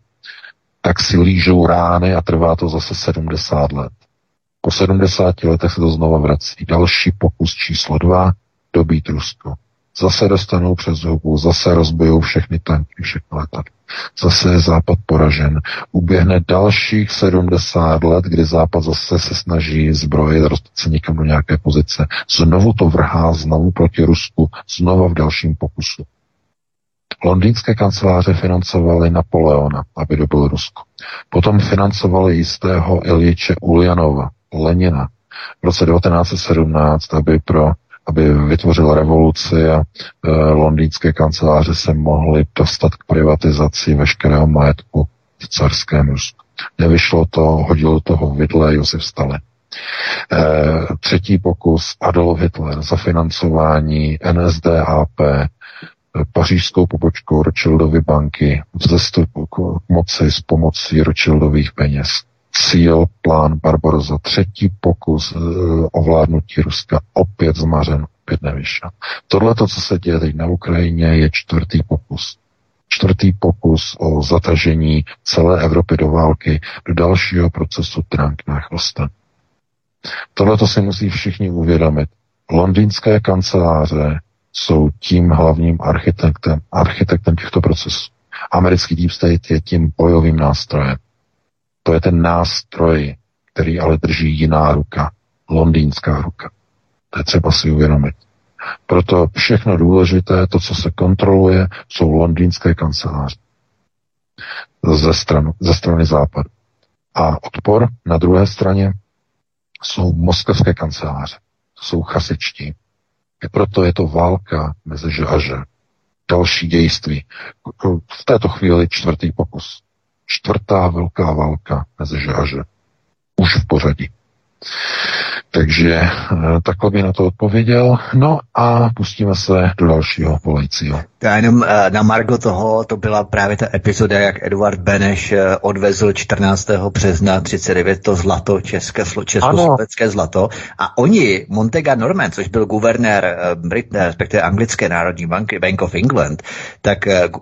Tak si lížou rány a trvá to zase 70 let. Po 70 letech se to znova vrací. Další pokus číslo 2, dobít Rusko. Zase dostanou přes hubu, zase rozbijou všechny tanky, všechny letadla. Zase je Západ poražen. Uběhne dalších 70 let, kdy Západ zase se snaží zbrojit, dostat se někam do nějaké pozice. Znovu to vrhá znovu proti Rusku, znova v dalším pokusu. Londýnské kanceláře financovaly Napoleona, aby dobil Rusko. Potom financovali jistého Iljiče Uljanova, Lenina, v roce 1917, aby pro aby vytvořil revoluci a e, londýnské kanceláře se mohly dostat k privatizaci veškerého majetku v carském Rusku. Nevyšlo to, hodil toho vidle Josef Stalin. E, třetí pokus Adolf Hitler za financování NSDAP e, pařížskou pobočkou Rothschildovy banky vzestup k moci s pomocí Rothschildových peněz cíl, plán Barbaroza, třetí pokus e, ovládnutí Ruska, opět zmařen, opět nevyšel. Tohle, co se děje teď na Ukrajině, je čtvrtý pokus. Čtvrtý pokus o zatažení celé Evropy do války, do dalšího procesu Trump na chvosten. Tohle to si musí všichni uvědomit. Londýnské kanceláře jsou tím hlavním architektem, architektem těchto procesů. Americký Deep State je tím bojovým nástrojem. To je ten nástroj, který ale drží jiná ruka, londýnská ruka. To je třeba si uvědomit. Proto všechno důležité, to, co se kontroluje, jsou londýnské kanceláře ze, stranu, ze strany západu. A odpor na druhé straně jsou moskevské kanceláře. Jsou chasičtí. I proto je to válka mezi že a že. Další dějství. V této chvíli čtvrtý pokus čtvrtá velká válka mezi že a že. Už v pořadí. Takže eh, takhle by na to odpověděl. No a pustíme se do dalšího volajícího. Já jenom eh, na Margo toho, to byla právě ta epizoda, jak Eduard Beneš eh, odvezl 14. března 39 to zlato, české, československé zlato. A oni, Montega Norman, což byl guvernér Brit, respektive anglické národní banky, Bank of England, tak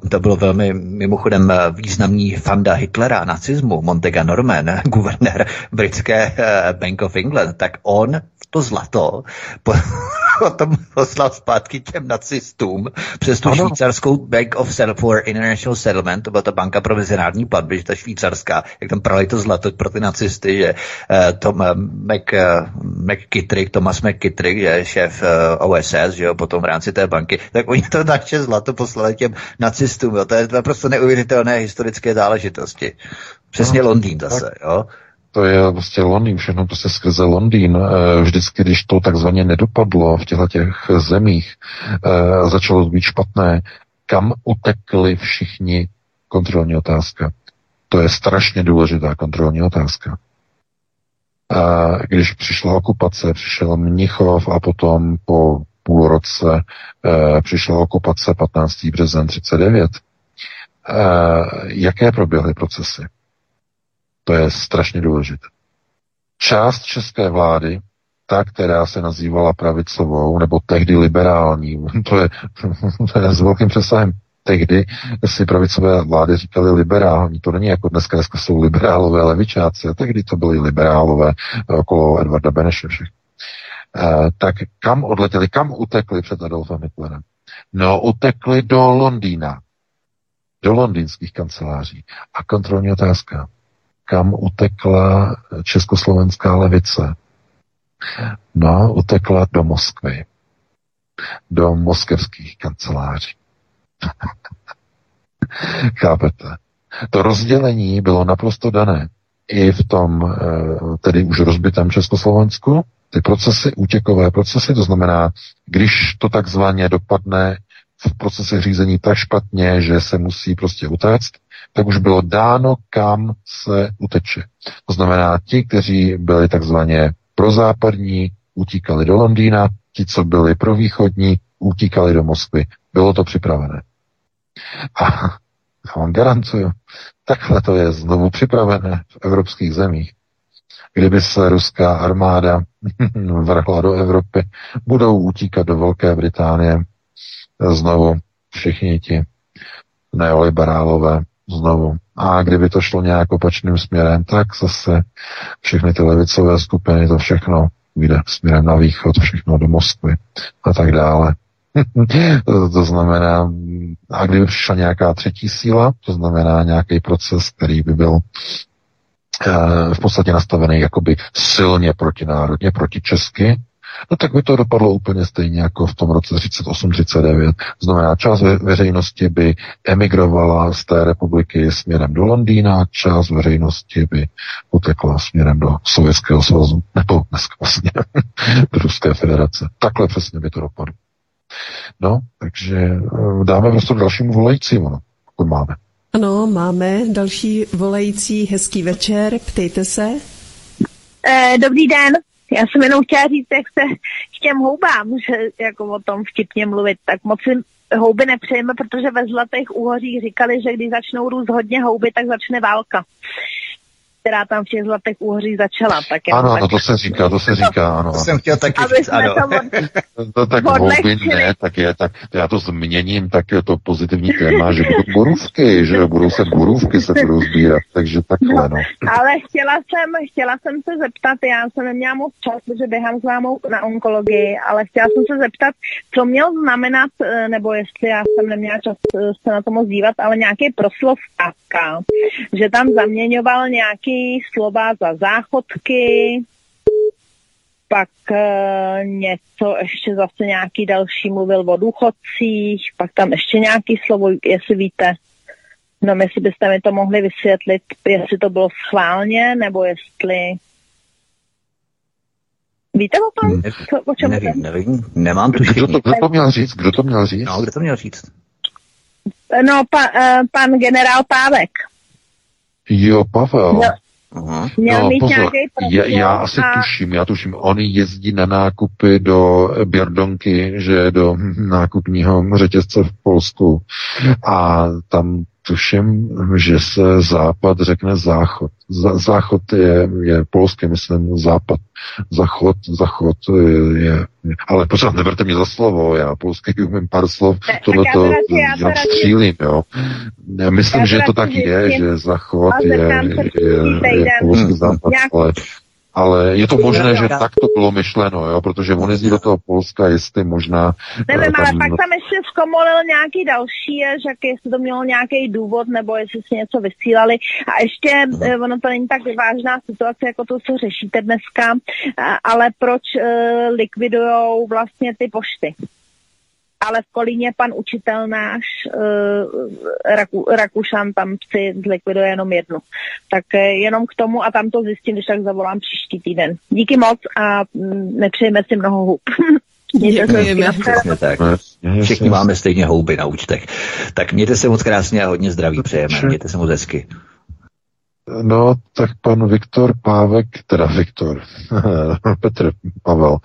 to bylo velmi mimochodem významný fanda Hitlera a nacismu, Montega Norman, guvernér britské Bank of England, tak on to zlato potom poslal zpátky těm nacistům přes tu ano. švýcarskou Bank of for International Settlement, to byla ta banka pro mezinárodní platby, že ta švýcarská, jak tam prali to zlato pro ty nacisty, že uh, Tom uh, Mac, uh, McKittrick, Thomas McKittrick, že šéf uh, OSS, že jo, potom v rámci té banky, tak oni to naše zlato poslali těm nacistům, jo, to je naprosto neuvěřitelné historické záležitosti. Přesně no, Londýn zase, tak. jo to je prostě Londýn, všechno prostě skrze Londýn. Eh, vždycky, když to takzvaně nedopadlo v těchto těch zemích, eh, začalo být špatné, kam utekli všichni, kontrolní otázka. To je strašně důležitá kontrolní otázka. A když přišla okupace, přišel Mnichov a potom po půl roce přišla okupace 15. březen 39. E, jaké proběhly procesy? To je strašně důležité. Část české vlády, ta, která se nazývala pravicovou, nebo tehdy liberální, to je, to je s velkým přesahem, tehdy si pravicové vlády říkali liberální. To není jako dneska, dneska jsou liberálové levičáci. A tehdy to byli liberálové okolo Edvarda Beneše všech. E, tak kam odletěli, kam utekli před Adolfem Hitlerem? No, utekli do Londýna, do londýnských kanceláří. A kontrolní otázka. Kam utekla československá levice? No, utekla do Moskvy. Do moskevských kanceláří. Chápete? To rozdělení bylo naprosto dané i v tom, eh, tedy už rozbitém Československu, ty procesy, útěkové procesy, to znamená, když to takzvaně dopadne v procese řízení tak špatně, že se musí prostě utéct, tak už bylo dáno, kam se uteče. To znamená, ti, kteří byli takzvaně prozápadní, utíkali do Londýna, ti, co byli provýchodní, utíkali do Moskvy. Bylo to připravené. A já vám garantuju, takhle to je znovu připravené v evropských zemích. Kdyby se ruská armáda vrhla do Evropy, budou utíkat do Velké Británie znovu všichni ti neoliberálové znovu. A kdyby to šlo nějak opačným směrem, tak zase všechny ty levicové skupiny, to všechno jde směrem na východ, všechno do Moskvy a tak dále. to, znamená, a kdyby přišla nějaká třetí síla, to znamená nějaký proces, který by byl eh, v podstatě nastavený jakoby silně protinárodně, proti česky, no tak by to dopadlo úplně stejně jako v tom roce 38-39. Znamená, část ve- veřejnosti by emigrovala z té republiky směrem do Londýna, část veřejnosti by utekla směrem do Sovětského svazu, nebo dneska vlastně do Ruské federace. Takhle přesně by to dopadlo. No, takže eh, dáme prostě dalšímu volajícímu, no, pokud máme. Ano, máme další volající. Hezký večer, ptejte se. Eh, dobrý den. Já jsem jenom chtěla říct, jak se k těm houbám, že jako o tom vtipně mluvit, tak moc si houby nepřejeme, protože ve Zlatých úhořích říkali, že když začnou růst hodně houby, tak začne válka která tam v těch zlatých úhoří začala. Tak ano, tak... no to se říká, to se říká, ano. To jsem chtěl taky Aby říct, ano. to od... To tak houby ne, tak je, tak já to změním, tak je to pozitivní téma, že budou borůvky, že budou se borůvky se budou sbírat, takže takhle, no. Ale chtěla jsem, chtěla jsem se zeptat, já jsem neměla moc čas, protože běhám s vámou na onkologii, ale chtěla jsem se zeptat, co měl znamenat, eh, nebo jestli já jsem neměla čas eh, se na to moc dívat, ale nějaký proslov že tam zaměňoval nějaký slova za záchodky, pak e, něco, ještě zase nějaký další mluvil o důchodcích, pak tam ještě nějaký slovo, jestli víte. No, jestli byste mi to mohli vysvětlit, jestli to bylo schválně, nebo jestli... Víte o tom? Ne, Co, o čem nevím, to? nevím, nemám Kdo tušení. to, kdo to měl říct? Kdo to měl říct? No, kdo to měl říct? No, pa, uh, pan generál Pávek. Jo, Pavel. No, Aha. Měl no, mít pozor, já, já asi a... tuším, já tuším, on jezdí na nákupy do Běrdonky, že do nákupního řetězce v Polsku a tam tuším, že se západ řekne záchod. Za, záchod je, je polské, myslím, západ. Záchod, záchod je, je ale pořád neberte mě za slovo, já polsky umím pár slov, tohle to já střílím, jo. Já myslím, Já že to tak je, že záchod a je, je, je, je polský západ, ale ale je to možné, že tak to bylo myšleno, jo, protože on jezdí do toho Polska, jestli možná... Nevím, eh, ale pak tam ještě zkomolil nějaký další, je, že jestli to mělo nějaký důvod, nebo jestli si něco vysílali. A ještě, eh, ono to není tak vážná situace, jako to, co řešíte dneska, ale proč uh, likvidujou vlastně ty pošty? Ale v Kolíně pan učitel náš, uh, Raku, Rakušan, tam si zlikviduje jenom jednu. Tak eh, jenom k tomu a tam to zjistím, když tak zavolám příští týden. Díky moc a mm, nepřejeme si mnoho hub. Děkujeme. Přesně tak. No, Všichni máme stejně houby na účtech. Tak mějte se moc krásně a hodně zdraví přejeme. Mějte se moc hezky. No, tak pan Viktor Pávek, teda Viktor, Petr Pavel,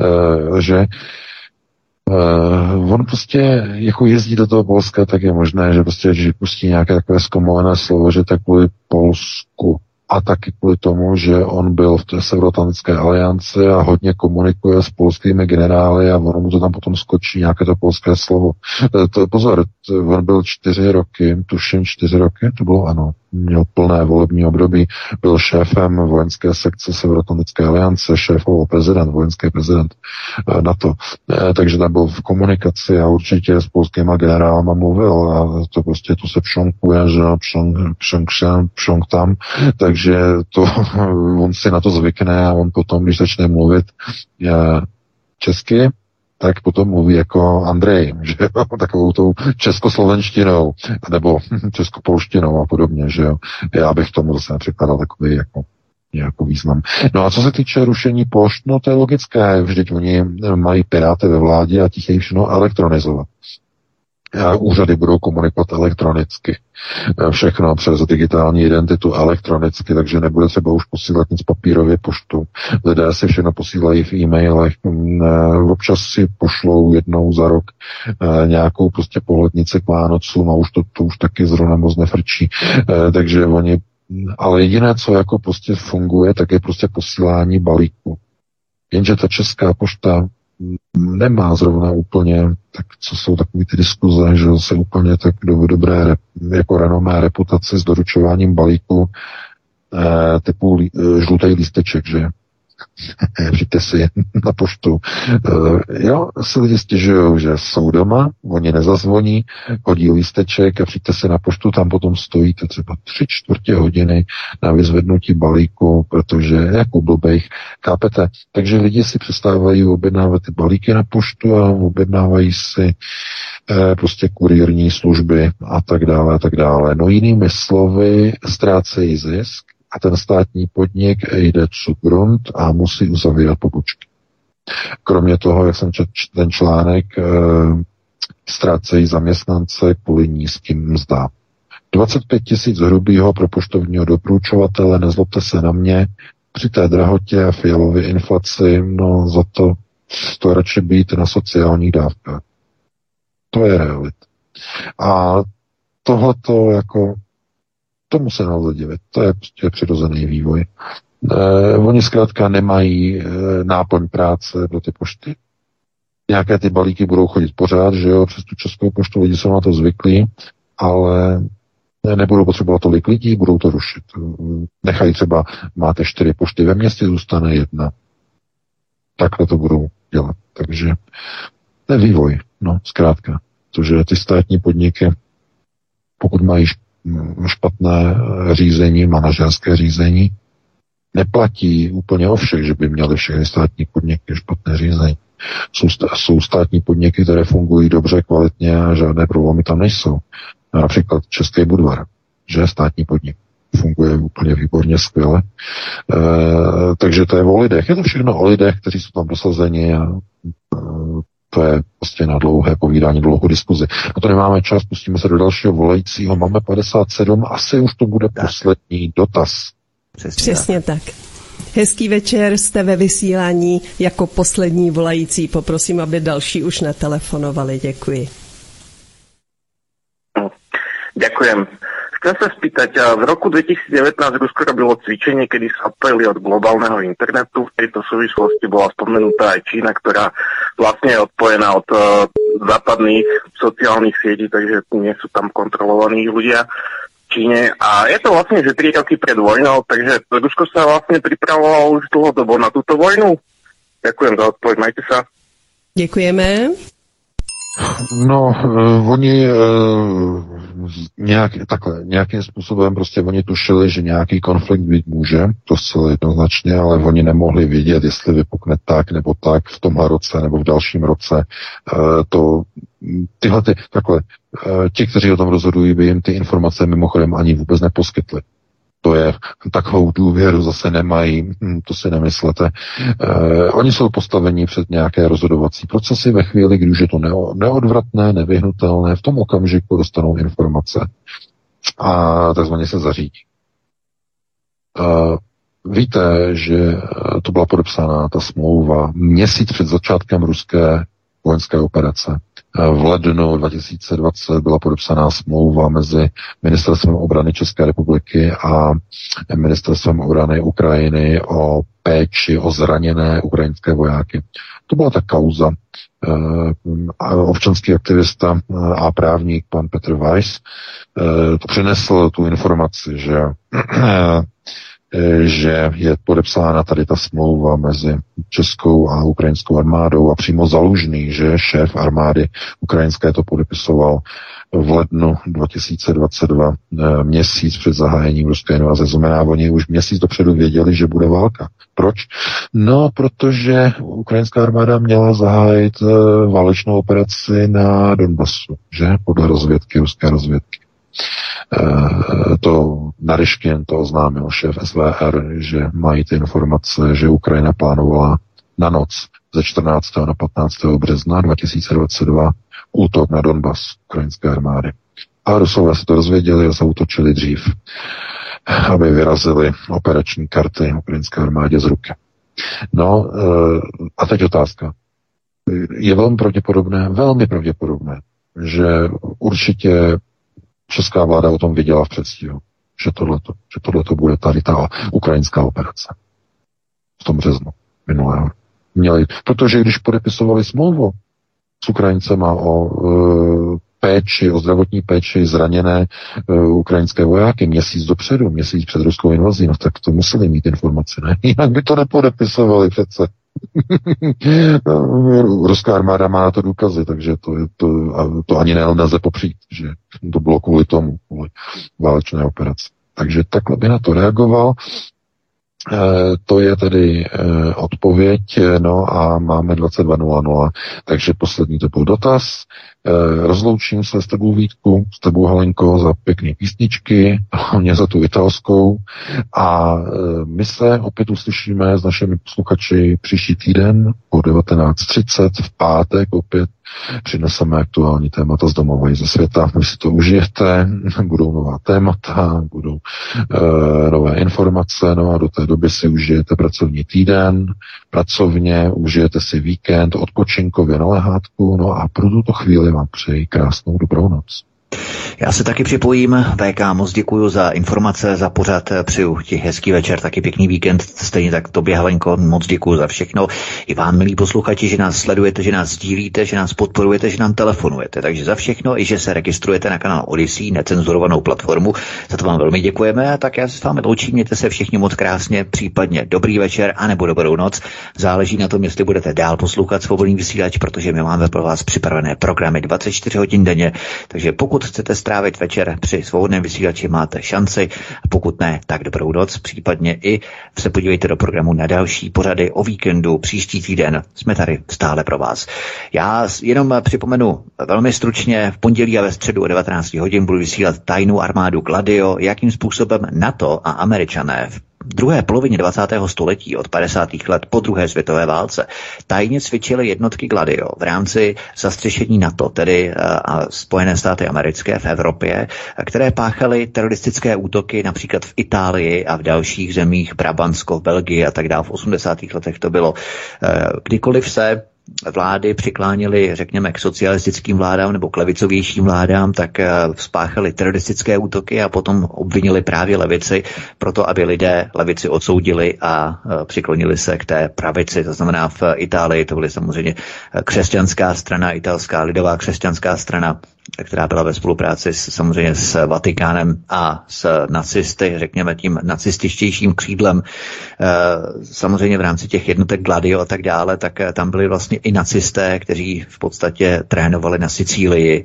eh, že Uh, on prostě jako jezdí do toho Polska, tak je možné, že prostě, že pustí nějaké takové zkomalené slovo, že tak kvůli Polsku a taky kvůli tomu, že on byl v té Severoatlantické alianci a hodně komunikuje s polskými generály a ono mu to tam potom skočí nějaké to polské slovo. E, to, pozor, on byl čtyři roky, tuším čtyři roky, to bylo ano, měl plné volební období, byl šéfem vojenské sekce Severoatlantické aliance, šéfoval prezident, vojenský prezident e, NATO. E, takže tam byl v komunikaci a určitě s polskýma generálama mluvil. A to prostě to se pšonkuje, že pšonk, pšonk, pšonk, pšonk tam, takže takže to, on si na to zvykne a on potom, když začne mluvit česky, tak potom mluví jako Andrej, že jo, takovou tou českoslovenštinou, nebo českopolštinou a podobně, že jo. Já bych tomu zase nepřekladal takový jako nějakou význam. No a co se týče rušení pošt, no to je logické, vždyť oni mají piráty ve vládě a ti chtějí všechno elektronizovat úřady budou komunikovat elektronicky. E, všechno přes digitální identitu elektronicky, takže nebude třeba už posílat nic papírově poštu. Lidé si všechno posílají v e-mailech, mm, e, občas si pošlou jednou za rok nějakou prostě pohlednici k Vánocům a už to, to už taky zrovna moc nefrčí. Takže oni ale jediné, co jako prostě funguje, tak je prostě posílání balíku. Jenže ta česká pošta nemá zrovna úplně, tak co jsou takové ty diskuze, že se úplně tak do dobré jako renomé reputaci s doručováním balíku eh, typu eh, žlutý lísteček, že přijďte si na poštu. Uh, jo, si lidi stěžují, že jsou doma, oni nezazvoní, hodí lísteček a přijďte si na poštu, tam potom stojíte třeba tři čtvrtě hodiny na vyzvednutí balíku, protože jako blbejch, kápete. Takže lidi si přestávají objednávat ty balíky na poštu a objednávají si eh, prostě kurírní služby a tak dále a tak dále. No jinými slovy, ztrácejí zisk, a ten státní podnik jde cugrund a musí uzavírat pobočky. Kromě toho, jak jsem četl ten článek, e, ztrácejí zaměstnance kvůli nízkým mzdám. 25 tisíc hrubýho pro poštovního doporučovatele, nezlobte se na mě, při té drahotě a fialově inflaci, no za to, to radši být na sociálních dávkách. To je realita. A tohleto jako Tomu se nelze divit. To je prostě přirozený vývoj. Eh, oni zkrátka nemají eh, náplň práce pro ty pošty. Nějaké ty balíky budou chodit pořád, že jo, přes tu českou poštu lidi jsou na to zvyklí, ale nebudou potřebovat tolik lidí, budou to rušit. Nechají třeba, máte čtyři pošty ve městě, zůstane jedna. Takhle to budou dělat. Takže to je vývoj, no, zkrátka. Protože ty státní podniky, pokud mají špatné řízení, manažerské řízení. Neplatí úplně o všech, že by měly všechny státní podniky špatné řízení. Jsou, státní podniky, které fungují dobře, kvalitně a žádné problémy tam nejsou. Například Český Budvar, že státní podnik funguje úplně výborně, skvěle. E, takže to je o lidech. Je to všechno o lidech, kteří jsou tam dosazeni a e, to je prostě na dlouhé povídání, dlouhou diskuzi. A to nemáme čas, pustíme se do dalšího volajícího. Máme 57, asi už to bude tak. poslední dotaz. Přesně, Přesně tak. tak. Hezký večer, jste ve vysílání jako poslední volající. Poprosím, aby další už netelefonovali. Děkuji. Ďakujem. Chcem sa spýtať, v roku 2019 Rusko robilo cvičenie, kedy sa odpojili od globálneho internetu. V tejto súvislosti bola spomenutá aj Čína, ktorá vlastne je odpojená od uh, západných sociálnych sietí, takže nie sú tam kontrolovaní ľudia v Číne. A je to vlastne, že 3 roky pred vojnou, takže Rusko sa vlastne pripravovalo už dlhodobo na túto vojnu. Ďakujem za odpoveď, majte sa. Děkujeme. No, uh, oni uh, nějak, takhle, nějakým způsobem prostě oni tušili, že nějaký konflikt být může, to zcela jednoznačně, ale oni nemohli vědět, jestli vypukne tak nebo tak v tomhle roce nebo v dalším roce. E, to, tyhle ty, takhle, e, ti, kteří o tom rozhodují, by jim ty informace mimochodem ani vůbec neposkytli to je, takovou důvěru zase nemají, hm, to si nemyslete. Eh, oni jsou postaveni před nějaké rozhodovací procesy ve chvíli, když je to neodvratné, nevyhnutelné, v tom okamžiku dostanou informace a takzvaně se zařídí. Eh, víte, že to byla podepsána ta smlouva měsíc před začátkem ruské vojenské operace. V lednu 2020 byla podepsaná smlouva mezi Ministerstvem obrany České republiky a Ministerstvem obrany Ukrajiny o péči o zraněné ukrajinské vojáky. To byla ta kauza. Eh, občanský aktivista a právník pan Petr Weiss eh, přinesl tu informaci, že že je podepsána tady ta smlouva mezi českou a ukrajinskou armádou a přímo zalužný, že šéf armády ukrajinské to podepisoval v lednu 2022, eh, měsíc před zahájením ruské invaze. Znamená, oni už měsíc dopředu věděli, že bude válka. Proč? No, protože ukrajinská armáda měla zahájit eh, válečnou operaci na Donbasu, že? Podle rozvědky, ruské rozvědky. Eh, to Naryškin to oznámil šéf SVR, že mají ty informace, že Ukrajina plánovala na noc ze 14. na 15. března 2022 útok na Donbas ukrajinské armády. A Rusové se to dozvěděli a zautočili dřív, aby vyrazili operační karty ukrajinské armádě z ruky. No eh, a teď otázka. Je velmi pravděpodobné, velmi pravděpodobné, že určitě česká vláda o tom věděla v předstihu, že tohleto, že tohleto bude tady ta ukrajinská operace. V tom březnu minulého. Měli, protože když podepisovali smlouvu s Ukrajincema o e, péči, o zdravotní péči zraněné e, ukrajinské vojáky měsíc dopředu, měsíc před ruskou invazí, no tak to museli mít informace, ne? Jinak by to nepodepisovali přece. Ruská armáda má na to důkazy, takže to, je to, to ani nelze popřít, že to bylo kvůli tomu, kvůli válečné operaci. Takže takhle by na to reagoval. E, to je tedy e, odpověď, no a máme 22.00, takže poslední to byl dotaz. Rozloučím se s tebou Vítku, s tebou Halenko za pěkné písničky, hlavně za tu italskou a my se opět uslyšíme s našimi posluchači příští týden o 19.30 v pátek opět přineseme aktuální témata z domova i ze světa. Vy si to užijete, budou nová témata, budou e, nové informace, no a do té doby si užijete pracovní týden, pracovně, užijete si víkend, odpočinkově na lehátku, no a pro tuto chvíli vám přeji krásnou dobrou noc. Já se taky připojím. VK, moc děkuji za informace, za pořad. Přeju ti hezký večer, taky pěkný víkend. Stejně tak tobě, Halenko, moc děkuji za všechno. I vám, milí posluchači, že nás sledujete, že nás sdílíte, že nás podporujete, že nám telefonujete. Takže za všechno i že se registrujete na kanál Odyssey, necenzurovanou platformu. Za to vám velmi děkujeme. A tak já se s vámi loučím, mějte se všichni moc krásně, případně dobrý večer a nebo dobrou noc. Záleží na tom, jestli budete dál poslouchat svobodný vysílač, protože my máme pro vás připravené programy 24 hodin denně. Takže pokud chcete strávit večer při svobodném vysílači, máte šanci. Pokud ne, tak dobrou noc. Případně i se podívejte do programu na další pořady o víkendu. Příští týden jsme tady stále pro vás. Já jenom připomenu velmi stručně, v pondělí a ve středu o 19 hodin budu vysílat tajnou armádu Gladio, jakým způsobem NATO a američané v druhé polovině 20. století od 50. let po druhé světové válce tajně cvičily jednotky Gladio v rámci zastřešení NATO, tedy eh, a Spojené státy americké v Evropě, které páchaly teroristické útoky například v Itálii a v dalších zemích, Brabansko, Belgii a tak dále. V 80. letech to bylo. Eh, kdykoliv se vlády přikláněly, řekněme, k socialistickým vládám nebo k levicovějším vládám, tak eh, spáchali teroristické útoky a potom obvinili právě levici proto, aby lidé levici odsoudili a eh, přiklonili se k té pravici. To znamená v Itálii to byly samozřejmě eh, křesťanská strana, italská lidová křesťanská strana, která byla ve spolupráci s, samozřejmě s Vatikánem a s nacisty, řekněme tím nacističtějším křídlem. E, samozřejmě v rámci těch jednotek Gladio a tak dále, tak eh, tam byli vlastně i nacisté, kteří v podstatě trénovali na Sicílii, e,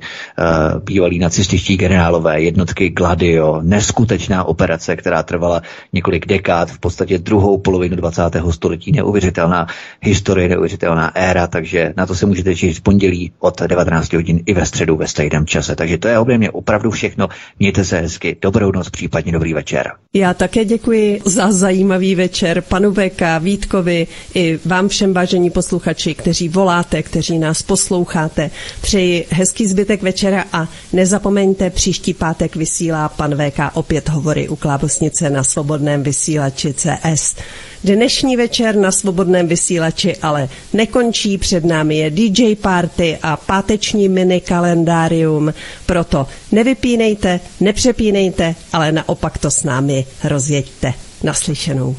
bývalí nacističtí generálové, jednotky Gladio, neskutečná operace, která trvala několik dekád, v podstatě druhou polovinu 20. století, neuvěřitelná historie, neuvěřitelná éra, takže na to se můžete těšit v pondělí od 19 hodin i ve středu ve stejném stejném čase. Takže to je ode mě opravdu všechno. Mějte se hezky, dobrou noc, případně dobrý večer. Já také děkuji za zajímavý večer panu VK, Vítkovi i vám všem vážení posluchači, kteří voláte, kteří nás posloucháte. Přeji hezký zbytek večera a nezapomeňte, příští pátek vysílá pan VK opět hovory u Klábosnice na svobodném vysílači CS. Dnešní večer na svobodném vysílači ale nekončí. Před námi je DJ party a páteční mini kalendárium. Proto nevypínejte, nepřepínejte, ale naopak to s námi rozjeďte. Naslyšenou.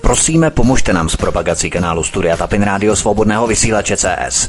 Prosíme, pomožte nám s propagací kanálu Studia Tapin Rádio Svobodného vysílače CS.